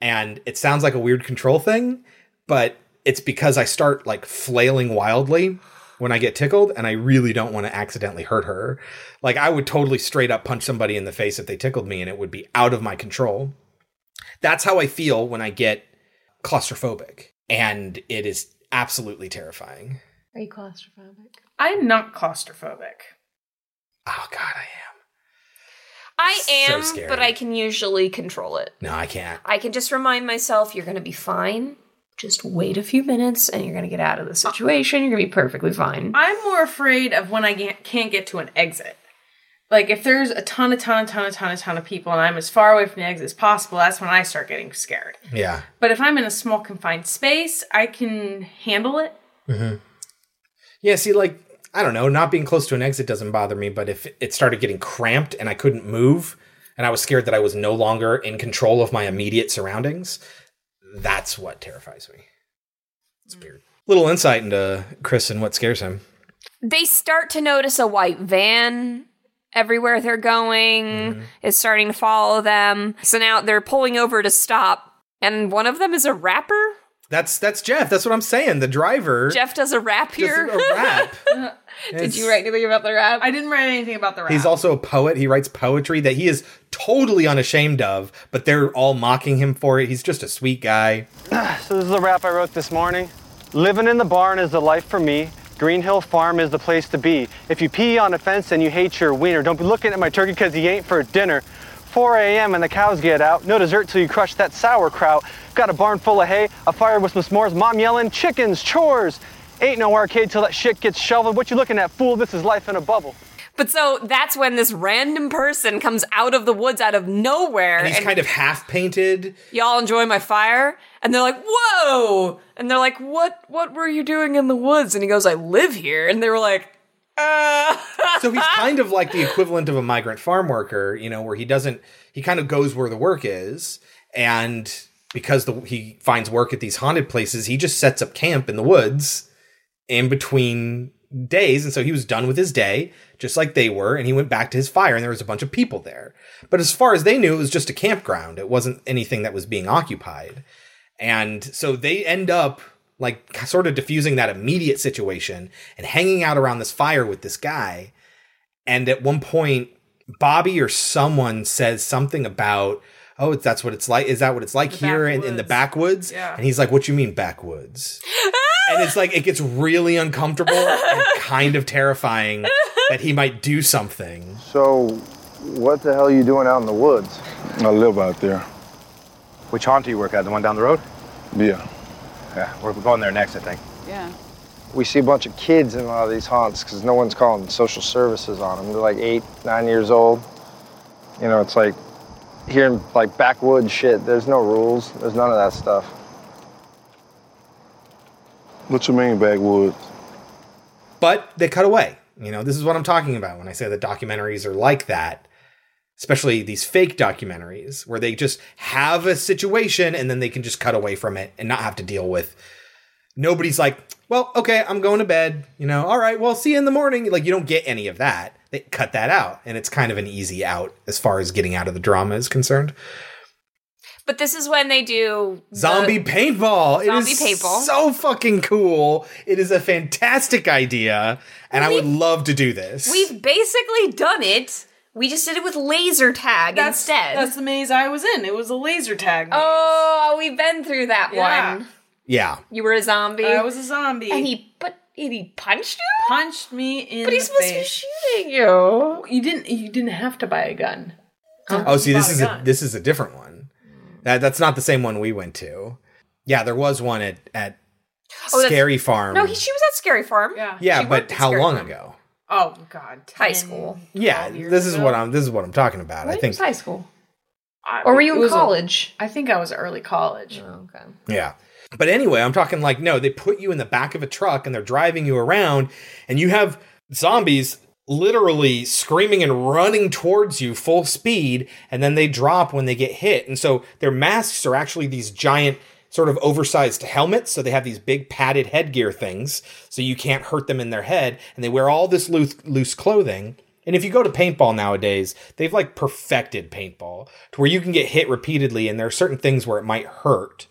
And it sounds like a weird control thing, but it's because I start like flailing wildly when I get tickled and I really don't want to accidentally hurt her. Like I would totally straight up punch somebody in the face if they tickled me and it would be out of my control. That's how I feel when I get claustrophobic and it is absolutely terrifying. Are you claustrophobic? I'm not claustrophobic. Oh god, I am. I am, scary. but I can usually control it. No, I can't. I can just remind myself you're going to be fine. Just wait a few minutes and you're going to get out of the situation. You're going to be perfectly fine. I'm more afraid of when I can't get to an exit. Like if there's a ton, a ton, a ton, a ton, a ton of people, and I'm as far away from the exit as possible, that's when I start getting scared. Yeah. But if I'm in a small confined space, I can handle it. hmm Yeah, see, like, I don't know, not being close to an exit doesn't bother me, but if it started getting cramped and I couldn't move and I was scared that I was no longer in control of my immediate surroundings, that's what terrifies me. It's mm. weird. Little insight into Chris and what scares him. they start to notice a white van everywhere they're going mm-hmm. is starting to follow them. So now they're pulling over to stop, and one of them is a rapper. That's that's Jeff. That's what I'm saying. The driver. Jeff does a rap here. a rap. Did you write anything about the rap? I didn't write anything about the rap. He's also a poet. He writes poetry that he is totally unashamed of, but they're all mocking him for it. He's just a sweet guy. So this is a rap I wrote this morning. Living in the barn is the life for me. Green Hill Farm is the place to be. If you pee on a fence and you hate your wiener, don't be looking at my turkey because he ain't for dinner. 4 a.m. and the cows get out. No dessert till you crush that sauerkraut. Got a barn full of hay, a fire with some s'mores, mom yelling, chickens, chores. Ain't no arcade till that shit gets shoveled. What you looking at, fool? This is life in a bubble. But so that's when this random person comes out of the woods out of nowhere. And he's kind of half painted. y'all enjoy my fire? And they're like, whoa! And they're like, what what were you doing in the woods? And he goes, I live here. And they were like, uh so he's kind of like the equivalent of a migrant farm worker, you know, where he doesn't he kind of goes where the work is and because the, he finds work at these haunted places, he just sets up camp in the woods in between days and so he was done with his day just like they were and he went back to his fire and there was a bunch of people there. But as far as they knew it was just a campground. It wasn't anything that was being occupied. And so they end up like sort of diffusing that immediate situation and hanging out around this fire with this guy. And at one point, Bobby or someone says something about, oh, that's what it's like. Is that what it's like here in, in the backwoods? Yeah. And he's like, what you mean backwoods? and it's like, it gets really uncomfortable and kind of terrifying that he might do something. So, what the hell are you doing out in the woods? I live out there. Which haunt do you work at? The one down the road? Yeah. Yeah, we're going there next, I think. Yeah. We see a bunch of kids in a lot of these haunts because no one's calling social services on them. They're like eight, nine years old. You know, it's like hearing like backwoods shit. There's no rules. There's none of that stuff. What you mean backwoods? but they cut away. You know, this is what I'm talking about when I say that documentaries are like that, especially these fake documentaries where they just have a situation and then they can just cut away from it and not have to deal with. Nobody's like, well, okay, I'm going to bed. You know, all right, well, see you in the morning. Like, you don't get any of that. They cut that out, and it's kind of an easy out as far as getting out of the drama is concerned. But this is when they do the- Zombie paintball. Zombie it is paintball. so fucking cool. It is a fantastic idea, and I would love to do this. We've basically done it. We just did it with laser tag That's, instead. that's the maze I was in. It was a laser tag. maze. oh, we've been through that Yeah. one. yeah. You were a zombie. I was a zombie. and he but and he punched you. punched me in But he's the supposed to be shooting you. You didn't. You didn't have to buy a gun. Oh, see, this a is a, this is a different one. That that's not the same one we went to. Yeah, there was one at at Oh, Scary Farm. No, he, she was at Scary Farm. Yeah. yeah, she but how Scary long Farm. ago? Oh God. High school. Yeah, 12 years this is ago. what I'm this is what I'm talking about. I think was high school? I- Or were you in college? I think I was early college. Oh, okay. Yeah. But anyway, I'm talking like no, they put you in the back of a truck and they're driving you around and you have zombies literally screaming and running towards you full speed and then they drop when they get hit. And so their masks are actually these giant sort of oversized helmets, so they have these big padded headgear things so you can't hurt them in their head and they wear all this loose loose clothing. And if you go to paintball nowadays, they've like perfected paintball to where you can get hit repeatedly and there are certain things where it might hurt.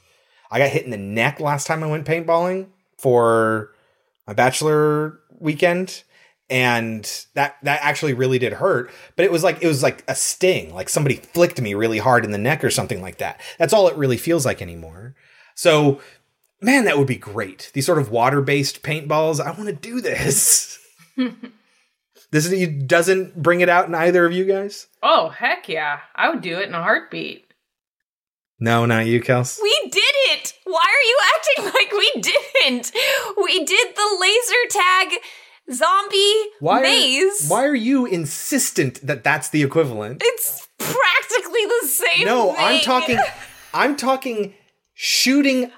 I got hit in the neck last time I went paintballing for my bachelor weekend and that that actually really did hurt but it was like it was like a sting like somebody flicked me really hard in the neck or something like that that's all it really feels like anymore so man that would be great these sort of water-based paintballs i want to do this this is, doesn't bring it out in either of you guys Oh heck yeah! I would do it in a heartbeat. no not you kels We did it! Why are you acting like we didn't? We did the laser tag zombie why maze. Are, why are you insistent that that's the equivalent It's practically the same No, I'm talking I'm talking shooting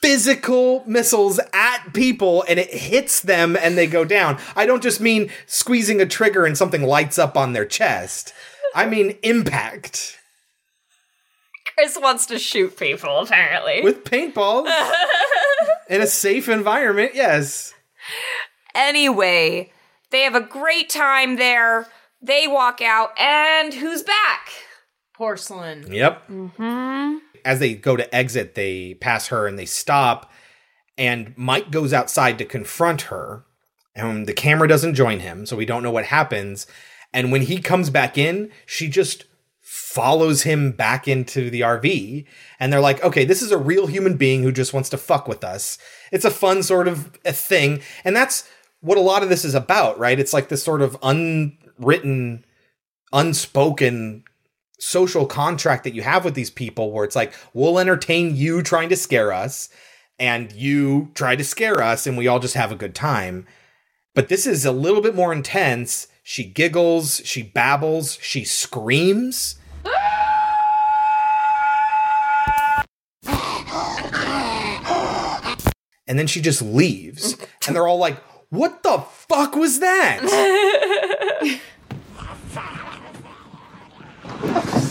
physical missiles at people and it hits them and they go down. I don't just mean squeezing a trigger and something lights up on their chest. I mean impact Chris wants to shoot people, apparently. with paintballs in a safe environment. Yes. Anyway, they have a great time there. They walk out, and who's back? Porcelain. Yep. Hmm. As they go to exit, they pass her and they stop and Mike goes outside to confront her. And the camera doesn't join him, so we don't know what happens. And when he comes back in, she just follows him back into the RV. And they're like, okay, this is a real human being who just wants to fuck with us. It's a fun sort of a thing. And that's what a lot of this is about, right? It's like this sort of unwritten, unspoken social contract that you have with these people where it's like, we'll entertain you trying to scare us. and you try to scare us and we all just have a good time. But this is a little bit more intense. She giggles, she babbles, she screams. and then she just leaves. and they're all like, What the fuck was that?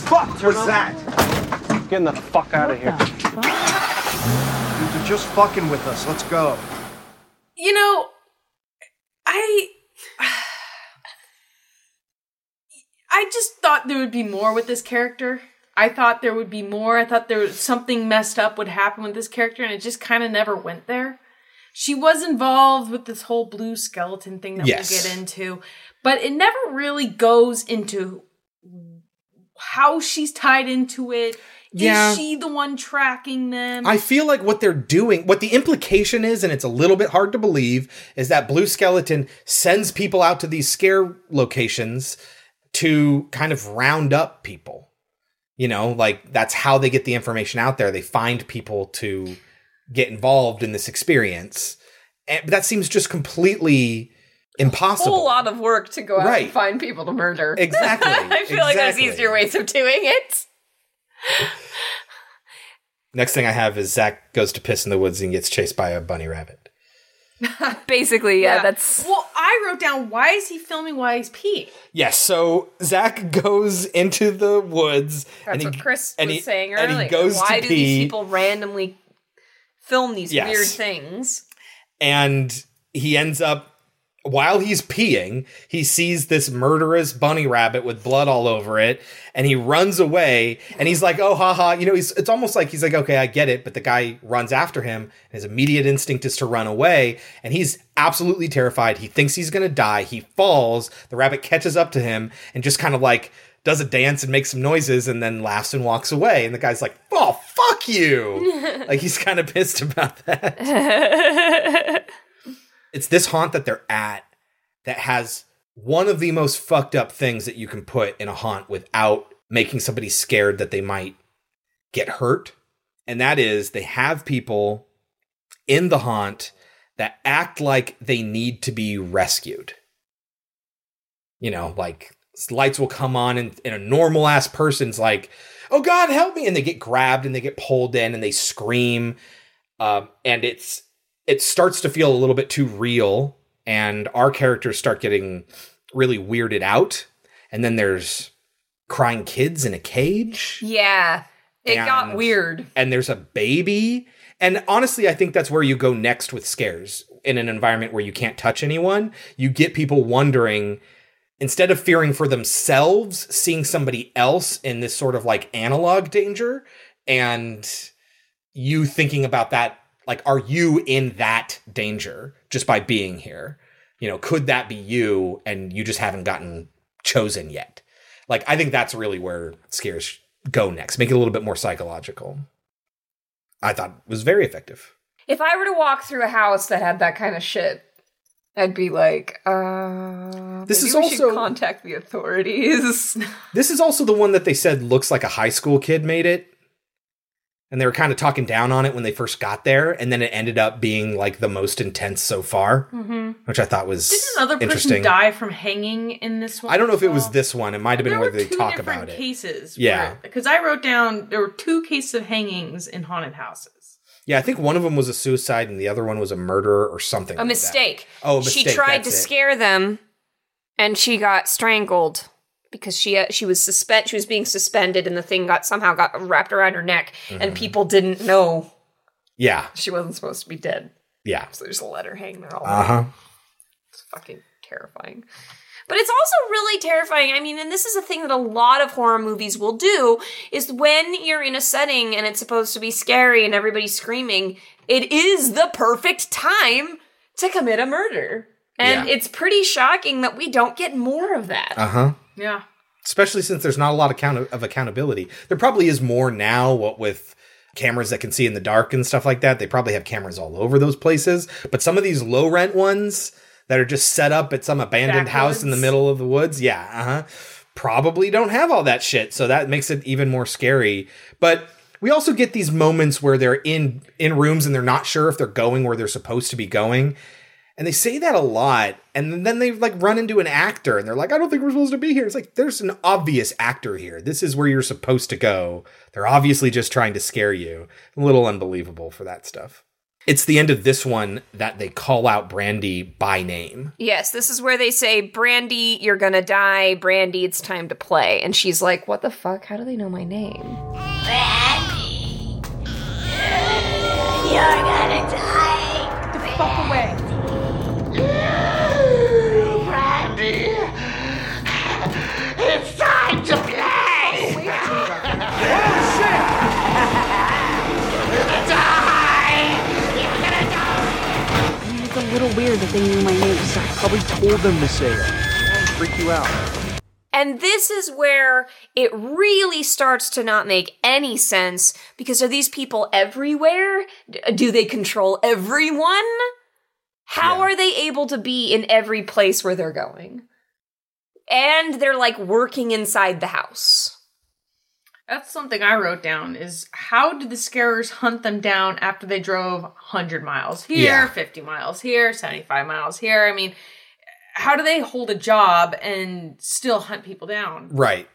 Fuck was that? Getting the fuck out of here. Dude, they're just fucking with us. Let's go. You know, I I just thought there would be more with this character. I thought there would be more. I thought there was something messed up would happen with this character, and it just kind of never went there. She was involved with this whole blue skeleton thing that Yes. we'll get into, but it never really goes into how she's tied into it. Yeah. Is she the one tracking them? I feel like what they're doing, what the implication is, and it's a little bit hard to believe, is that Blue Skeleton sends people out to these scare locations to kind of round up people. You know, like that's how they get the information out there. They find people to get involved in this experience. And but that seems just completely impossible. A whole lot of work to go out Right. and find people to murder. Exactly, I feel like there's easier ways of doing it. Next thing I have is Zach goes to piss in the woods and gets chased by a bunny rabbit. Basically, yeah, that's well. I wrote down why is he filming while he's peeing? Yes, so Zach goes into the woods that's and what he, Chris and was he- saying and he earlier. goes Why to do pee. these people randomly film these Yes. weird things? and he ends up while he's peeing, he sees this murderous bunny rabbit with blood all over it, and he runs away. And he's like, "Oh, haha!" You know, he's it's almost like he's like, "Okay, I get it," but the guy runs after him. And his immediate instinct is to run away, and he's absolutely terrified. He thinks he's gonna die. He falls. The rabbit catches up to him and just kind of like does a dance and makes some noises, and then laughs and walks away. And the guy's like, "Oh, fuck you!" like he's kind of pissed about that. it's this haunt that they're at that has one of the most fucked up things that you can put in a haunt without making somebody scared that they might get hurt. And that is they have people in the haunt that act like they need to be rescued. You know, like lights will come on and, and a normal ass person's like, oh God, help me. And they get grabbed and they get pulled in and they scream. Um, and it's it starts to feel a little bit too real and our characters start getting really weirded out and then there's crying kids in a cage Yeah, it got weird. and there's a baby and honestly i think that's where you go next with scares in an environment where you can't touch anyone you get people wondering instead of fearing for themselves seeing somebody else in this sort of like analog danger and you thinking about that like are you in that danger just by being here? You know could that be you and you just haven't gotten chosen yet? Like i think that's really where scares go next. Make it a little bit more psychological. I thought was very effective. If I were to walk through a house that had that kind of shit, I'd be like, uh, This is also- should contact the authorities. this is also the one that they said looks like a high school kid made it and they were kind of talking down on it when they first got there and then it ended up being like the most intense so far Mhm. which i thought was Did another person interesting die from hanging in this one? i don't know if it was this one it might have been where they talk about it cases. Yeah. because I wrote down there were two cases of hangings in haunted houses. Yeah i think one of them was a suicide and the other one was a murder or something a like that. mistake. oh a she tried that's to it. scare them, and she got strangled because she uh, she was suspend she was being suspended, and the thing got somehow got wrapped around her neck, and Mhm. people didn't know yeah she wasn't supposed to be dead. yeah So they just let her hang there all uh-huh It's fucking terrifying. But it's also really terrifying. I mean, and this is a thing that a lot of horror movies will do is when you're in a setting and it's supposed to be scary and everybody's screaming, it is the perfect time to commit a murder. And Yeah. it's pretty shocking that we don't get more of that. uh-huh Yeah. especially since there's not a lot of, account- of accountability. There probably is more now, what with cameras that can see in the dark and stuff like that. They probably have cameras all over those places. But some of these low rent ones that are just set up at some abandoned house in the middle of the woods, yeah, uh huh, probably don't have all that shit. So that makes it even more scary. But We also get these moments where they're in in rooms and they're not sure if they're going where they're supposed to be going. And they say that a lot, and then they like run into an actor, and they're like, "I don't think we're supposed to be here." It's like there's an obvious actor here. This is where you're supposed to go. They're obviously just trying to scare you. A little unbelievable for that stuff. It's the end of this one that they call out Brandy by name. Yes, this is where they say, Brandy, you're gonna die. Brandy, it's time to play. And she's like, What the fuck? How do they know my name? Brandy, you're gonna die. Get The fuck away. Little weird that they knew my name, so I probably told them to say it. Freak you out. And this is where it really starts to not make any sense because are these people everywhere? Do they control everyone? How are they able to be in every place where they're going? And they're like working inside the house. That's something I wrote down is how did the scarers hunt them down after they drove 100 miles here, Yeah. 50 miles here, 75 miles here? I mean, how do they hold a job and still hunt people down? Right.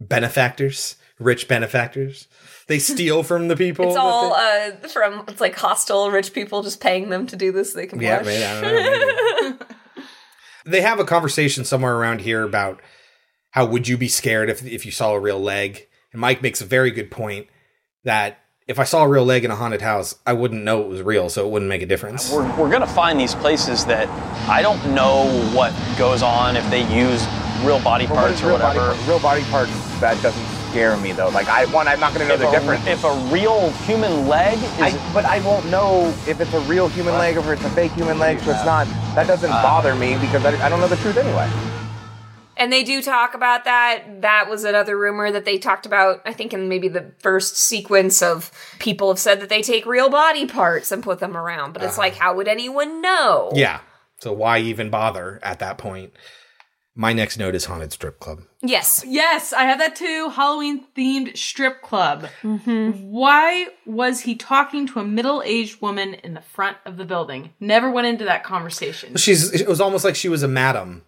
Benefactors, rich benefactors. They steal from the people. It's all they- uh, from it's like hostile rich people just paying them to do this so they can Yeah, blush. maybe, I don't know, they have a conversation somewhere around here about how would you be scared if if you saw a real leg? And Mike makes a very good point that if I saw a real leg in a haunted house, I wouldn't know it was real, so it wouldn't make a difference. We're, we're going to find these places that I don't know what goes on if they use real body Well, what parts or real body whatever. parts? Real body parts that doesn't scare me though. Like I one, I'm not going to know If the a- difference. if a real human leg is, I, but I won't know if it's a real human leg or if it's a fake human leg. So it's not. That doesn't Uh, bother me because I, I don't know the truth anyway. And they do talk about that. That was another rumor that they talked about, I think, in maybe the first sequence of people have said that they take real body parts and put them around. But it's like, how would anyone know? Yeah. So why even bother at that point? My next note is haunted strip club. Yes. Yes, I have that too. Halloween themed strip club. Mm-hmm. Why was he talking to a middle aged woman in the front of the building? Never went into that conversation. She's it was almost like she was a madam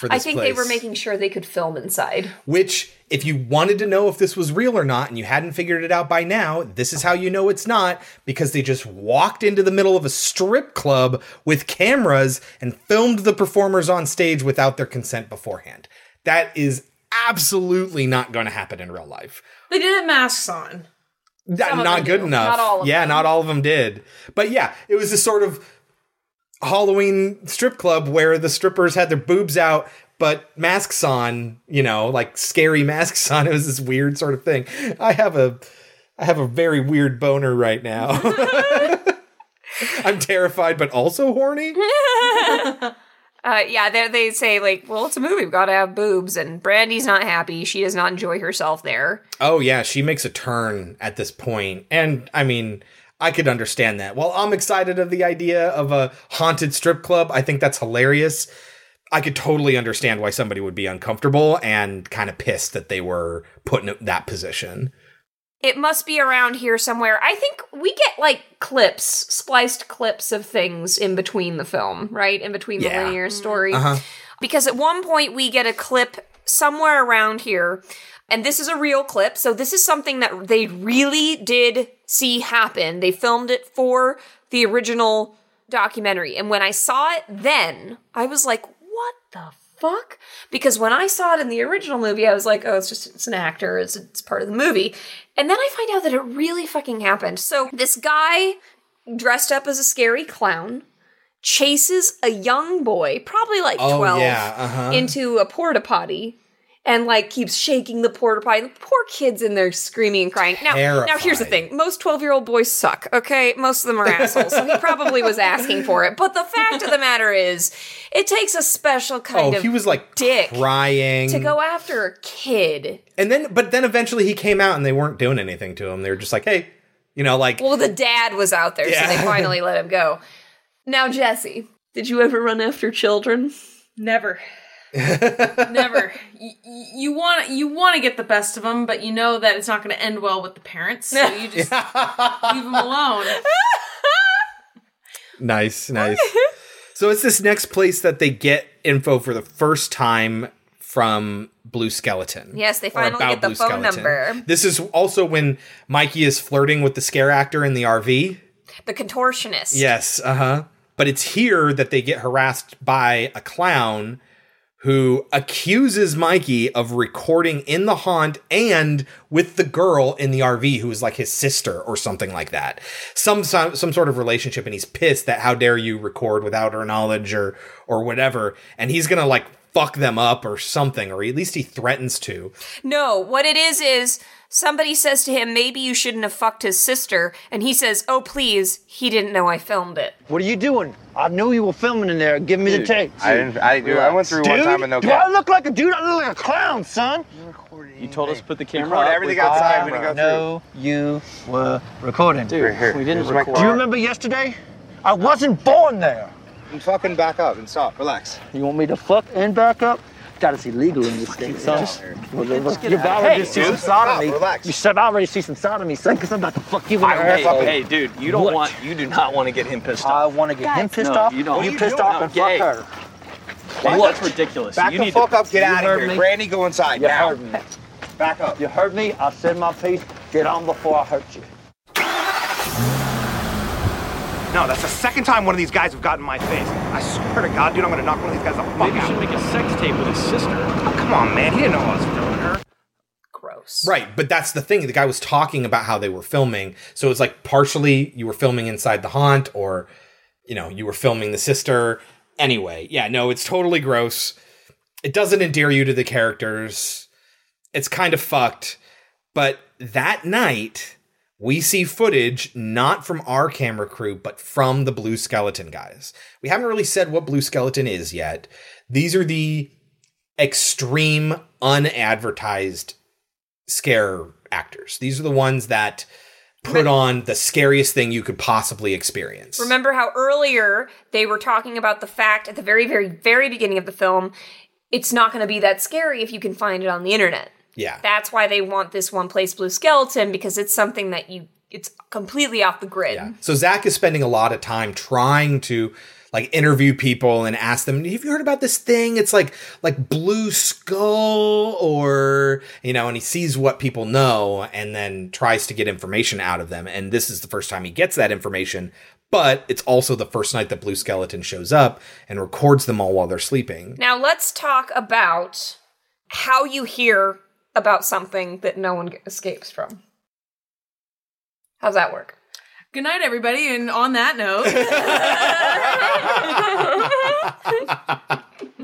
for this I think they were making sure they could film inside. Which, if you wanted to know if this was real or not, and you hadn't figured it out by now, this is how you know it's not because they just walked into the middle of a strip club with cameras and filmed the performers on stage without their consent beforehand. That is absolutely not going to happen in real life. They did have masks on. That- not good do. enough. Not all of yeah, them. not all of them did. But yeah, it was this sort of Halloween strip club where the strippers had their boobs out but masks on, you know, like scary masks on. It was this weird sort of thing. I have a I have a very weird boner right now. I'm terrified but also horny. Uh, yeah, they they say like, well, it's a movie, we've got to have boobs, and Brandy's not happy. She does not enjoy herself there. Oh yeah, she makes a turn at this point, and I mean, I could understand that. While I'm excited of the idea of a haunted strip club, I think that's hilarious. I could totally understand why somebody would be uncomfortable and kind of pissed that they were put in that position. It must be around here somewhere. I think we get like clips, spliced clips of things in between the film, right? In between the Yeah. linear story. Uh-huh. Because at one point we get a clip somewhere around here, and this is a real clip. So this is something that they really did see happen. They filmed it for the original documentary. And when I saw it then, I was like, what the fuck? Because when I saw it in the original movie, I was like, oh, it's just it's an actor, it's, it's part of the movie. And then I find out that it really fucking happened. So this guy dressed up as a scary clown chases a young boy, probably like Oh, 12, yeah, uh-huh. into a porta potty. And like keeps shaking the porta potty. The poor kid's in there screaming and crying. Now, now here's the thing: most twelve-year-old boys suck. Okay, most of them are assholes. so he probably was asking for it. But the fact of the matter is, it takes a special kind oh, of he was like dick crying to go after a kid. and then but then eventually he came out and they weren't doing anything to him. They were just like, hey, you know, like Well, the dad was out there, so they finally let him go. Now, Jesse, did you ever run after children? Never. Never. You, you want you want to get the best of them, but you know that it's not going to end well with the parents, so you just leave them alone. Nice, nice. so it's this next place that they get info for the first time from Blue Skeleton. Yes, they finally about get the Blue phone Skeleton. number. This is also when Mikey is flirting with the scare actor in the RV. The contortionist. Yes, uh huh. But it's here that they get harassed by a clown who accuses Mikey of recording in the haunt and with the girl in the RV who is like his sister or something like that. Some some, some sort of relationship and he's pissed that how dare you record without her knowledge or or whatever and he's going to like fuck them up or something or at least he threatens to. No, what it is is somebody says to him, maybe you shouldn't have fucked his sister. And he says, oh, please, he didn't know I filmed it. What are you doing? I knew you were filming in there. Give me Dude, the tapes. I didn't- I- dude, I went through one time and no Do cap. I look like a dude? I look like a clown, son. You told us to put the camera Record up. everything We- outside when you go No, you were recording. Dude, Right here. we didn't Here's record. Do you remember yesterday? I wasn't born there. And fucking back up and stop. Relax. You want me to fuck and back up? That is illegal in this state, son. Well, then, Let's You're out about of ready here. to see some stop, sodomy. relax. You said I already see some sodomy, son, because I'm about to fuck you in the Hey, ass. hey, dude, you don't What? want, you do not want to get him pissed off. I want to get him pissed No, off. you don't. You You pissed don't. off No, and gay. fuck her. Hey, What? that's ridiculous. Back you the need fuck to, up. Get out of here. me? Brandy, go inside You now. heard me. Back up. You heard me? I said my piece. Get on before I hurt you. No, that's the second time one of these guys have gotten in my face. I swear to God, dude, I'm gonna knock one of these guys the fuck maybe you out. should make a sex tape with his sister. Oh, come on, man. He didn't know I was filming her. Gross. Right, but that's the thing. The guy was talking about how they were filming. So it's like partially you were filming inside the haunt or you know, you were filming the sister. Anyway, yeah, no, it's totally gross. It doesn't endear you to the characters. It's kind of fucked. But that night, we see footage not from our camera crew, but from the Blue Skeleton guys. We haven't really said what Blue Skeleton is yet. These are the extreme, unadvertised scare actors. These are the ones that put on the scariest thing you could possibly experience. Remember how earlier they were talking about the fact at the very, very, very beginning of the film, it's not going to be that scary if you can find it on the internet. Yeah. That's why they want this one place blue skeleton because it's something that you it's completely off the grid. Yeah. So Zach is spending a lot of time trying to like interview people and ask them, "Have you heard about this thing? It's like like Blue Skull, or you know." And he sees what people know and then tries to get information out of them. And this is the first time he gets that information. But it's also the first night that Blue Skeleton shows up and records them all while they're sleeping. Now let's talk about how you hear about something that no one escapes from. How's that work? Good night, everybody. And on that note,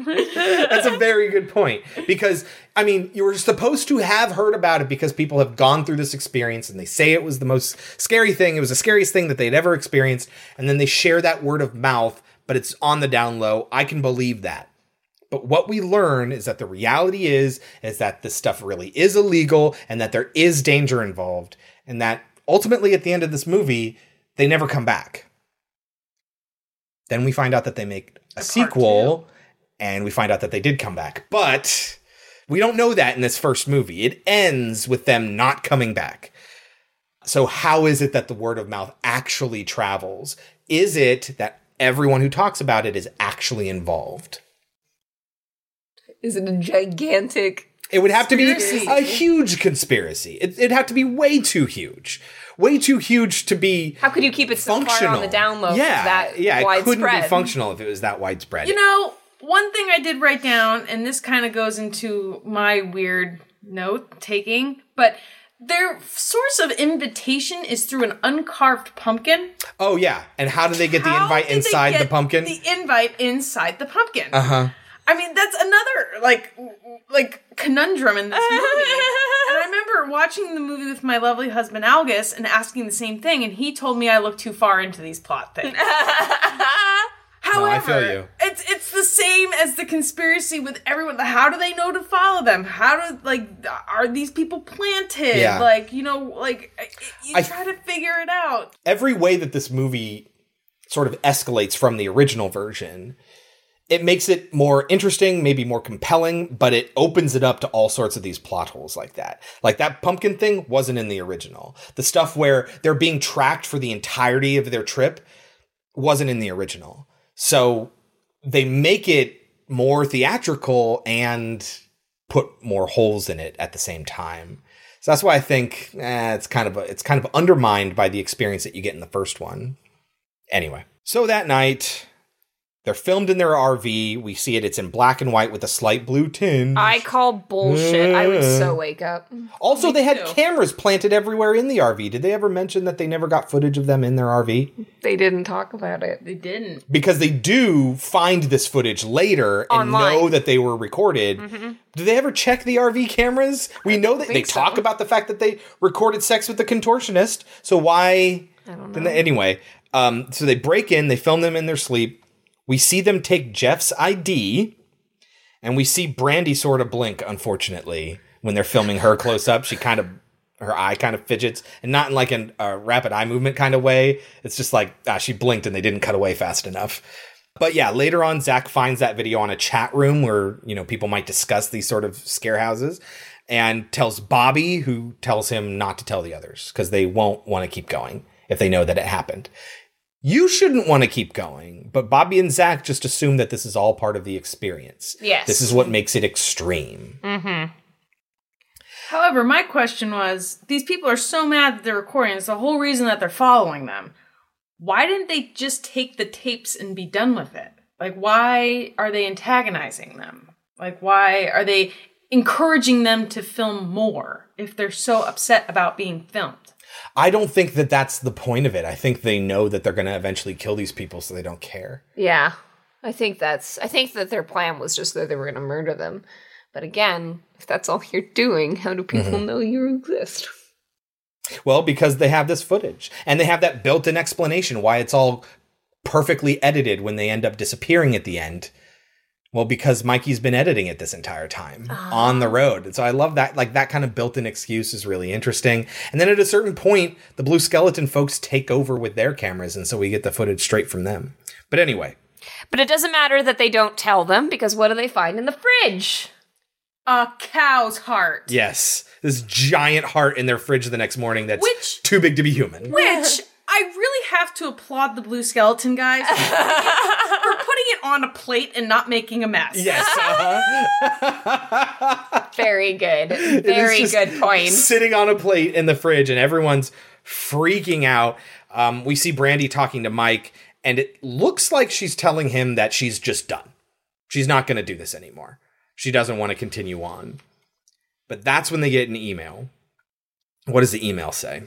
That's a very good point because I mean you were supposed to have heard about it because people have gone through this experience and they say it was the most scary thing. It was the scariest thing that they'd ever experienced, and then they share that word of mouth, but it's on the down low. I can believe that. But what we learn is that the reality is is that this stuff really is illegal and that there is danger involved, and that ultimately at the end of this movie they never come back. Then we find out that they make a, sequel and we find out that they did come back. But we don't know that in this first movie. It ends with them not coming back. So, how is it that the word of mouth actually travels? Is it that everyone who talks about it is actually involved? Is it a gigantic conspiracy? It would have to be a huge conspiracy. It, it'd have to be way too huge. Way too huge to be How could you keep it so far functional. on the down low? yeah, that yeah, it couldn't be functional if it was that widespread. you know, one thing I did write down, and this kind of goes into my weird note taking, but their source of invitation is through an uncarved pumpkin. oh yeah, and how do they get the invite did they inside the pumpkin? The invite inside the pumpkin. Uh huh. I mean, that's another like like conundrum in this movie. and I remember watching the movie with my lovely husband Algus and asking the same thing, and he told me I look too far into these plot things. However, I feel you. it's it's the same as the conspiracy with everyone. How do they know to follow them? How do like are these people planted? Yeah. Like you know, like you I- try to figure it out. every way that this movie sort of escalates from the original version it makes it more interesting, maybe more compelling, but it opens it up to all sorts of these plot holes like that. Like that pumpkin thing wasn't in the original. The stuff where they're being tracked for the entirety of their trip wasn't in the original. So they make it more theatrical and put more holes in it at the same time. So that's why I think eh, it's kind of a, it's kind of undermined by the experience that you get in the first one. Anyway, so that night they're filmed in their RV. We see it; it's in black and white with a slight blue tinge. I call bullshit. I would so wake up. Also, they had cameras planted everywhere in the RV. Did they ever mention that they never got footage of them in their RV? They didn't talk about it. They didn't. Because they do find this footage later and Online. know that they were recorded. Mhm. Do they ever check the RV cameras? We know that they so. talk about the fact that they recorded sex with the contortionist. So why? I don't know. they- anyway, um, so they break in. They film them in their sleep. We see them take Jeff's ID, and we see Brandy sort of blink. Unfortunately, when they're filming her close up, she kind of her eye kind of fidgets, and not in like a rapid eye movement kind of way. It's just like ah, she blinked and they didn't cut away fast enough. But yeah, later on, Zach finds that video on a chat room where you know people might discuss these sort of scare houses, and tells Bobby, who tells him not to tell the others because they won't want to keep going if they know that it happened. You shouldn't want to keep going, but Bobby and Zach just assume that this is all part of the experience. Yes. This is what makes it extreme. Mm-hmm. However, my question was these people are so mad that they're recording. It's the whole reason that they're following them. Why didn't they just take the tapes and be done with it? Like, why are they antagonizing them? Like, why are they encouraging them to film more if they're so upset about being filmed? I don't think that that's the point of it. I think they know that they're going to eventually kill these people, so they don't care. Yeah. I think that's I think that their plan was just that they were going to murder them. But again, if that's all you're doing, how do people Mhm. know you exist? Well, because they have this footage and they have that built in explanation why it's all perfectly edited when they end up disappearing at the end. Well, because Mikey's been editing it this entire time ah. on the road. And so I love that. Like that kind of built in excuse is really interesting. And then at a certain point, the Blue Skeleton folks take over with their cameras. And so we get the footage straight from them. But anyway, But it doesn't matter that they don't tell them because what do they find in the fridge? A cow's heart. yes, this giant heart in their fridge the next morning that's Which- too big to be human. Which I really have to applaud the blue skeleton guys for putting it on a plate and not making a mess. Yes. uh-huh. Very good. Very good point. Sitting on a plate in the fridge, and everyone's freaking out. Um, we see Brandy talking to Mike, and it looks like she's telling him that she's just done. She's not going to do this anymore. She doesn't want to continue on. But that's when they get an email. What does the email say?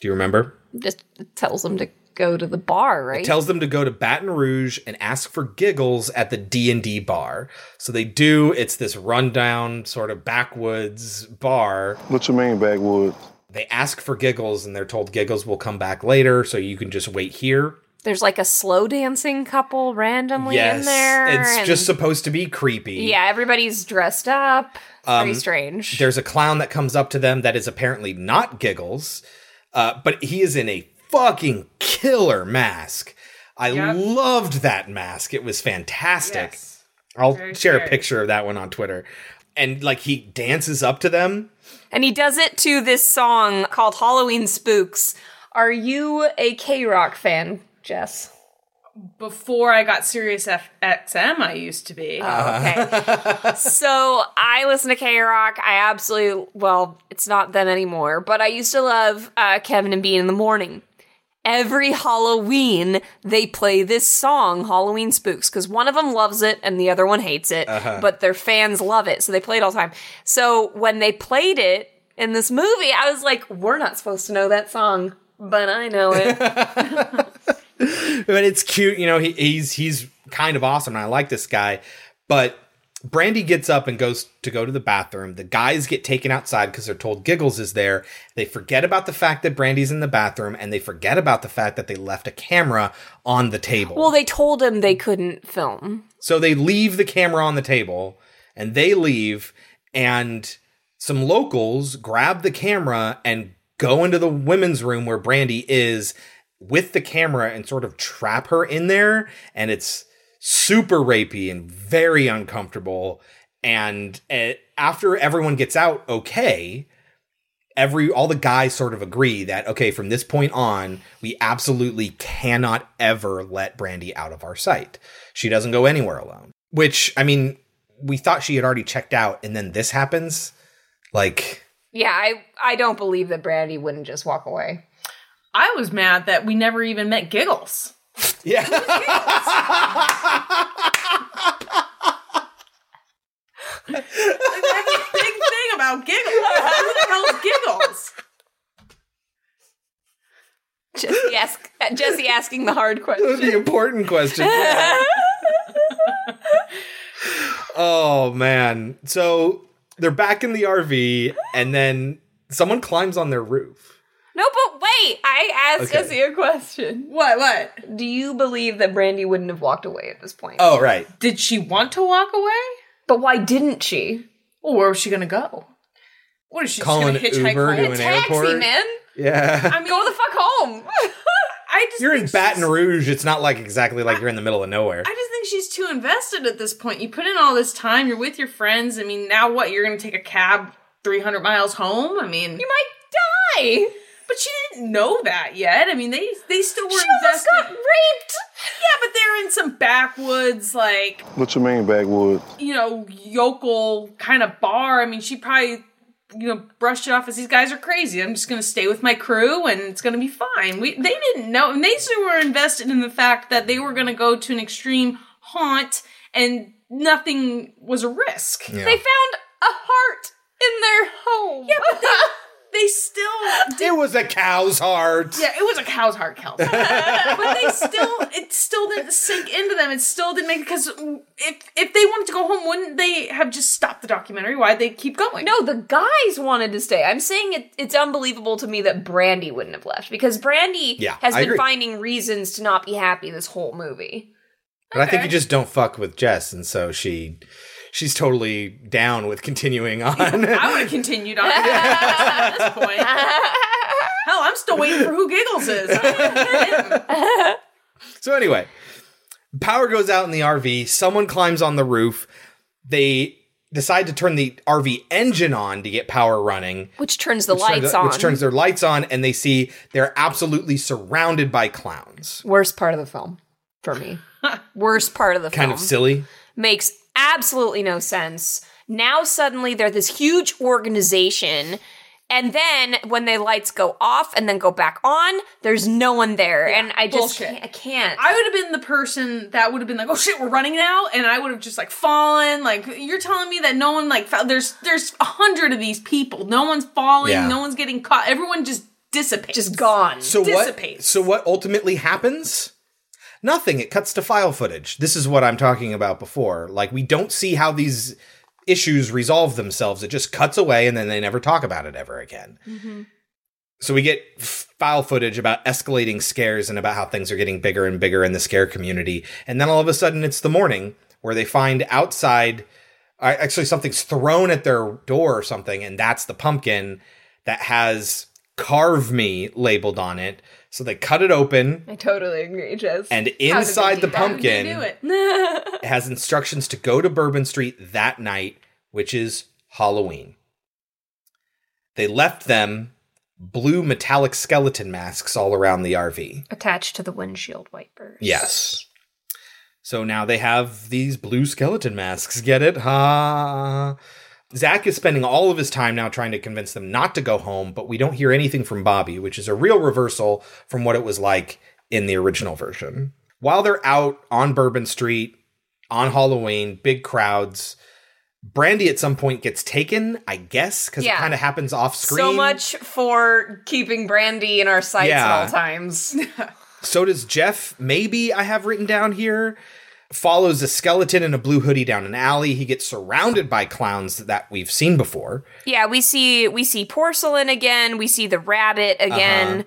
Do you remember? Just tells them to go to the bar, right? It tells them to go to Baton Rouge and ask for giggles at the D and D bar. So they do. It's this rundown sort of backwoods bar. What you mean backwoods? They ask for giggles, and they're told giggles will come back later, so you can just wait here. There's like a slow dancing couple randomly in there. it's and- just supposed to be creepy. Yeah, everybody's dressed up. It's Um, pretty strange. There's a clown that comes up to them that is apparently not Giggles, uh, but he is in a fucking killer mask. I loved that mask. It was fantastic. I'll Very share a picture of that one on Twitter. And like he dances up to them. And he does it to this song called Halloween Spooks. Are you a K Rock fan, Jess? Before I got Sirius F- XM, I used to be. okay. so I listen to K Rock. I absolutely, well, it's not them anymore, but I used to love uh, Kevin and Bean in the morning. Every Halloween, they play this song, Halloween Spooks, because one of them loves it and the other one hates it, Uh-huh. but their fans love it, so they play it all the time. So when they played it in this movie, I was like, we're not supposed to know that song, but I know it. but it's cute. You know, he, he's he's kind of awesome, and I like this guy. But Brandy gets up and goes to go to the bathroom. The guys get taken outside because they're told Giggles is there. They forget about the fact that Brandy's in the bathroom, and they forget about the fact that they left a camera on the table. well, they told him they couldn't film. So they leave the camera on the table and they leave, and some locals grab the camera and go into the women's room where Brandy is with the camera and sort of trap her in there. And it's super rapey and very uncomfortable. And uh, after everyone gets out okay, every all the guys sort of agree that okay, from this point on, we absolutely cannot ever let Brandy out of our sight. She doesn't go anywhere alone. Which I mean, we thought she had already checked out, and then this happens. Like, Yeah, I I don't believe that Brandy wouldn't just walk away. I was mad that we never even met Giggles. Yeah. that's a big thing about Giggles. Who the hell's Giggles? Jesse ask Jesse asking the hard question. the important question. oh man. So they're back in the RV and then someone climbs on their roof. No, but wait. I asked Okay. Jesse a question. What? What? Do you believe that Brandy wouldn't have walked away at this point? Oh, right. Did she want to walk away? But why didn't she? Well, where was she gonna go? What is she Call just an gonna hitchhike Uber home? to an airport? man. Yeah. I mean, go the fuck home. I just You're in Baton Rouge. It's not like exactly like you're in the middle of nowhere. I just think she's too invested at this point. You put in all this time. You're with your friends. I mean, now what? You're gonna take a cab 300 miles home? I mean, you might die. But she didn't know that yet. I mean, they they still were She almost invested. got raped. Yeah, but they're in some backwoods, like What you mean, backwoods? you know, yokel kind of bar. I mean, she probably, you know, brushed it off as these guys are crazy. I'm just going to stay with my crew and it's going to be fine. We they didn't know, and they still were invested in the fact that they were going to go to an extreme haunt and nothing was a risk. Yeah. They found a heart in their home. Yeah, but they, they still It was a cow's heart. Yeah, it was a cow's heart, Kelsey. but they still, it still didn't sink into them. It still didn't make because if if they wanted to go home, wouldn't they have just stopped the documentary? Why'd they keep going? No, the guys wanted to stay. I'm saying it, it's unbelievable to me that Brandy wouldn't have left because Brandy Yeah, has I been agree. finding reasons to not be happy this whole movie. But I think you just don't fuck with Jess, and so she she's totally down with continuing on. I would have continued on at this point. Hell, I'm still waiting for who Giggles is. So anyway, power goes out in the RV. Someone climbs on the roof. They decide to turn the RV engine on to get power running. Which turns the which turns- lights on. Which turns their lights on, and they see they're absolutely surrounded by clowns. Worst part of the film for me. Worst part of the Kind film. Kind of silly. Makes absolutely no sense. Now suddenly they're this huge organization. And then when the lights go off and then go back on, there's no one there. and I just can't, I can't. I would have been the person that would have been like, "Oh shit, we're running now," and I would have just like fallen. Like you're telling me that no one like fell. There's there's a hundred of these people. No one's falling. Yeah. No one's getting caught. Everyone just dissipates. Just gone. So dissipates. what? So what ultimately happens? Nothing. It cuts to file footage. This is what I'm talking about before. Like we don't see how these issues resolve themselves. It just cuts away, and then they never talk about it ever again. So we get file footage about escalating scares and about how things are getting bigger and bigger in the scare community. And then all of a sudden it's the morning where they find outside uh, actually something's thrown at their door or something and that's the pumpkin that has carve me labeled on it. So they cut it open I totally agree, Jess. and How did they inside the pumpkin it. it has instructions to go to Bourbon Street that night, which is Halloween. They left them blue metallic skeleton masks all around the RV. Attached to the windshield wipers. Yes. So now they have these blue skeleton masks. Get it? Ha. Zach is spending all of his time now trying to convince them not to go home, but we don't hear anything from Bobby, which is a real reversal from what it was like in the original version. While they're out on Bourbon Street on Halloween, big crowds, Brandy at some point gets taken, I guess, because Yeah. it kind of happens off screen. So much for keeping Brandy in our sights Yeah. at all times. So does Jeff, maybe I have written down here. Follows a skeleton in a blue hoodie down an alley. He gets surrounded by clowns that we've seen before. yeah, we see we see porcelain again. We see the rabbit again. Uh-huh.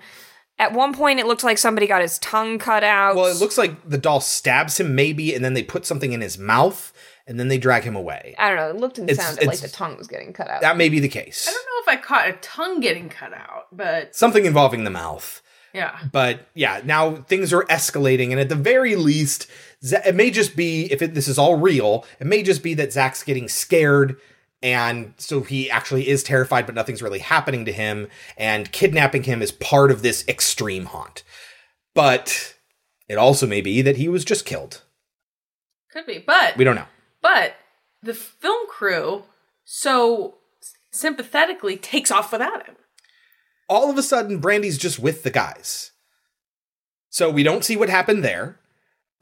At one point, it looked like somebody got his tongue cut out. Well, it looks like the doll stabs him, maybe, and then they put something in his mouth, and then they drag him away. I don't know. It looked and It's- sounded like the tongue was getting cut out. That may be the case. I don't know if I caught a tongue getting cut out, but Something involving the mouth. yeah. But yeah, now things are escalating, and at the very least, Z- it may just be if it, this is all real. It may just be that Zach's getting scared, and so he actually is terrified, but nothing's really happening to him. And kidnapping him is part of this extreme haunt. But it also may be that he was just killed. Could be, but We don't know. But the film crew so sympathetically takes off without him. all of a sudden Brandy's just with the guys. So we don't see what happened there.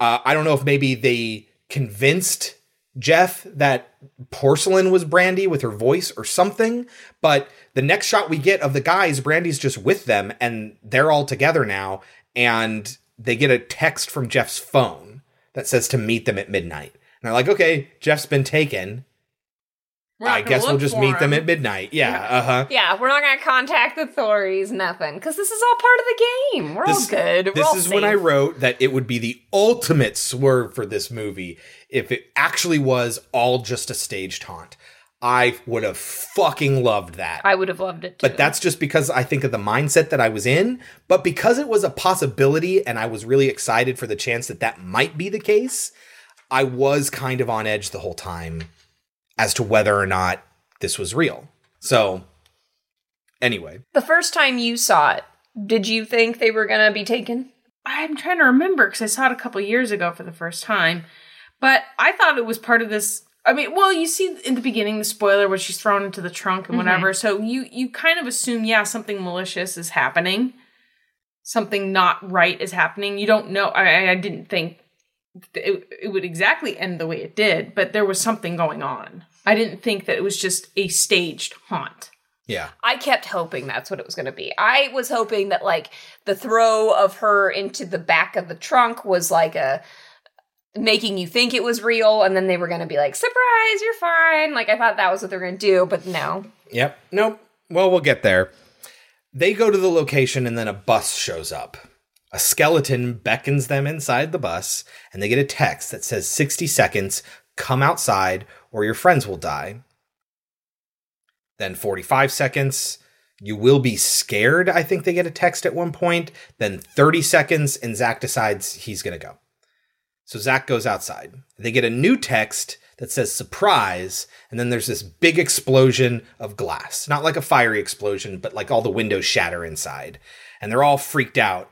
Uh, I don't know if maybe they convinced Jeff that porcelain was Brandy with her voice or something. But the next shot we get of the guys, Brandy's just with them and they're all together now. And they get a text from Jeff's phone that says to meet them at midnight. And they're like, okay, Jeff's been taken. We're I guess we'll just meet them him." at midnight. Yeah. Uh huh. Yeah, we're not gonna contact the authorities, nothing, because this is all part of the game. We're all good. We're This all is when I wrote that it would be the ultimate swerve for this movie if it actually was all just a staged haunt. I would have fucking loved that. I would have loved it. Too. But that's just because I think of the mindset that I was in. But because it was a possibility and I was really excited for the chance that that might be the case, I was kind of on edge the whole time as to whether or not this was real. So, anyway, the first time you saw it, did you think they were gonna be taken? I'm trying to remember because I saw it a couple years ago for the first time, but I thought it was part of this. I mean, well, you see in the beginning the spoiler where she's thrown into the trunk and Mhm. whatever, so you you kind of assume yeah something malicious is happening, something not right is happening. You don't know. I, I didn't think it, it would exactly end the way it did, but there was something going on. I didn't think that it was just a staged haunt. yeah. I kept hoping that's what it was going to be. I was hoping that like the throw of her into the back of the trunk was like a making you think it was real and then they were going to be like surprise you're fine like i thought that was what they were going to do but no Yep. Nope. Well, we'll get there. They go to the location and then a bus shows up. A skeleton beckons them inside the bus and they get a text that says 60 seconds, come outside or your friends will die. Then 45 seconds, you will be scared. I think they get a text at one point. Then 30 seconds and Zach decides he's going to go. So Zach goes outside. They get a new text that says surprise, and then there's this big explosion of glass. Not like a fiery explosion, but like all the windows shatter inside. And they're all freaked out.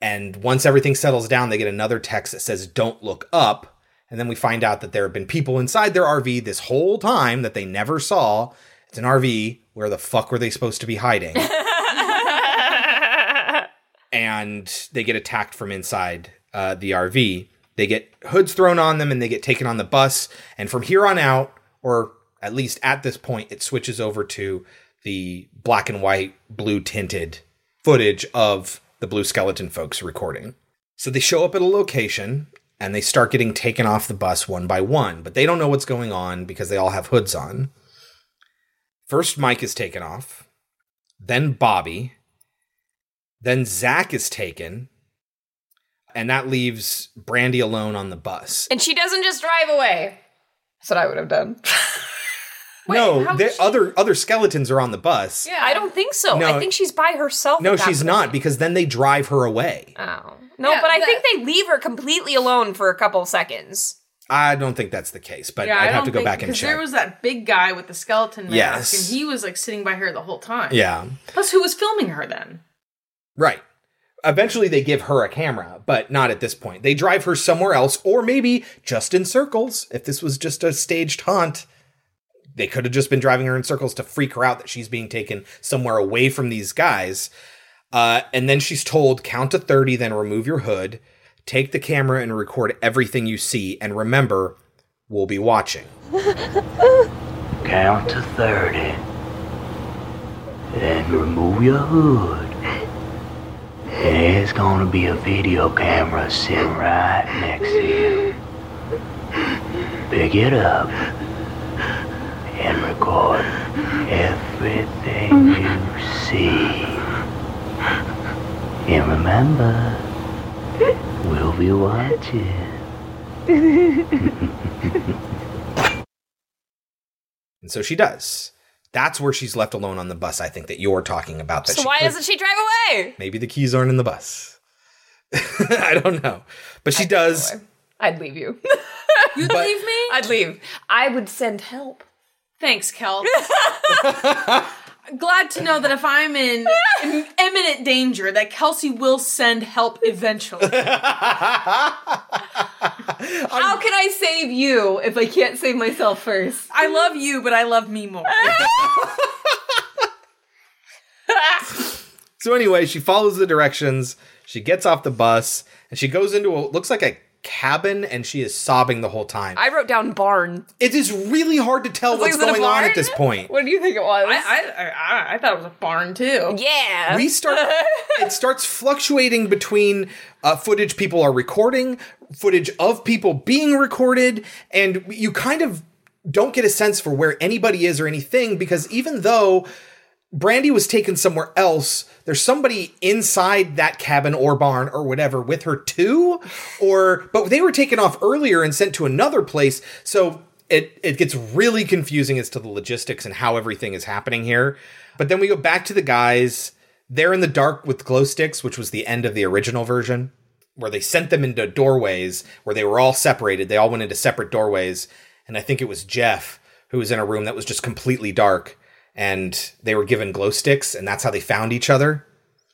And once everything settles down, they get another text that says, Don't look up. And then we find out that there have been people inside their RV this whole time that they never saw. It's an RV. Where the fuck were they supposed to be hiding? and they get attacked from inside uh, the RV. They get hoods thrown on them and they get taken on the bus. And from here on out, or at least at this point, it switches over to the black and white, blue tinted footage of the Blue Skeleton folks recording. So they show up at a location and they start getting taken off the bus one by one, but they don't know what's going on because they all have hoods on. First, Mike is taken off, then Bobby, then Zach is taken, and that leaves Brandy alone on the bus. and she doesn't just drive away. That's what i would have done no, how the other other skeletons are on the bus. yeah i don't think so No. i think she's by herself No, she's point. not because then they drive her away. oh no but i think they leave her completely alone for a couple seconds I don't think that's the case, but yeah, I I'd have to go think- back and check. there was that big guy with the skeleton mask, Yes. and he was like sitting by her the whole time. yeah, Plus, who was filming her then? right. Eventually, they give her a camera, but not at this point. They drive her somewhere else, or maybe just in circles. If this was just a staged haunt, they could have just been driving her in circles to freak her out that she's being taken somewhere away from these guys. Uh, and then she's told, count to 30, then remove your hood, take the camera and record everything you see. And remember, we'll be watching. Count to 30. Then remove your hood. There's gonna be a video camera sitting right next to you. Pick it up and record everything mm-hmm. you see. And remember, we'll be watching. And so she does. That's where she's left alone on the bus, I think, that you're talking about. That so why could- doesn't she drive away Maybe the keys aren't in the bus. I don't know. But she does I'd leave you. You'd But- leave me? I'd leave. I would send help. Thanks, Kel. Glad to know that if I'm in im- imminent danger, that Kelsey will send help eventually. How can I save you if I can't save myself first? I love you, but I love me more. So anyway, she follows the directions. She gets off the bus and she goes into what looks like a cabin and she is sobbing the whole time. I wrote down barn. It is really hard to tell what's Is it a going on at this point. What do you think it was? I, I, I, I thought it was a barn too. yeah. We start it starts fluctuating between uh, footage people are recording, footage of people being recorded, and you kind of don't get a sense for where anybody is or anything because even though Brandy was taken somewhere else. There's somebody inside that cabin or barn or whatever with her too, or but they were taken off earlier and sent to another place. So it it gets really confusing as to the logistics and how everything is happening here. But then we go back to the guys. They're in the dark with glow sticks, which was the end of the original version, where they sent them into doorways where they were all separated. They all went into separate doorways, and I think it was Jeff who was in a room that was just completely dark and they were given glow sticks and that's how they found each other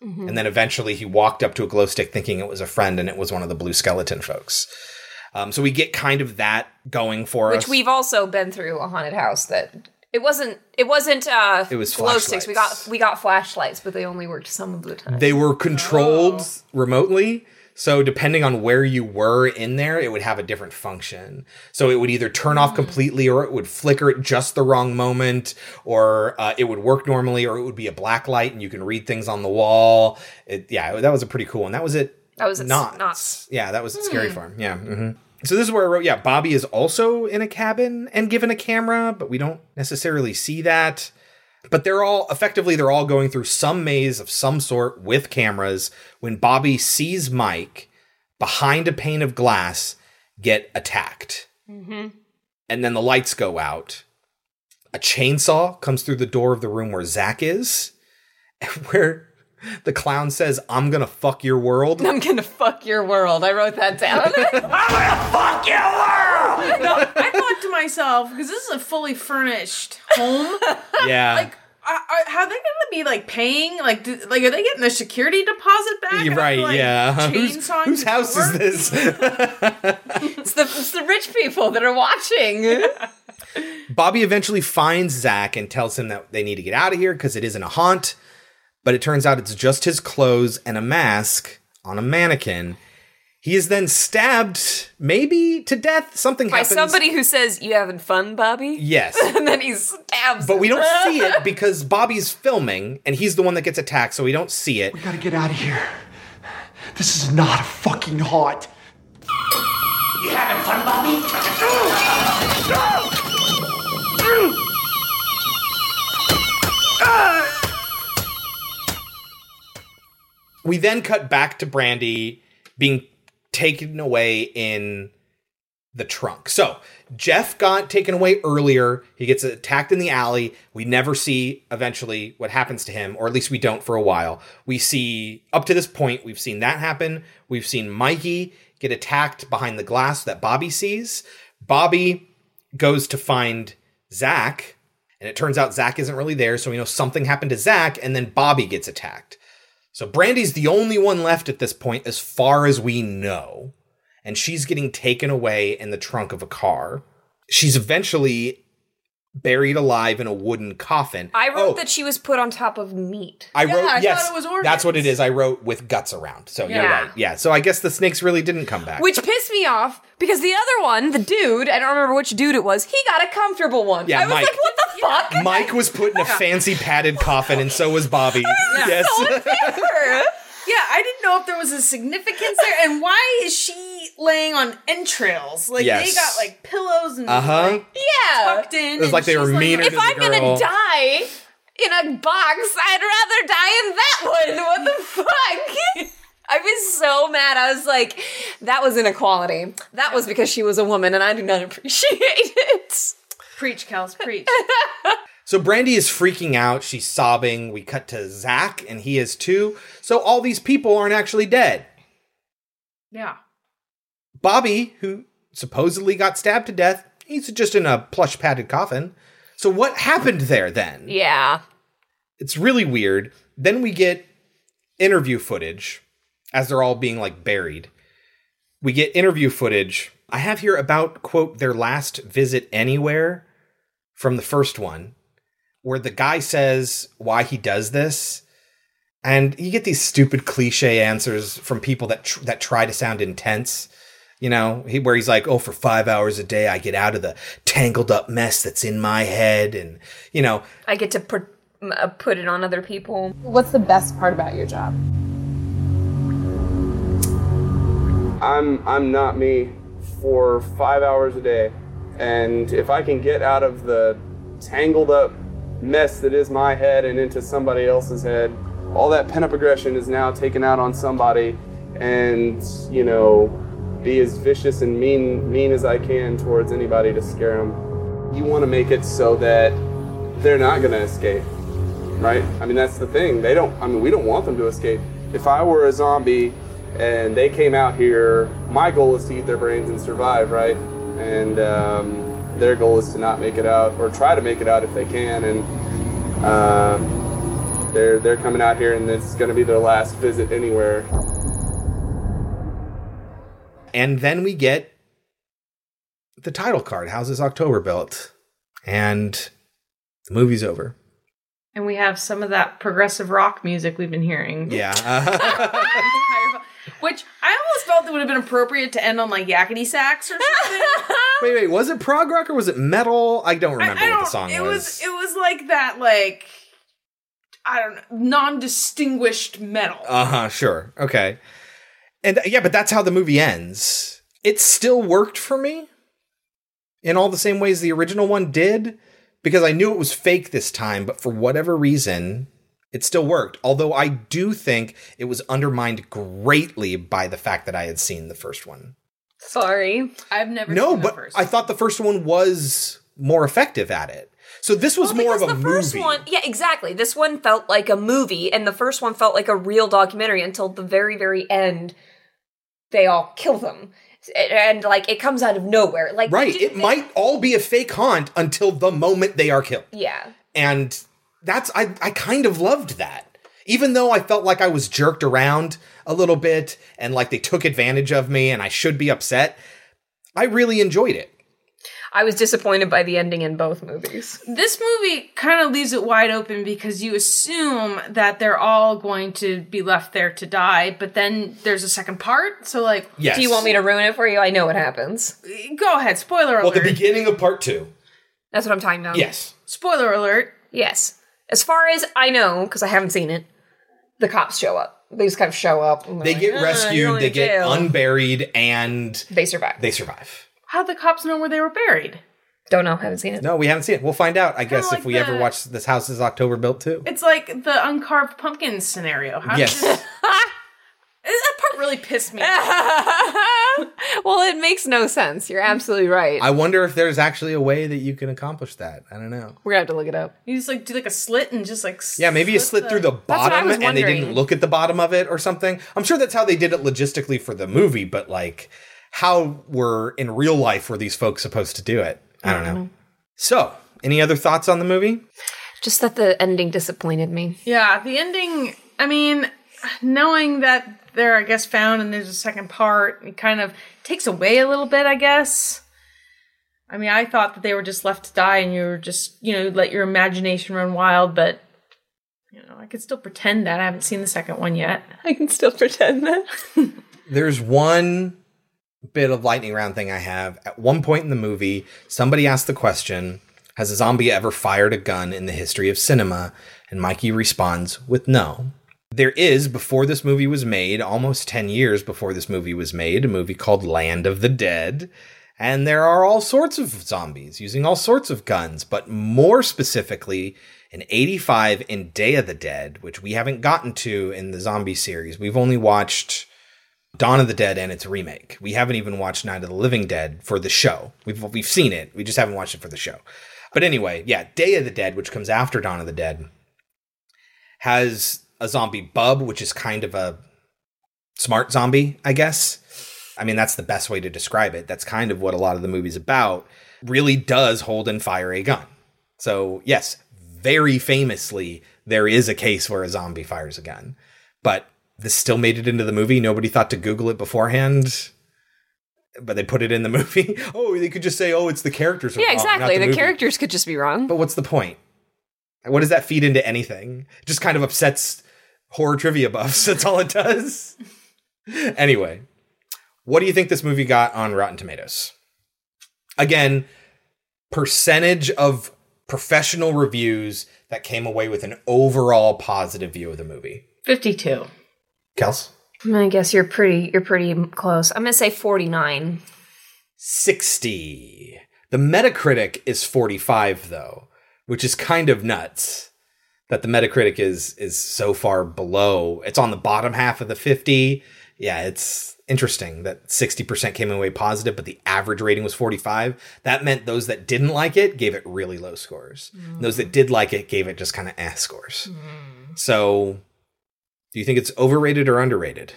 Mm-hmm. and then eventually he walked up to a glow stick thinking it was a friend and it was one of the blue skeleton folks um, so we get kind of that going for Which us we've also been through a haunted house that it wasn't it wasn't uh It was glow sticks. We got we got flashlights, but they only worked some of the time. they were controlled remotely so depending on where you were in there it would have a different function so it would either turn off completely or it would flicker at just the wrong moment or uh, it would work normally or it would be a black light and you can read things on the wall it, yeah that was a pretty cool one that was it That was at Knott's. Yeah, that was at Scary Hmm. Farm. Yeah. hmm So this is where I wrote, yeah, Bobby is also in a cabin and given a camera, but we don't necessarily see that. But they're all effectively they're all going through some maze of some sort with cameras when Bobby sees Mike behind a pane of glass get attacked. Mm-hmm. And then the lights go out. A chainsaw comes through the door of the room where Zach is, where the clown says, I'm gonna fuck your world. I'm gonna fuck your world. I wrote that down. I will fuck your world! No, I thought to myself, because this is a fully furnished home. Yeah. Like, are, are, how are they going to be like paying? Like, do, like, are they getting their security deposit back? You're right, like, yeah. Whose, chainsawing whose house door? is this? it's the it's the rich people that are watching. Bobby eventually finds Zach and tells him that they need to get out of here because it isn't a haunt. But it turns out it's just his clothes and a mask on a mannequin. He is then stabbed, maybe to death. Something happens. By happens. somebody who says, You having fun, Bobby? Yes. and then he stabs But we don't see it because Bobby's filming and he's the one that gets attacked, so we don't see it. We gotta get out of here. This is not a fucking hot. You having fun, Bobby? Ah! We then cut back to Brandy being taken away in the trunk. So Jeff got taken away earlier. He gets attacked in the alley. We never see eventually what happens to him, or at least we don't for a while. We see up to this point, we've seen that happen. We've seen Mikey get attacked behind the glass that Bobby sees. Bobby goes to find Zach, and it turns out Zach isn't really there, so we know something happened to Zach, and then Bobby gets attacked. So Brandy's the only one left at this point, as far as we know. And she's getting taken away in the trunk of a car. She's eventually buried alive in a wooden coffin. I wrote Oh, that she was put on top of meat. I wrote I thought yes. it was organs. that's what it is. I wrote with guts around. So you're right. Yeah. So I guess the snakes really didn't come back. Which pissed me off because the other one, the dude, I don't remember which dude it was, he got a comfortable one. Yeah, I was Mike. like, what the fuck? Mike was put in a fancy padded coffin, and so was Bobby. Yes. Yeah, I didn't know if there was a significance there. And why is she laying on entrails? Like, they got like pillows and Uh-huh. like, Yeah. tucked in. It was like they were she's meaner If to the I'm gonna die in a box, I'd rather die in that one. What the fuck? I was so mad. I was like, that was inequality. That was because she was a woman, and I do not appreciate it. Preach, Kels, preach. So Brandy is freaking out. She's sobbing. We cut to Zach, and he is too. So all these people aren't actually dead. Yeah. Bobby, who supposedly got stabbed to death, he's just in a plush padded coffin. So what happened there then? Yeah. It's really weird. Then we get interview footage as they're all being like buried. We get interview footage. I have here about quote their last visit anywhere from the first one where the guy says why he does this and you get these stupid cliche answers from people that tr- that try to sound intense you know he, where he's like oh for five hours a day i get out of the tangled up mess that's in my head and you know I get to put uh, put it on other people. What's the best part about your job? I'm I'm not me for five hours a day, and if I can get out of the tangled up mess that is my head and into somebody else's head, all that pent up aggression is now taken out on somebody, and you know, be as vicious and mean mean as I can towards anybody to scare them. You want to make it so that they're not gonna escape, right? I mean that's the thing. They don't. I mean we don't want them to escape. If I were a zombie and they came out here, my goal is to eat their brains and survive, right? And um, their goal is to not make it out or try to make it out if they can. And uh, they're they're coming out here, and it's going to be their last visit anywhere. And then we get the title card how's this october built and the movie's over And we have some of that progressive rock music we've been hearing. yeah Which I almost felt that would have been appropriate to end on like yakety sax or something. wait wait was it prog rock or was it metal i don't remember I what don't. the song it was. It was like that, like I don't know, non-distinguished metal. uh-huh sure okay and uh, yeah but that's how the movie ends it still worked for me in all the same ways the original one did because i knew it was fake this time but for whatever reason it still worked although i do think it was undermined greatly by the fact that i had seen the first one Sorry. I've never. no seen the but first. i thought the first one was more effective at it so this was more of a the movie one, yeah, exactly. This one felt like a movie, and the first one felt like a real documentary until the very, very end. They all kill them, and like it comes out of nowhere. Like right it might all be a fake haunt until the moment they are killed yeah. and that's I, I kind of loved that even though i felt like i was jerked around a little bit and like they took advantage of me and i should be upset i really enjoyed it I was disappointed by the ending in both movies. This movie kind of leaves it wide open because you assume that they're all going to be left there to die, but then there's a second part. So, like, Yes. Do you want me to ruin it for you? I know what happens. go ahead. Spoiler alert. well the beginning of part two That's what I'm talking about. yes Spoiler alert. Yes. As far as I know, because I haven't seen it, the cops show up. They just kind of show up. and they they're get like, "Ah, rescued going they to get jail." unburied and They survive. they survive How'd the cops know where they were buried? Don't know. Haven't seen it. no we haven't seen it we'll find out i guess like if we ever watch this house is october built too It's like the uncarved pumpkin scenario. How yes did that part really pissed me. off. well, it makes no sense. You're absolutely right. i wonder if there's actually a way that you can accomplish that i don't know We're gonna have to look it up. You just like do like a slit and just like Yeah, maybe you slit through the what I bottom was and they didn't wondering. look at the bottom of it or something. I'm sure that's how they did it logistically for the movie, but like how were in real life were these folks supposed to do it? I don't know. So, any other thoughts on the movie? Just that the ending disappointed me. Yeah, the ending. I mean, knowing that they're, I guess, found and there's a second part, it kind of takes away a little bit, I guess. I mean, I thought that they were just left to die and you were just, you know, let your imagination run wild, but, you know, I could still pretend that. I haven't seen the second one yet. I can still pretend that. There's one bit of lightning round thing I have. At one point in the movie, somebody asked the question, has a zombie ever fired a gun in the history of cinema? And Mikey responds with no. There is, before this movie was made, almost 10 years before this movie was made, a movie called Land of the Dead. And there are all sorts of zombies using all sorts of guns, but more specifically, in 85 in Day of the Dead, which we haven't gotten to in the zombie series. We've only watched Dawn of the Dead and its remake. We haven't even watched Night of the Living Dead for the show. We've we've seen it. We just haven't watched it for the show. But anyway, yeah, Day of the Dead, which comes after Dawn of the Dead, has a zombie bub, which is kind of a smart zombie, I guess. I mean, that's the best way to describe it. That's kind of what a lot of the movie's about. Really does hold and fire a gun. So, yes, very famously, there is a case where a zombie fires a gun. But this still made it into the movie. Nobody thought to Google it beforehand. But they put it in the movie. Oh, they could just say, "Oh, it's the characters." are Yeah, wrong, not exactly. The, movie. characters could just be wrong. But what's the point? What does that feed into anything? It just kind of upsets horror trivia buffs. That's all it does. anyway, what do you think this movie got on Rotten Tomatoes? Again, percentage of professional reviews that came away with an overall positive view of the movie. 52. Kels? I'm gonna guess you're pretty. You're pretty close. I'm gonna say 49. 60. The Metacritic is 45 though, which is kind of nuts that the Metacritic is is so far below. It's on the bottom half of the 50. Yeah, it's interesting that 60% came away positive, but the average rating was 45. That meant those that didn't like it gave it really low scores. Those that did like it gave it just kind of eh scores. So, do you think it's overrated or underrated?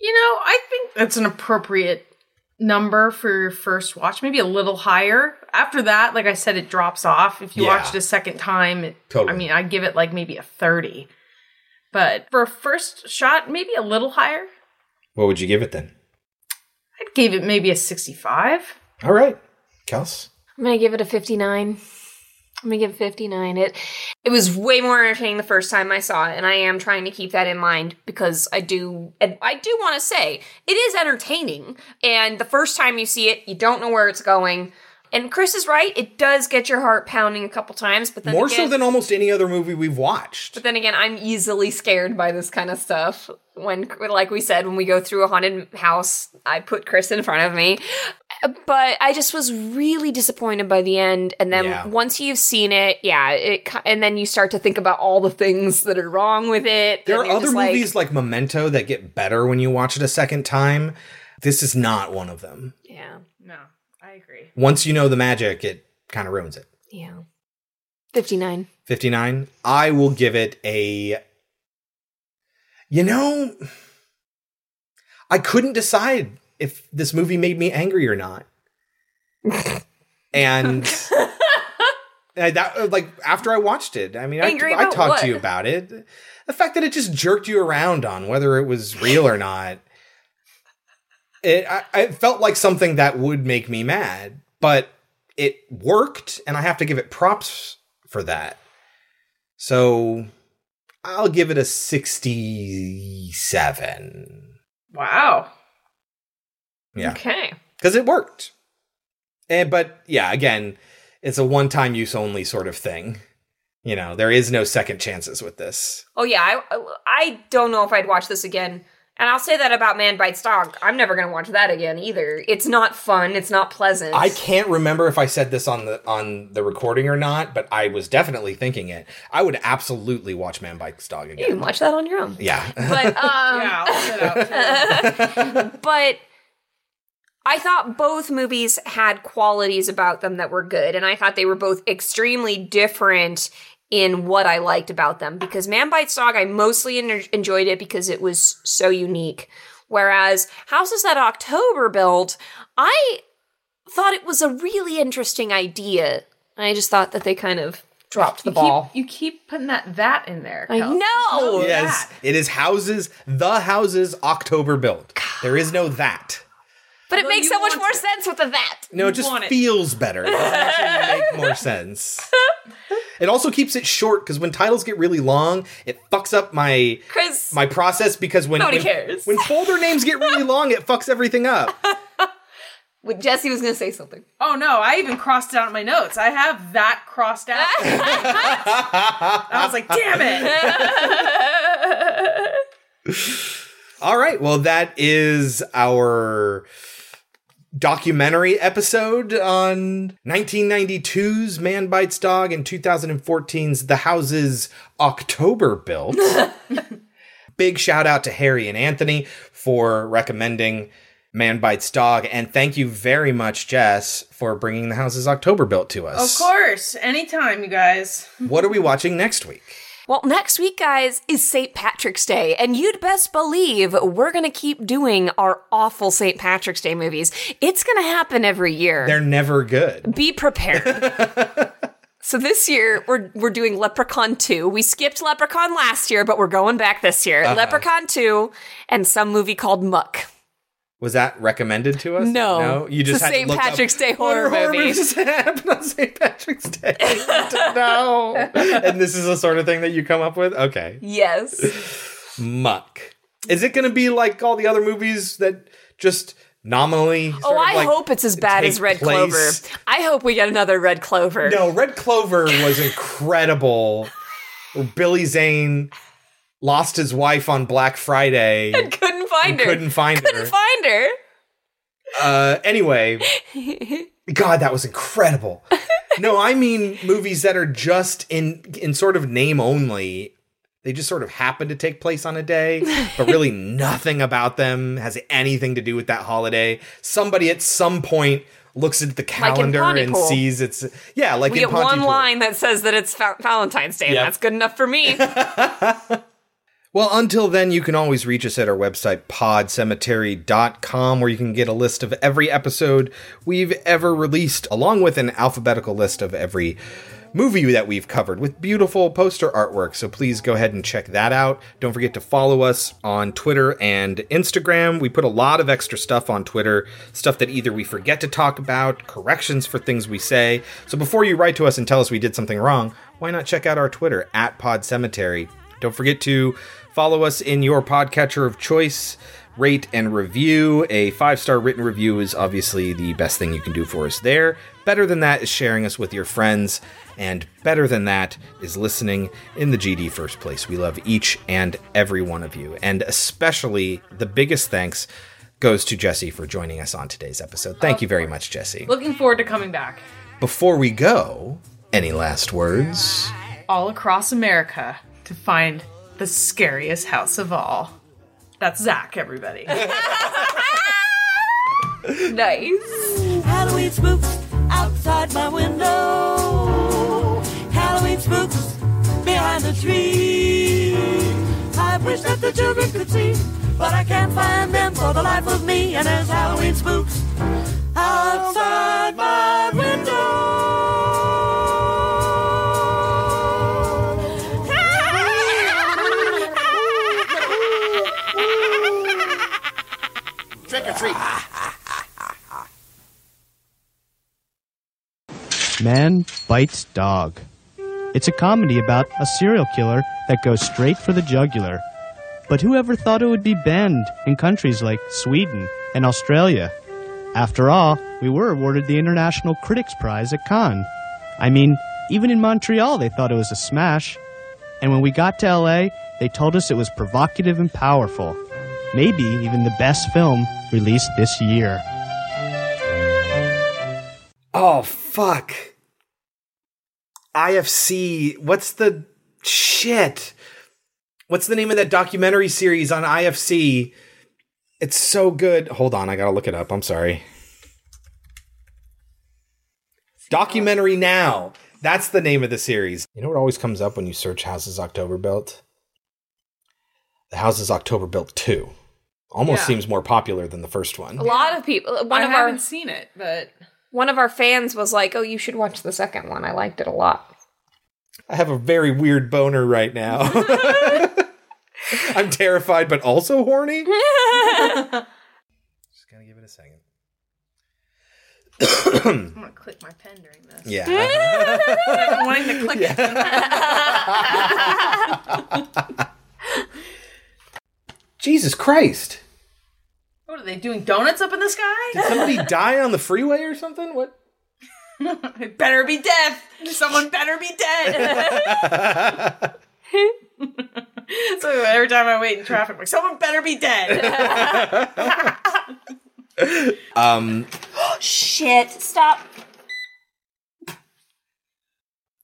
You know, I think that's an appropriate number for your first watch, maybe a little higher. After that, like I said, it drops off. If you Yeah. watch it a second time, it, Totally. I mean, I'd give it like maybe a 30. But for a first shot, maybe a little higher. What would you give it then? I'd give it maybe a 65. All right. Kels? I'm gonna give it a 59. I'm gonna give 59. It it was way more entertaining the first time I saw it, and I am trying to keep that in mind because I do I do want to say it is entertaining. And the first time you see it, you don't know where it's going. And Chris is right; it does get your heart pounding a couple times. But then More again, so than almost any other movie we've watched. But then again, I'm easily scared by this kind of stuff. When, like we said, when we go through a haunted house, I put Chris in front of me. But I just was really disappointed by the end. And then Yeah. once you've seen it, yeah, it and then you start to think about all the things that are wrong with it. There are other just like, movies like Memento that get better when you watch it a second time. This is not one of them. Yeah. I agree. Once you know the magic, it kind of ruins it. Yeah. 59. 59. I will give it a. You know, I couldn't decide if this movie made me angry or not. and that like after I watched it, I mean, I, Angry I about talked what? to you about it. The fact that it just jerked you around on whether it was real or not. It I, felt like something that would make me mad, but it worked, and I have to give it props for that. So I'll give it a sixty-seven. Wow. Yeah. Okay. because it worked. And but yeah, again, it's a one-time use only sort of thing. You know, there is no second chances with this. Oh, yeah. I, I don't know if I'd watch this again. And I'll say that about Man Bites Dog. I'm never going to watch that again either. It's not fun. It's not pleasant. I can't remember if I said this on the on the recording or not, but I was definitely thinking it. I would absolutely watch Man Bites Dog You again. can watch that on your own. Yeah. But um, Yeah, I'll sit out too. but I thought both movies had qualities about them that were good, and I thought they were both extremely different in what I liked about them. Because Man Bites Dog, I mostly en- enjoyed it because it was so unique. Whereas Houses That October Built, I thought it was a really interesting idea. I just thought that they kind of dropped the you ball. Keep, you keep putting that that in there. I Kels. know. yes, it is houses, the houses October built. There is no that. But it makes so much more sense with the that. No, it just want it. feels better. It actually make more sense. It also keeps it short because when titles get really long, it fucks up my Chris. my process because when Nobody when, cares. when folder names get really long, it fucks everything up. Wait, Jesse was going to say something. Oh no, I even crossed it out in my notes. I have that crossed out. I was like, damn it. All right, well that is our documentary episode on 1992's Man Bites Dog and 2014's The Houses October Built. Big shout out to Harry and Anthony for recommending Man Bites Dog, and thank you very much, Jess, for bringing The Houses October Built to us. Of course. Anytime, you guys. What are we watching next week? Well, next week, guys, is St. Patrick's Day, and you'd best believe we're going to keep doing our awful St. Patrick's Day movies. It's going to happen every year. They're never good. Be prepared. so this year we're we're doing Leprechaun 2. We skipped Leprechaun last year, but we're going back this year. Uh-huh. Leprechaun 2 and some movie called Muck. Was that recommended to us? No. no. You just a had to St. look up, Patrick's Day "What horror movie." movies happened on St. Patrick's Day. no. and this is the sort of thing that you come up with. Okay. Yes. Muck. Is it going to be like all the other movies that just nominally? Oh, I like hope it's as bad as Red place? Clover. I hope we get another Red Clover. No, Red Clover was incredible. Billy Zane lost his wife on Black Friday. And couldn't find And her. couldn't find couldn't her. find her. Uh, anyway, God, that was incredible. No, I mean movies that are just in in sort of name only. They just sort of happen to take place on a day, but really nothing about them has anything to do with that holiday. Somebody at some point looks at the Like calendar and sees it's yeah, like we get one line that says that it's Fa- Valentine's Day, and that's good enough for me. Well, until then, you can always reach us at our website, podcemetery.com, where you can get a list of every episode we've ever released, along with an alphabetical list of every movie that we've covered with beautiful poster artwork. So please go ahead and check that out. Don't forget to follow us on Twitter and Instagram. We put a lot of extra stuff on Twitter, stuff that either we forget to talk about, corrections for things we say. So before you write to us and tell us we did something wrong, why not check out our Twitter at Pod Cemetery? Don't forget to follow us in your podcatcher of choice. Rate and review. A five star written review is obviously the best thing you can do for us there. Better than that is sharing us with your friends. And better than that is listening in the GD first place. We love each and every one of you. And especially the biggest thanks goes to Jesse for joining us on today's episode. Thank you very much, Jesse. Looking forward to coming back. Before we go, any last words? All across America to find the scariest house of all. That's Zach, everybody. nice. Halloween spooks outside my window. Halloween spooks behind the tree. I wish that the children could see, but I can't find them for the life of me. And there's Halloween spooks outside my window. Treat. Man Bites Dog. It's a comedy about a serial killer that goes straight for the jugular. But who ever thought it would be banned in countries like Sweden and Australia? After all, we were awarded the International Critics Prize at Cannes. I mean, even in Montreal they thought it was a smash. And when we got to LA, they told us it was provocative and powerful. Maybe even the best film released this year. Oh fuck. IFC. What's the shit? What's the name of that documentary series on IFC? It's so good. Hold on, I gotta look it up. I'm sorry. Documentary Now. That's the name of the series. You know what always comes up when you search Houses October Built? The Houses October Built 2. Almost Yeah. seems more popular than the first one. A lot of people. Uh, one I of haven't our seen it, but one of our fans was like, "Oh, you should watch the second one. I liked it a lot." I have a very weird boner right now. I'm terrified, but also horny. Just gotta give it a second. I'm gonna click my pen during this. Yeah. I'm wanting to click it. Jesus Christ. What are they doing? Donuts up in the sky? Did somebody die on the freeway or something? What? It better be death. Someone better be dead. so every time I wait in traffic, I'm like someone better be dead. Um, Shit! Stop.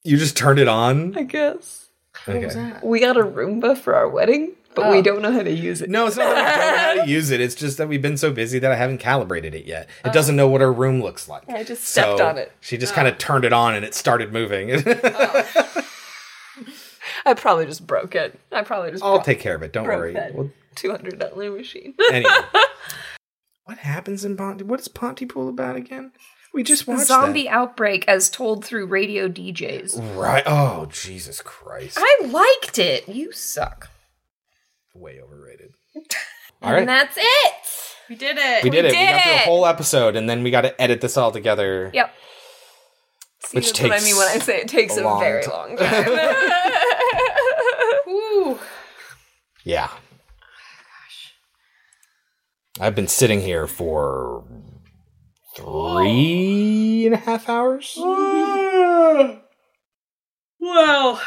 you just turned it on? I guess. Okay. We got a Roomba for our wedding, but we oh. don't know how to use it. No, it's not that we don't know how to use it. It's just that we've been so busy that I haven't calibrated it yet. It oh. doesn't know what our room looks like. I just stepped So on it. She just oh. kind of turned it on and it started moving. I probably just broke it. I probably just. I'll bro- take care of it. Don't broke worry. We'll- Two hundred dollar machine. anyway, what happens in Ponty? What is Pontypool about again? We just watched zombie outbreak as told through radio DJs. Right. Oh Jesus Christ! I liked it. You suck. Way overrated. And All right. that's it. We did it. we did it. We got through a whole episode, and then we got to edit this all together. Yep. See, Which that's what I mean when I say it takes a a, long very ti- long time. Ooh. Yeah. Gosh. I've been sitting here for three and a half hours. Well,